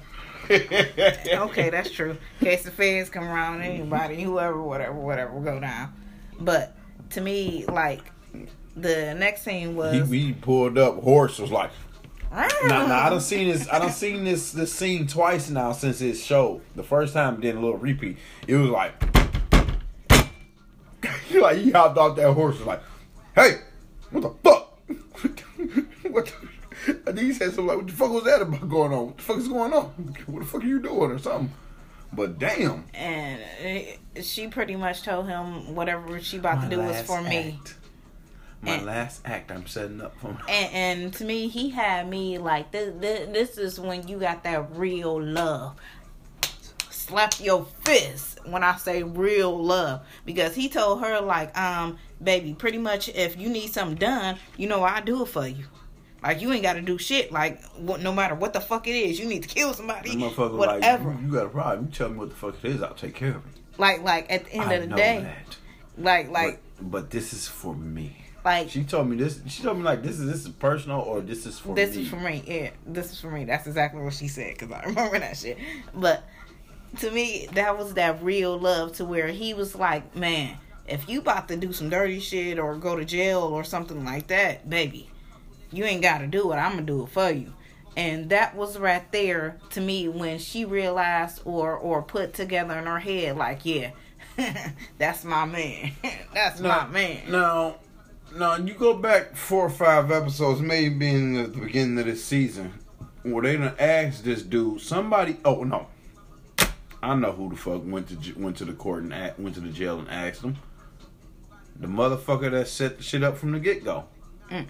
Speaker 3: okay, that's true. In case the feds come around, anybody, whoever, whatever, whatever, will go down. But to me, like the next scene was
Speaker 2: he pulled up. Horse was like. Now, now I don't seen this. I done seen this this scene twice now since it showed. The first time did a little repeat. It was like, like he hopped off that horse. Was like, hey, what the fuck? what? The, I think he said something like, "What the fuck was that about going on? What the fuck is going on? What the fuck are you doing or something?" But damn,
Speaker 3: and uh, she pretty much told him whatever she about to do was for me.
Speaker 2: My
Speaker 3: And-
Speaker 2: last act, I'm setting up for.
Speaker 3: And, and to me, he had me like this, this. This is when you got that real love. slap your fist when I say real love because he told her like, um, baby, pretty much if you need something done, you know I do it for you. Like you ain't got to do shit. Like what, no matter what the fuck it is, you need to kill somebody. Whatever.
Speaker 2: like you, you got a problem. You tell me what the fuck it is, I'll take care of it.
Speaker 3: like like at the end
Speaker 2: I
Speaker 3: of the
Speaker 2: know
Speaker 3: day,
Speaker 2: that.
Speaker 3: like like
Speaker 2: but, but this is for me.
Speaker 3: like
Speaker 2: She told me this. She told me like this is this is personal or this is for
Speaker 3: this
Speaker 2: me.
Speaker 3: is for me. Yeah, this is for me. That's exactly what she said because I remember that shit. But to me, that was that real love to where he was like, man, if you about to do some dirty shit or go to jail or something like that, baby, you ain't got to do it. I'm gonna do it for you. And that was right there to me when she realized or or put together in her head like, yeah, that's my man. that's my man.
Speaker 2: Now, now you go back four or five episodes, maybe in the beginning of this season, where they done asked this dude, somebody. Oh no, I know who the fuck went to went to the court and went to the jail and asked him. The motherfucker that set the shit up from the get go.
Speaker 3: Mm.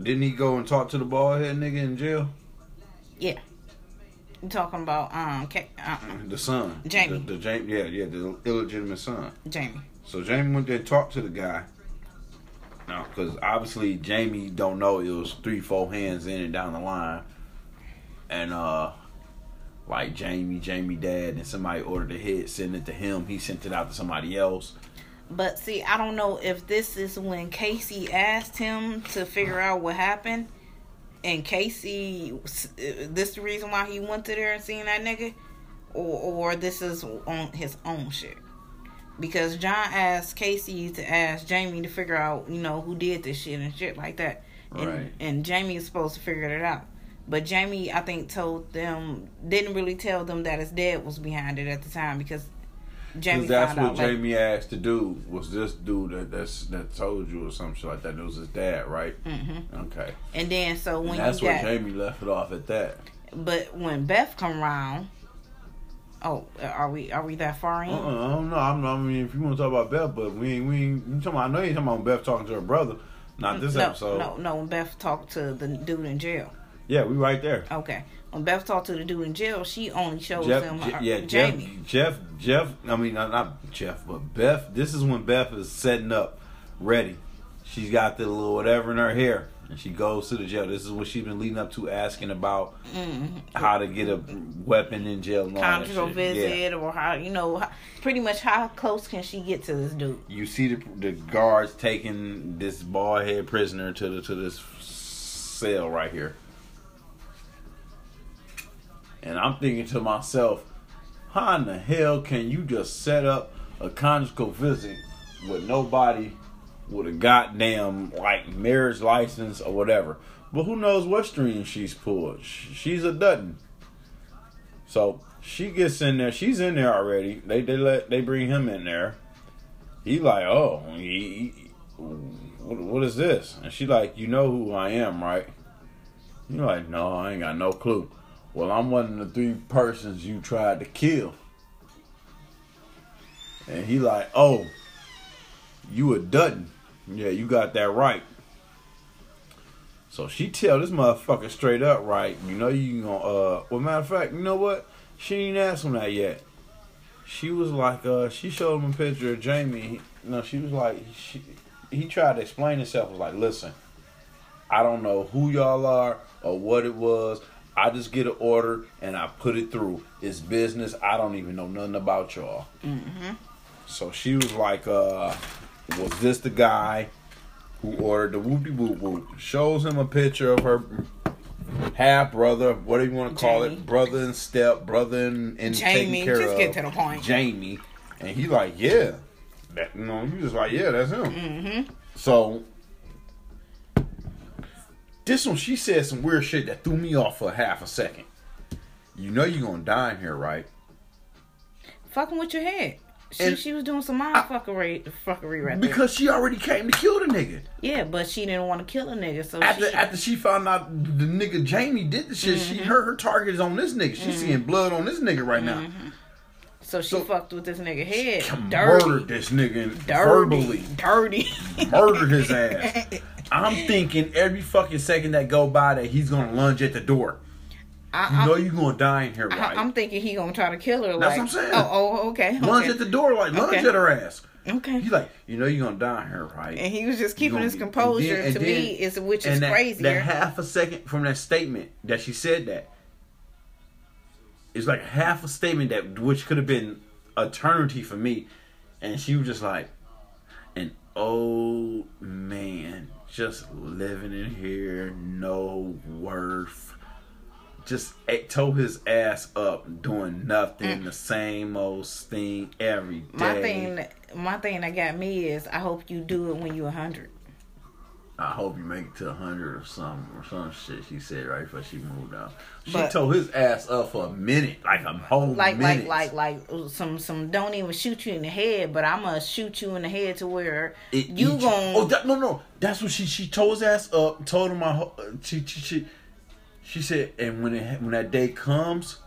Speaker 2: Didn't he go and talk to the bald head nigga in jail?
Speaker 3: Yeah. You talking about um Ka- uh,
Speaker 2: The son,
Speaker 3: Jamie.
Speaker 2: The, the Jamie, yeah, yeah, the illegitimate son.
Speaker 3: Jamie.
Speaker 2: So Jamie went there and talked to the guy. Now, because obviously Jamie don't know it was three, four hands in and down the line, and uh, like Jamie, Jamie dad, and somebody ordered the head, sent it to him. He sent it out to somebody else.
Speaker 3: But see, I don't know if this is when Casey asked him to figure out what happened, and Casey, this the reason why he went to there and seen that nigga, or or this is on his own shit. Because John asked Casey to ask Jamie to figure out, you know, who did this shit and shit like that, and
Speaker 2: Right.
Speaker 3: and Jamie is supposed to figure it out. But Jamie, I think, told them didn't really tell them that his dad was behind it at the time because Jamie
Speaker 2: that's what
Speaker 3: out.
Speaker 2: Jamie asked to do. Was this dude that that's that told you or some shit like that? It was his dad, right?
Speaker 3: hmm
Speaker 2: Okay.
Speaker 3: And then so when
Speaker 2: and that's
Speaker 3: you
Speaker 2: where
Speaker 3: got,
Speaker 2: Jamie left it off at that.
Speaker 3: but when Beth come around, oh, are we are we that far in?
Speaker 2: Uh-uh, I don't know. I'm, I mean, if you want to talk about Beth, but we ain't, we ain't, you talking about, I know you ain't talking about Beth talking to her brother. Not this
Speaker 3: no,
Speaker 2: episode.
Speaker 3: no, no. When Beth talked to the dude in jail.
Speaker 2: Yeah, we right there.
Speaker 3: Okay, when Beth talked to the dude in jail, she only shows
Speaker 2: Jeff,
Speaker 3: him her-
Speaker 2: yeah,
Speaker 3: Jamie.
Speaker 2: Jeff, Jeff, Jeff. I mean, not, Jeff, but Beth. This is when Beth is setting up, ready. She's got the little whatever in her hair, and she goes to the jail. This is what she's been leading up to, asking about
Speaker 3: Mm-hmm.
Speaker 2: how to get a weapon in jail.
Speaker 3: Conjugal visit,
Speaker 2: Yeah.
Speaker 3: or how you know, how, pretty much how close can she get to this dude?
Speaker 2: You see the the guards taking this bald head prisoner to the to this cell right here. And I'm thinking to myself, how in the hell can you just set up a conjugal visit with nobody with a goddamn like marriage license or whatever? But who knows what string she's pulled? She's a Dutton. So she gets in there. She's in there already. They they let they bring him in there. He like, oh, he, he- what, what is this? And she like, you know who I am, right? You like, no, I ain't got no clue. Well, I'm one of the three persons you tried to kill. And he like, oh, you a Dutton. Yeah, you got that right. So she tell this motherfucker straight up, right? You know you gonna uh well matter of fact, you know what? She ain't asked him that yet. She was like, uh, she showed him a picture of Jamie. He, no, she was like, she, he tried to explain himself. Was like, listen, I don't know who y'all are or what it was. I just get an order and I put it through. It's business. I don't even know nothing about y'all.
Speaker 3: Mm-hmm.
Speaker 2: So she was like, uh, was this the guy who ordered the whoopty whoop whoop? Shows him a picture of her half brother, whatever you want to call
Speaker 3: Jamie.
Speaker 2: it, brother and step, brother and, and
Speaker 3: Jamie,
Speaker 2: care
Speaker 3: just
Speaker 2: of
Speaker 3: get to the point.
Speaker 2: Jamie. And he like, yeah. That, you know, you just like, yeah, that's him.
Speaker 3: Mm-hmm.
Speaker 2: So this one, she said some weird shit that threw me off for half a second. You know you're gonna die in here, right?
Speaker 3: Fucking with your head. She,
Speaker 2: And-
Speaker 3: she was doing some mind fuckery, fuckery right there.
Speaker 2: Because she already came to kill the nigga.
Speaker 3: Yeah, but she didn't want to kill the nigga, so
Speaker 2: After
Speaker 3: she,
Speaker 2: after she found out the nigga Jamie did the shit, she mm-hmm. her her target is on this nigga. She's seeing mm-hmm. blood on this nigga right now. Mm-hmm.
Speaker 3: so she
Speaker 2: so-
Speaker 3: fucked with this nigga head.
Speaker 2: Murdered
Speaker 3: Dirty,
Speaker 2: this nigga
Speaker 3: dirty,
Speaker 2: verbally.
Speaker 3: dirty.
Speaker 2: Murdered his ass. I'm thinking every fucking second that go by that he's gonna lunge at the door.
Speaker 3: I,
Speaker 2: you know you're gonna die in here,
Speaker 3: I,
Speaker 2: right?
Speaker 3: I'm thinking he gonna try to kill her.
Speaker 2: That's
Speaker 3: like,
Speaker 2: what I'm saying.
Speaker 3: Oh, oh, okay.
Speaker 2: lunge
Speaker 3: okay.
Speaker 2: at the door, like lunge
Speaker 3: Okay.
Speaker 2: at her ass.
Speaker 3: Okay.
Speaker 2: He's like, you know you're gonna die in here, right?
Speaker 3: and he was just keeping his composure.
Speaker 2: then-
Speaker 3: to
Speaker 2: and
Speaker 3: me,
Speaker 2: then-
Speaker 3: is which is
Speaker 2: and that,
Speaker 3: crazier.
Speaker 2: That half a second from that statement that she said that, it's like half a statement that which could have been eternity for me, and she was just like, an old oh, man just living in here, no worth. Just tore his ass up doing nothing, the same old thing every day.
Speaker 3: Mm. my thing, my thing that got me is I hope you do it when you're hundred.
Speaker 2: I hope you make it to a hundred or something or some shit. She said right before she moved out. She
Speaker 3: But-
Speaker 2: tore his ass up for a minute, like a whole
Speaker 3: Like,
Speaker 2: minute.
Speaker 3: like, like, like like, some, some don't even shoot you in the head, but I'm gonna shoot you in the head to where
Speaker 2: It
Speaker 3: you
Speaker 2: eat
Speaker 3: gon'
Speaker 2: Oh that, no, no, that's what she she tore his ass up. Told him my uh, she she she, she said, and when it when that day comes,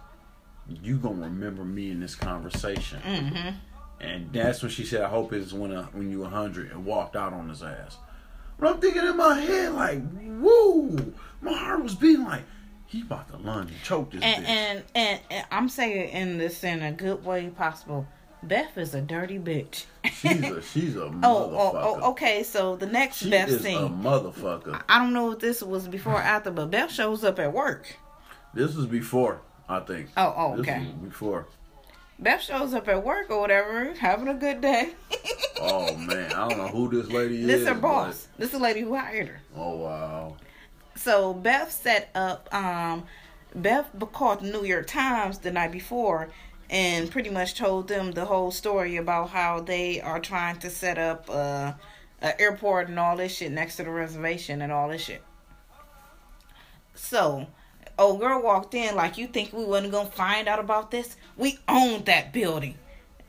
Speaker 2: you gonna remember me in this conversation.
Speaker 3: Mm-hmm.
Speaker 2: And that's when she said, I hope it's when uh, when you a hundred and walked out on his ass. But I'm thinking in my head like, woo, my heart was beating like he about to lunge and choke this
Speaker 3: and,
Speaker 2: bitch.
Speaker 3: and and and I'm saying in this in a good way possible. Beth is a dirty bitch.
Speaker 2: she's a she's a motherfucker.
Speaker 3: oh, oh, oh, okay. So the next
Speaker 2: She
Speaker 3: Beth
Speaker 2: is a
Speaker 3: scene.
Speaker 2: motherfucker.
Speaker 3: I don't know if this was before or after, but Beth shows up at work.
Speaker 2: This was before, I think.
Speaker 3: Oh, oh,
Speaker 2: This
Speaker 3: okay.
Speaker 2: before.
Speaker 3: Beth shows up at work or whatever, having a good day.
Speaker 2: Oh man, I don't know who this lady is.
Speaker 3: this her
Speaker 2: but-
Speaker 3: boss. This is the lady who hired her.
Speaker 2: Oh wow.
Speaker 3: So Beth set up. Um, Beth called the New York Times the night before, and pretty much told them the whole story about how they are trying to set up uh, an airport and all this shit next to the reservation and all this shit. So, old girl walked in like, "You think we wasn't gonna find out about this? We owned that building."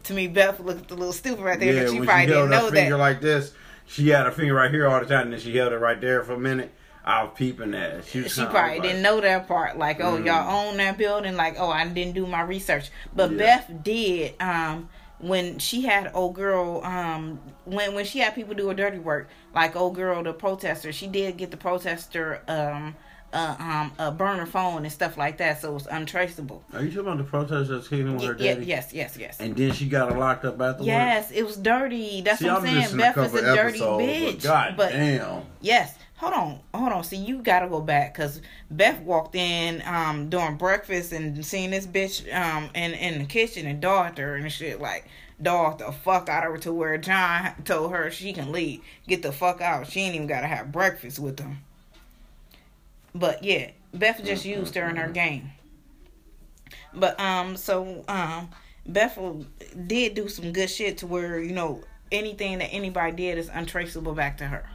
Speaker 3: To me, Beth looked a little stupid right there.
Speaker 2: yeah,
Speaker 3: that she probably
Speaker 2: she
Speaker 3: didn't know
Speaker 2: finger
Speaker 3: that.
Speaker 2: like this, she had her finger right here all the time, and then she held it right there for a minute. I was peeping at it. She,
Speaker 3: she probably
Speaker 2: like,
Speaker 3: didn't know that part. Like, oh,
Speaker 2: Mm.
Speaker 3: y'all own that building. Like, oh, I didn't do my research. But
Speaker 2: Yeah.
Speaker 3: Beth did. Um, when she had old girl, um, when when she had people do her dirty work, like old girl, the protester, she did get the protester, um, uh, um, a burner phone and stuff like that, so it was untraceable.
Speaker 2: Are you talking about the protest that's kicking with her
Speaker 3: yeah,
Speaker 2: daddy?
Speaker 3: yes, yes, yes.
Speaker 2: And then she got her locked up afterwards.
Speaker 3: Yes, it was dirty. That's
Speaker 2: See,
Speaker 3: what
Speaker 2: I'm
Speaker 3: I'm saying.
Speaker 2: a
Speaker 3: Beth is a dirty bitch.
Speaker 2: But God
Speaker 3: but
Speaker 2: damn.
Speaker 3: Yes. Hold on, hold on. See, you gotta go back because Beth walked in um during breakfast and seen this bitch um in in the kitchen and dogged her and shit like dogged the fuck out of her to where John told her she can leave, get the fuck out. She ain't even gotta have breakfast with them. But yeah, Beth just used her in her game. But um, so um, Beth did do some good shit to where you know anything that anybody did is untraceable back to her.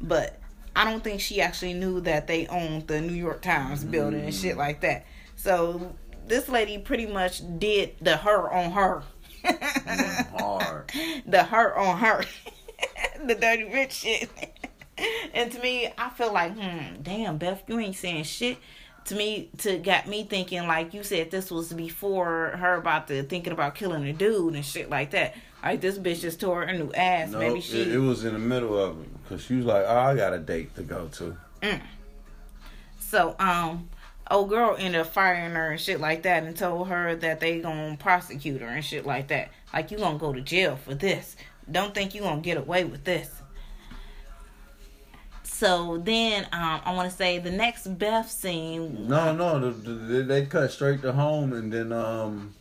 Speaker 3: But I don't think she actually knew that they owned the New York Times building and shit like that. So this lady pretty much did the her on her. The her on her. the dirty rich shit. and to me, I feel like, hmm, damn, Beth, you ain't saying shit. To me, to got me thinking like you said this was before her about to thinking about killing a dude and shit like that. Like this bitch just tore her new ass.
Speaker 2: No,
Speaker 3: Maybe she
Speaker 2: it, it was in the middle of it because she was like, "Oh, I got a date to go to."
Speaker 3: So, um, old girl ended up firing her and shit like that and told her that they gonna prosecute her and shit like that. Like, you gonna go to jail for this. Don't think you gonna get away with this. So then, um, I want to say the next Beth scene.
Speaker 2: No, no, the, the, they cut straight to home, and then um,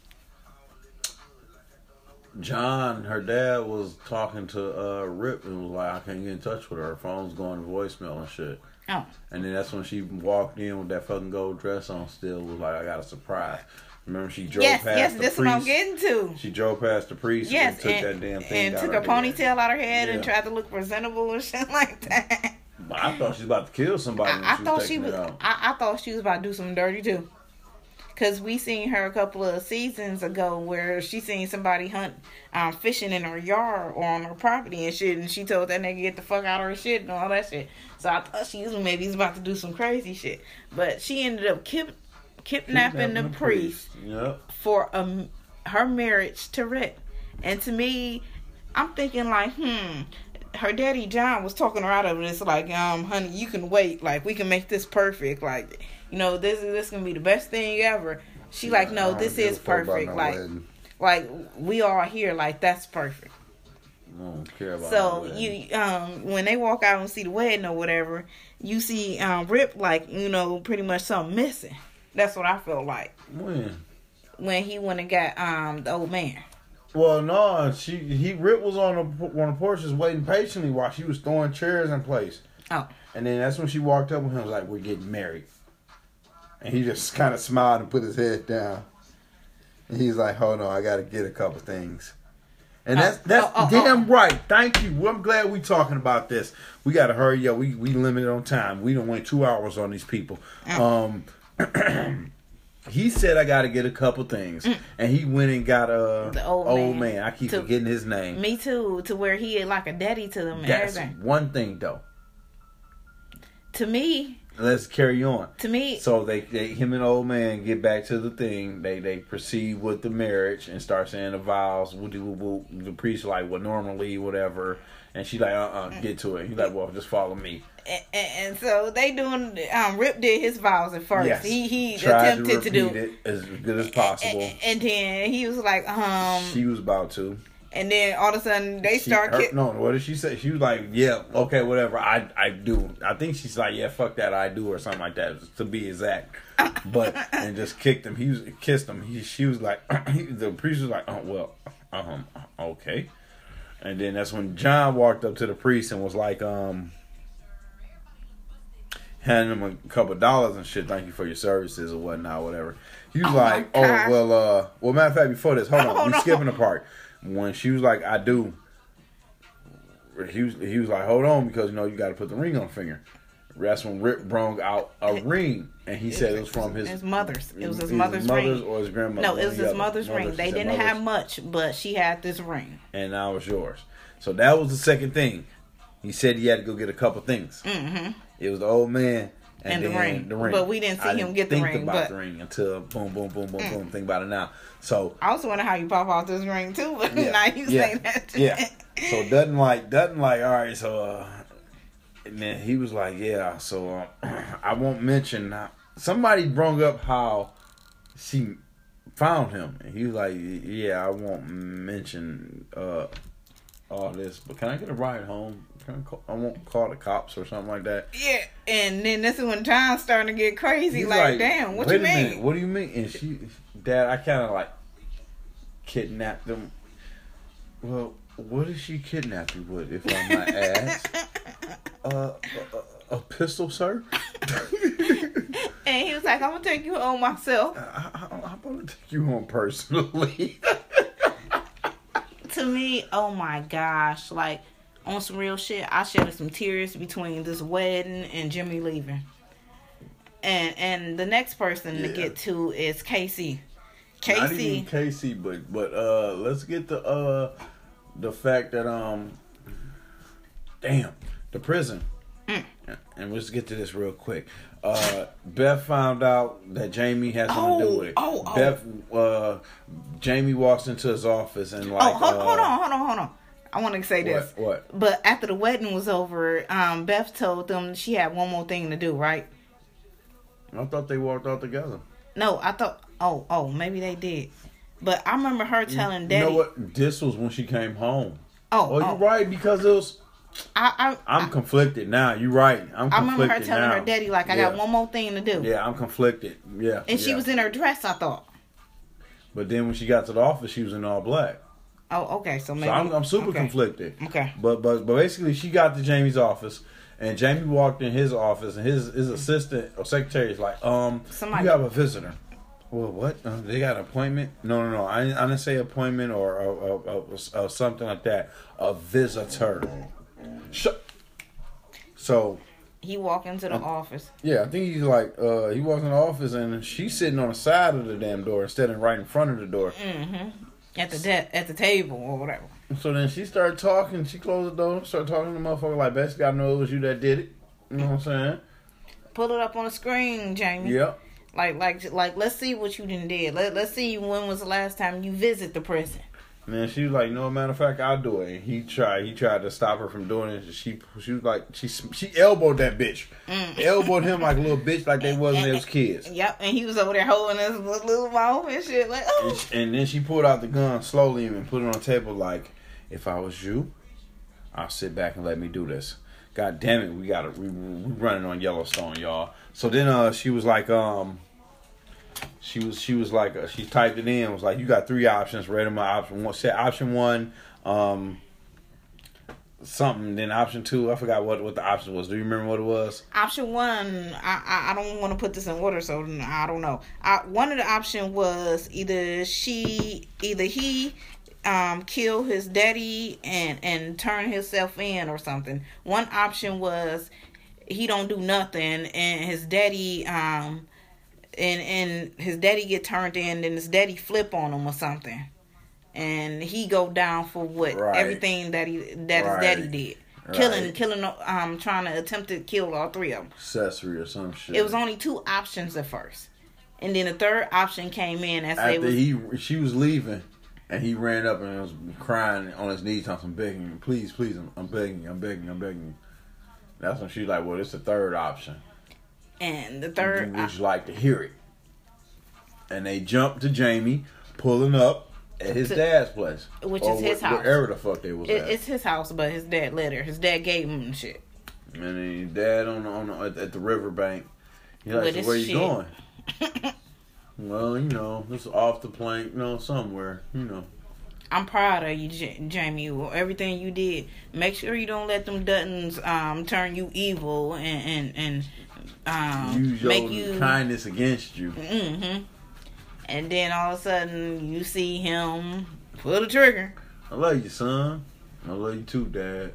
Speaker 2: John, her dad, was talking to uh Rip and was like, "I can't get in touch with her. Her phone's going to voicemail and shit."
Speaker 3: Oh,
Speaker 2: And then that's when she walked in with that fucking gold dress on. Still was like, "I got a surprise." Remember, she drove
Speaker 3: yes,
Speaker 2: past
Speaker 3: yes,
Speaker 2: the
Speaker 3: this
Speaker 2: priest.
Speaker 3: what I'm getting to.
Speaker 2: She drove past the priest
Speaker 3: Yes,
Speaker 2: and took
Speaker 3: and,
Speaker 2: that damn thing
Speaker 3: and
Speaker 2: out
Speaker 3: took
Speaker 2: her
Speaker 3: her
Speaker 2: head.
Speaker 3: ponytail out of her head and tried to look presentable and shit like that.
Speaker 2: But I thought she was about to kill somebody
Speaker 3: I, I
Speaker 2: she
Speaker 3: thought she was. I, I thought she was about to do something dirty too. Cause we seen her a couple of seasons ago where she seen somebody hunt, um, fishing in her yard or on her property and shit, and she told that nigga get the fuck out of her shit and all that shit. So I thought she was maybe was about to do some crazy shit, but she ended up kip, kidnapping, the, priest
Speaker 2: Yep.
Speaker 3: for um her marriage to Rip. And to me, I'm thinking like, hmm, her daddy John was talking her out of it. It's like, um, honey, you can wait. Like we can make this perfect. Like, you know, this is this gonna be the best thing ever. She like, no, this is perfect.
Speaker 2: no
Speaker 3: Like,
Speaker 2: wedding.
Speaker 3: like we all here. Like that's perfect.
Speaker 2: I don't care about no
Speaker 3: So
Speaker 2: wedding.
Speaker 3: you um when they walk out and see the wedding or whatever, you see um Rip like you know pretty much something missing. That's what I felt like
Speaker 2: when?
Speaker 3: when he went and got um the old man.
Speaker 2: Well, no, she he Rip was on the on the porch just waiting patiently while she was throwing chairs in place.
Speaker 3: Oh.
Speaker 2: And then that's when she walked up with him and was like, We're getting married. And he just kind of smiled and put his head down. And he's like, Hold on, I got to get a couple things. And that's
Speaker 3: Oh,
Speaker 2: that's
Speaker 3: oh, oh,
Speaker 2: damn right. Thank you. Well, I'm glad we talking about this. We got to hurry up. We we limited on time. We don't wait two hours on these people. Um, he said I got to get a couple things, and he went and got a
Speaker 3: Mm. The old man.
Speaker 2: I keep
Speaker 3: To-
Speaker 2: forgetting his name.
Speaker 3: Me too, to where he is like a daddy to them
Speaker 2: That's
Speaker 3: everything.
Speaker 2: one thing though.
Speaker 3: To me,
Speaker 2: Let's carry on.
Speaker 3: to me,
Speaker 2: So they, they him and old man get back to the thing. They they proceed with the marriage and start saying the vows. Woo woo woo. The priest like well normally whatever, and she like uh uh get to it. He's like well just follow me.
Speaker 3: and, and so they doing. Um, Rip did his vows at first.
Speaker 2: Yes.
Speaker 3: He he
Speaker 2: Tried
Speaker 3: attempted to,
Speaker 2: repeat
Speaker 3: do,
Speaker 2: it as good as possible.
Speaker 3: and, and then he was like, um,
Speaker 2: she was about to.
Speaker 3: and then all of a sudden they
Speaker 2: She-
Speaker 3: start.
Speaker 2: her-
Speaker 3: ki-
Speaker 2: no, what did she say? She was like, "Yeah, okay, whatever. I I do. I think she's like, yeah, fuck that, I do, or something like that, to be exact." But and just kicked him. He was kissed him. He she was like, the priest was like, "Oh well, um, okay." And then that's when John walked up to the priest and was like, um, handing him a couple dollars and shit. Thank you for your services or whatnot, whatever. He was
Speaker 3: Oh,
Speaker 2: like, "Oh well, uh, well, matter of fact, before this, hold on,
Speaker 3: Oh,
Speaker 2: we
Speaker 3: no.
Speaker 2: skipping a part when she was like, "I do." He was he was like, "Hold on, because you know you got to put the ring on the finger." That's when Rip brung out a ring, and he said it was from his
Speaker 3: his mother's. It was his
Speaker 2: either
Speaker 3: mother's, ring.
Speaker 2: or his grandmother.
Speaker 3: No, it was his
Speaker 2: other.
Speaker 3: mother's ring. They didn't
Speaker 2: mother's,
Speaker 3: have much, but she had this ring.
Speaker 2: and now it's yours. So that was the second thing. He said he had to go get a couple things.
Speaker 3: Mm-hmm.
Speaker 2: It was the old man and,
Speaker 3: And the ring.
Speaker 2: The ring.
Speaker 3: But we didn't see
Speaker 2: I
Speaker 3: him get the
Speaker 2: think
Speaker 3: ring,
Speaker 2: About
Speaker 3: but- Mm.
Speaker 2: the ring until boom, boom, boom, boom, boom. Think about it now. So
Speaker 3: I also wonder how you pop off this ring too, but
Speaker 2: yeah,
Speaker 3: now you
Speaker 2: yeah,
Speaker 3: say that.
Speaker 2: yeah. So doesn't like doesn't like. All right, so uh, and then he was like, yeah. So uh, I won't mention. uh, Somebody brought up how she found him, and he was like, yeah, I won't mention uh all this, but can I get a ride home? Can I, call, I won't call the cops or something like that.
Speaker 3: Yeah, and then this is when John's starting to get crazy.
Speaker 2: He's
Speaker 3: Like, damn, what you
Speaker 2: a minute,
Speaker 3: mean?
Speaker 2: what do you mean? And she, Dad, I kind of like kidnapped them. Well, what did she kidnap you with, if I might ask? Uh, a, a, a pistol, sir?
Speaker 3: And he was like, I'm gonna take you home myself.
Speaker 2: I, I, I'm gonna take you home personally.
Speaker 3: To me, oh my gosh, like on some real shit, I shed some tears between this wedding and Jimmy leaving. And and the next person to get to is Casey. Casey,
Speaker 2: Casey, but but uh, let's get the uh, the fact that um, damn, the prison.
Speaker 3: Mm.
Speaker 2: And let's get to this real quick. Uh, Beth found out that Jamie has something to do
Speaker 3: Oh,
Speaker 2: with it.
Speaker 3: oh, oh.
Speaker 2: Beth, uh, Jamie walks into his office and like,
Speaker 3: oh, hold,
Speaker 2: uh,
Speaker 3: hold on, hold on, hold on. I want to say this.
Speaker 2: What? What?
Speaker 3: But after the wedding was over, um, Beth told them she had one more thing to do, right?
Speaker 2: I thought they walked out together.
Speaker 3: No, I thought. Oh, oh, maybe they did. But I remember her telling Daddy.
Speaker 2: You know what? This was when she came home.
Speaker 3: Oh,
Speaker 2: Oh,
Speaker 3: oh.
Speaker 2: you're right because it was.
Speaker 3: I, I,
Speaker 2: I'm conflicted now. You're right. I'm
Speaker 3: I remember her telling
Speaker 2: now.
Speaker 3: her daddy like, "I
Speaker 2: Yeah.
Speaker 3: got one more thing to do,"
Speaker 2: Yeah, I'm conflicted. Yeah.
Speaker 3: and she was in her dress. I thought.
Speaker 2: But then when she got to the office, she was in all black.
Speaker 3: Oh, okay. So maybe
Speaker 2: So I'm, I'm super
Speaker 3: okay.
Speaker 2: conflicted.
Speaker 3: Okay.
Speaker 2: But but but basically, she got to Jamie's office, and Jamie walked in his office, and his his assistant or secretary is like, um,
Speaker 3: Somebody-
Speaker 2: you have a visitor. Well, what? Uh, they got an appointment? No, no, no. I, I didn't say appointment or, or, or, or, or something like that. A visitor. Shut. So
Speaker 3: He walked into the office.
Speaker 2: yeah, I think he's like uh, he walks in the office, and she's sitting on the side of the damn door instead of right in front of the door.
Speaker 3: Mm-hmm. At the de- at the table or whatever.
Speaker 2: So then she started talking. She closed the door, started talking to the motherfucker like, basically, I know it was you that did it. You know what I'm saying?
Speaker 3: Pull it up on the screen, Jamie.
Speaker 2: Yep.
Speaker 3: Like like like let's see what you done did. Let let's see when was the last time you visit the prison.
Speaker 2: Man, she was like, no matter of fact, I'll do it. And he tried, he tried to stop her from doing it. She, she was like, she, she elbowed that bitch, elbowed him like a little bitch, like they wasn't his kids.
Speaker 3: Yep, and he was over there holding his little mouth and shit like,
Speaker 2: And,
Speaker 3: oh.
Speaker 2: sh- and then she pulled out the gun slowly and put it on the table like, if I was you, I'll sit back and let me do this. God damn it, we got to we, we running on Yellowstone, y'all. So then uh she was like um she was she was like uh, she typed it in was like you got three options read my option one said option one um something then option two I forgot what what the option was do you remember what it was
Speaker 3: Option one, I I, I don't want to put this in order, so I don't know. I, one of the option was either she, either he, um, kill his daddy and and turn himself in or something. One option was he don't do nothing and his daddy um and and his daddy get turned in and his daddy flip on him or something. And he go down for what
Speaker 2: Right.
Speaker 3: everything that he that
Speaker 2: Right.
Speaker 3: his daddy did. Killing
Speaker 2: Right.
Speaker 3: killing um trying to attempt to kill all three of them
Speaker 2: accessory or some shit.
Speaker 3: It was only two options at first. And then the third option came in as they
Speaker 2: after
Speaker 3: was
Speaker 2: he she was leaving and he ran up and was crying on his knees talking begging please please I'm, I'm begging you I'm begging you I'm begging you. That's when she's like well it's the third option
Speaker 3: and the third
Speaker 2: would you like to hear it. And they jumped to Jamie pulling up at his
Speaker 3: To-
Speaker 2: dad's place.
Speaker 3: which is his
Speaker 2: wh-
Speaker 3: house.
Speaker 2: wherever the fuck they was
Speaker 3: it,
Speaker 2: at.
Speaker 3: it's his house but his dad let her. His dad gave him the shit.
Speaker 2: And then his dad on the, on the, at, at the riverbank. He's like so where you going? Well you know it's off the plank you know somewhere you know.
Speaker 3: I'm proud of you, J- Jamie. Everything you did. Make sure you don't let them Duttons um turn you evil and and and um
Speaker 2: use your
Speaker 3: make you.
Speaker 2: kindness against you
Speaker 3: hmm And then all of a sudden you see him pull the trigger.
Speaker 2: I love you, son. I love you too, Dad.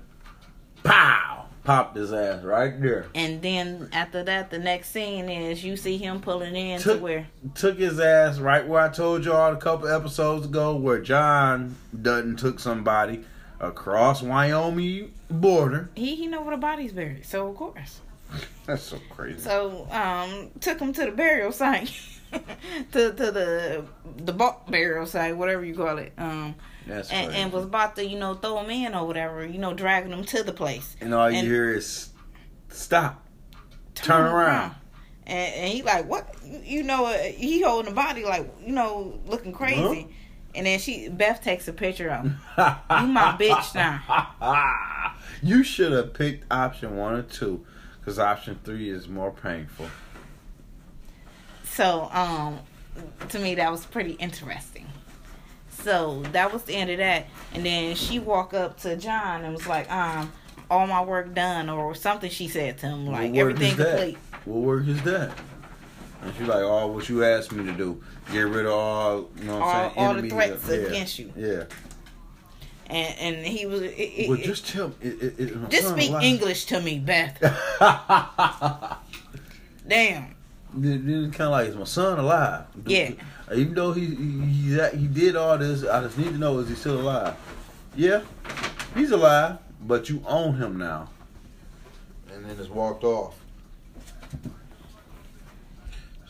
Speaker 2: Pow! Popped his ass right there.
Speaker 3: And then after that, the next scene is you see him pulling in
Speaker 2: Took-
Speaker 3: to where
Speaker 2: Took his ass right where I told y'all a couple episodes ago, where John Dutton took somebody across Wyoming border.
Speaker 3: he he know where the body's buried. So of course.
Speaker 2: That's so crazy.
Speaker 3: So um took him to the burial site. to to the the bulk burial site, whatever you call it. Um
Speaker 2: That's
Speaker 3: and,
Speaker 2: crazy.
Speaker 3: and was about to, you know, throw him in or whatever, you know, dragging him to the place.
Speaker 2: and all you
Speaker 3: and-
Speaker 2: hear is stop. Turn around.
Speaker 3: And, and he like, what? You- know, uh, he holding the body like, you know, looking crazy.
Speaker 2: Huh?
Speaker 3: And then she, Beth takes a picture of him. You my bitch
Speaker 2: now. you should have picked option one or two, because option three is more painful.
Speaker 3: So, um, to me, that was pretty interesting. So that was the end of that. And then she walked up to John and was like, um, all my work done or something she said to him, like everything complete.
Speaker 2: What work is that? And she's like, oh, what you asked me to do. Get rid of all, you know what
Speaker 3: All-
Speaker 2: I'm saying?
Speaker 3: all the threats
Speaker 2: of- yeah.
Speaker 3: against you.
Speaker 2: Yeah.
Speaker 3: And and he was it, it,
Speaker 2: Well,
Speaker 3: it-
Speaker 2: just tell me. It, it, it,
Speaker 3: just speak
Speaker 2: alive.
Speaker 3: English to me, Beth. Damn.
Speaker 2: Then kind of like, is my son alive?
Speaker 3: Yeah.
Speaker 2: Even though he he he did all this, I just need to know is he still alive? Yeah, he's alive, but you own him now. And then just walked off.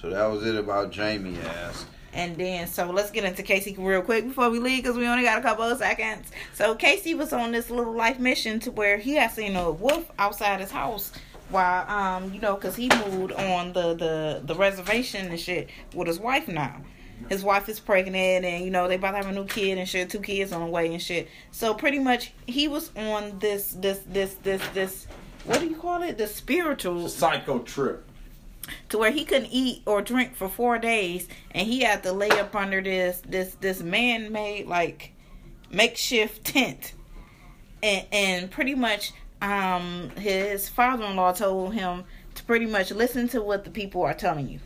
Speaker 2: So that was it about Jamie ass.
Speaker 3: And then, so let's get into Casey real quick before we leave because we only got a couple of seconds. So Casey was on this little life mission to where he had seen a wolf outside his house while, um, you know, because he moved on the, the, the reservation and shit with his wife now. His wife is pregnant and, you know, they about to have a new kid and shit, two kids on the way and shit. So pretty much he was on this, this, this, this, this, what do you call it? The spiritual
Speaker 2: Psycho trip.
Speaker 3: To where he couldn't eat or drink for four days and he had to lay up under this this this man-made like makeshift tent and and pretty much um his father-in-law told him to pretty much listen to what the people are telling you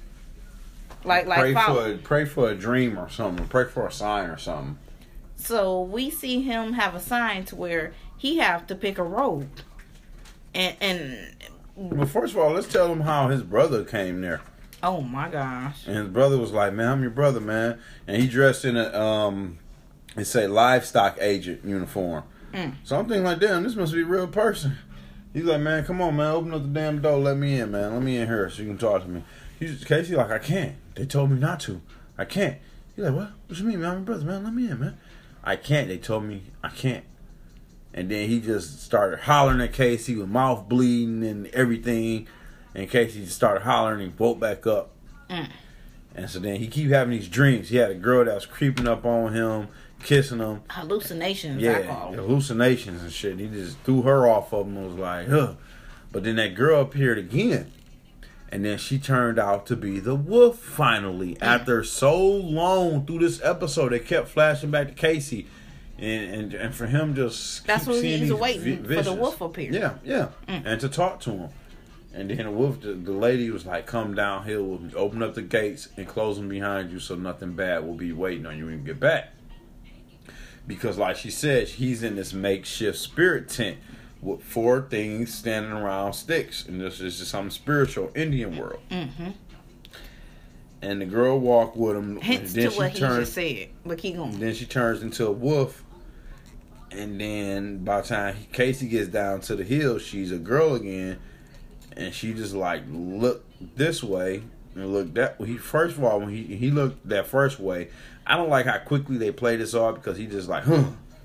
Speaker 3: like like
Speaker 2: pray
Speaker 3: follow.
Speaker 2: for a, pray for a dream or something. Pray for a sign or something.
Speaker 3: so we see him have a sign to where he have to pick a road and and
Speaker 2: Well, first of all, let's tell him how his brother came there.
Speaker 3: oh my gosh
Speaker 2: And his brother was like, "Man, I'm your brother, man." And he dressed in a um, it say livestock agent uniform.
Speaker 3: Mm.
Speaker 2: So I'm thinking like, "Damn, this must be a real person." He's like, "Man, come on, man, open up the damn door, let me in, man, let me in here so you can talk to me." He's Casey like, "I can't. They told me not to. I can't." He's like, "What? What you mean, man? I'm your brother, man. Let me in, man." I can't. They told me I can't. And then he just started hollering at Casey with mouth bleeding and everything. And Casey just started hollering and woke back up.
Speaker 3: Mm.
Speaker 2: And so then he keep having these dreams. He had a girl that was creeping up on him, kissing him.
Speaker 3: Hallucinations,
Speaker 2: Yeah, hallucinations and shit. He just threw her off of him and was like, huh. But then that girl appeared again. And then she turned out to be the wolf finally. After so long through this episode, they kept flashing back to Casey. And and, and for him just
Speaker 3: That's what
Speaker 2: seeing
Speaker 3: he's waiting
Speaker 2: vi-
Speaker 3: for the wolf appear.
Speaker 2: Yeah, yeah.
Speaker 3: Mm.
Speaker 2: And to talk to him. And then the wolf, the, the lady was like, "Come downhill. Open up the gates and close them behind you, so nothing bad will be waiting on you when you get back." Because, like she said, he's in this makeshift spirit tent with four things standing around sticks, and this is just some spiritual Indian world.
Speaker 3: Mm-hmm.
Speaker 2: And the girl walked with him.
Speaker 3: Hints
Speaker 2: and then
Speaker 3: to what
Speaker 2: she
Speaker 3: he just said. But keep going.
Speaker 2: then she turns into a wolf. And then by the time Casey gets down to the hill, she's a girl again. And she just like look this way and look that he first of all when he he looked that first way, I don't like how quickly they play this off because he just like, huh,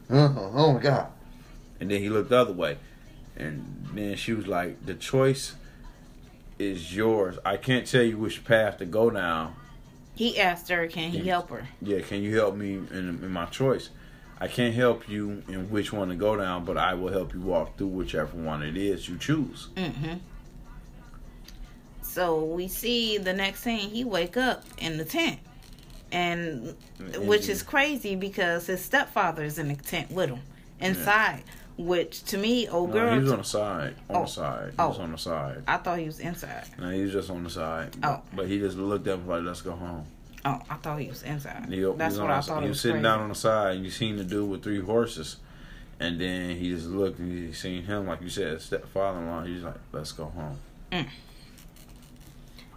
Speaker 2: huh, oh my god. And then he looked the other way. And then she was like, The choice is yours. I can't tell you which path to go now.
Speaker 3: He asked her, can he help her?
Speaker 2: Yeah, can you help me in, in my choice? I can't help you in which one to go down, but I will help you walk through whichever one it is you choose.
Speaker 3: Mm-hmm. So we see the next scene, he wake up in the tent. And which is crazy because his stepfather is in the tent with him inside. Which to me, old
Speaker 2: No,
Speaker 3: girl,
Speaker 2: he was on the side. On
Speaker 3: Oh.
Speaker 2: the side. He was
Speaker 3: Oh.
Speaker 2: on the side.
Speaker 3: I thought he was inside.
Speaker 2: No, he was just on the side.
Speaker 3: Oh.
Speaker 2: But he just looked up and like, let's go home.
Speaker 3: Oh, I thought he was inside.
Speaker 2: He
Speaker 3: That's what I thought.
Speaker 2: He was
Speaker 3: was
Speaker 2: sitting
Speaker 3: crazy.
Speaker 2: down on the side, and you seen the dude with three horses. And then he just looked and he seen him, like you said, stepfather in law. He's like, let's go home.
Speaker 3: Mm.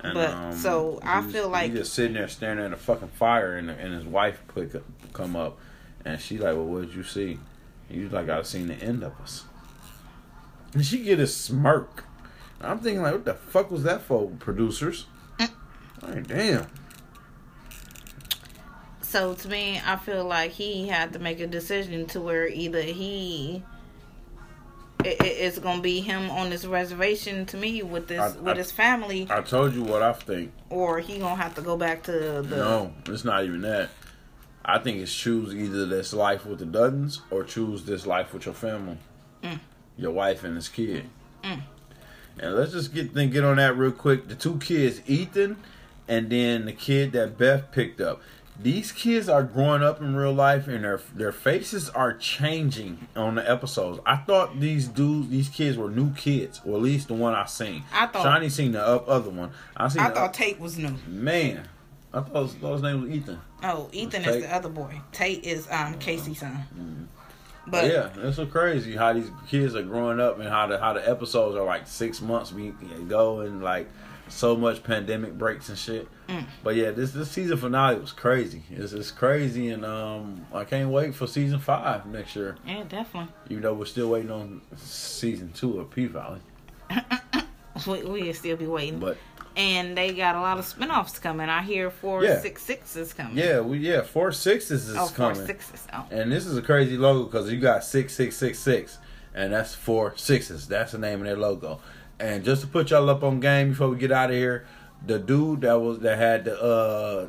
Speaker 2: And,
Speaker 3: But, so, I feel like-
Speaker 2: he just sitting there staring at the fucking fire, and, and his wife put come up, and she like, well, what did you see? He was like, I seen the end of us. And she get a smirk. I'm thinking like, what the fuck was that for, producers?
Speaker 3: Mm.
Speaker 2: Like, damn.
Speaker 3: So to me, I feel like he had to make a decision to where either he it, it- it's gonna be him on this reservation to me with this
Speaker 2: I-
Speaker 3: with
Speaker 2: I-
Speaker 3: his family,
Speaker 2: I told you what I think.
Speaker 3: or he gonna have to go back to the.
Speaker 2: No, it's not even that. I think it's choose either this life with the Duttons or choose this life with your family,
Speaker 3: Mm.
Speaker 2: your wife and this kid.
Speaker 3: Mm.
Speaker 2: And let's just get then get on that real quick. The two kids, Ethan, and then the kid that Beth picked up. These kids are growing up in real life, and their their faces are changing on the episodes. I thought these dudes, these kids were new kids, or at least the one I seen.
Speaker 3: I thought-
Speaker 2: Shawnee seen the up, other one. I seen.
Speaker 3: I thought Tate was new.
Speaker 2: Man, I thought his, thought his name was Ethan.
Speaker 3: Oh, Ethan is the other boy. Tate is um Casey's son.
Speaker 2: But
Speaker 3: But
Speaker 2: yeah, it's so crazy how these kids are growing up and how the how the episodes are like six months we go and like so much pandemic breaks and shit.
Speaker 3: Mm.
Speaker 2: But yeah, this this season finale was crazy. It's it's crazy and um I can't wait for season five next year.
Speaker 3: yeah, definitely.
Speaker 2: Even though we're still waiting on season two of P Valley.
Speaker 3: We we'll still be waiting.
Speaker 2: But
Speaker 3: and they got a lot of spinoffs coming. I hear four
Speaker 2: Yeah.
Speaker 3: six six coming.
Speaker 2: yeah, we yeah four sixes is
Speaker 3: oh, four
Speaker 2: coming.
Speaker 3: sixes. Oh.
Speaker 2: And this is a crazy logo because you got six six six six, and that's four sixes. That's the name of their logo. And just to put y'all up on game before we get out of here, the dude that was that had the uh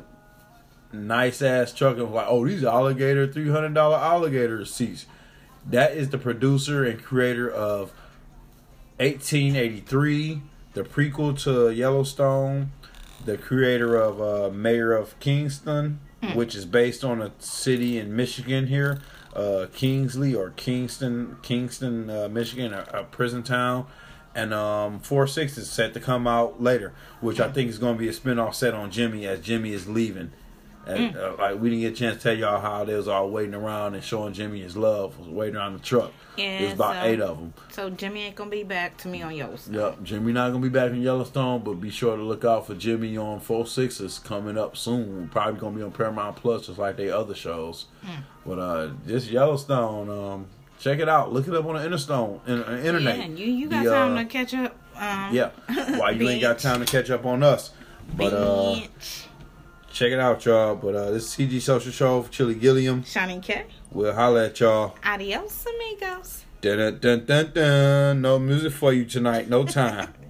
Speaker 2: nice ass truck and was like, oh, these alligator three hundred dollar alligator seats. That is the producer and creator of 1883, the prequel to Yellowstone, the creator of uh, Mayor of Kingstown, which is based on a city in Michigan here, uh, Kingsley or Kingstown, Kingstown, uh, Michigan, a, a prison town. And um, Four Six is set to come out later, which I think is going to be a spinoff set on Jimmy as Jimmy is leaving. And, uh, like we didn't get a chance to tell y'all how they was all waiting around and showing Jimmy his love, was waiting around the truck.
Speaker 3: Yeah,
Speaker 2: There's about
Speaker 3: so-
Speaker 2: eight of them.
Speaker 3: So Jimmy ain't gonna be back to me on Yellowstone.
Speaker 2: Yep, Jimmy not gonna be back in Yellowstone, but be sure to look out for Jimmy on Four Sixes coming up soon. Probably gonna be on Paramount Plus, just like they other shows.
Speaker 3: Hmm.
Speaker 2: But uh, this Yellowstone, um, Check it out. Look it up on the Interstone, in, uh, internet.
Speaker 3: Yeah, you, you got
Speaker 2: the,
Speaker 3: time
Speaker 2: uh,
Speaker 3: to catch up. Um,
Speaker 2: yeah. Why you ain't got time to catch up on us? But uh, check it out, y'all. But uh, this is CG Social Show for Chili Gilliam.
Speaker 3: Shawnee K.
Speaker 2: We'll holla at y'all.
Speaker 3: Adios, amigos.
Speaker 2: Dun, dun, dun, dun. No music for you tonight. No time.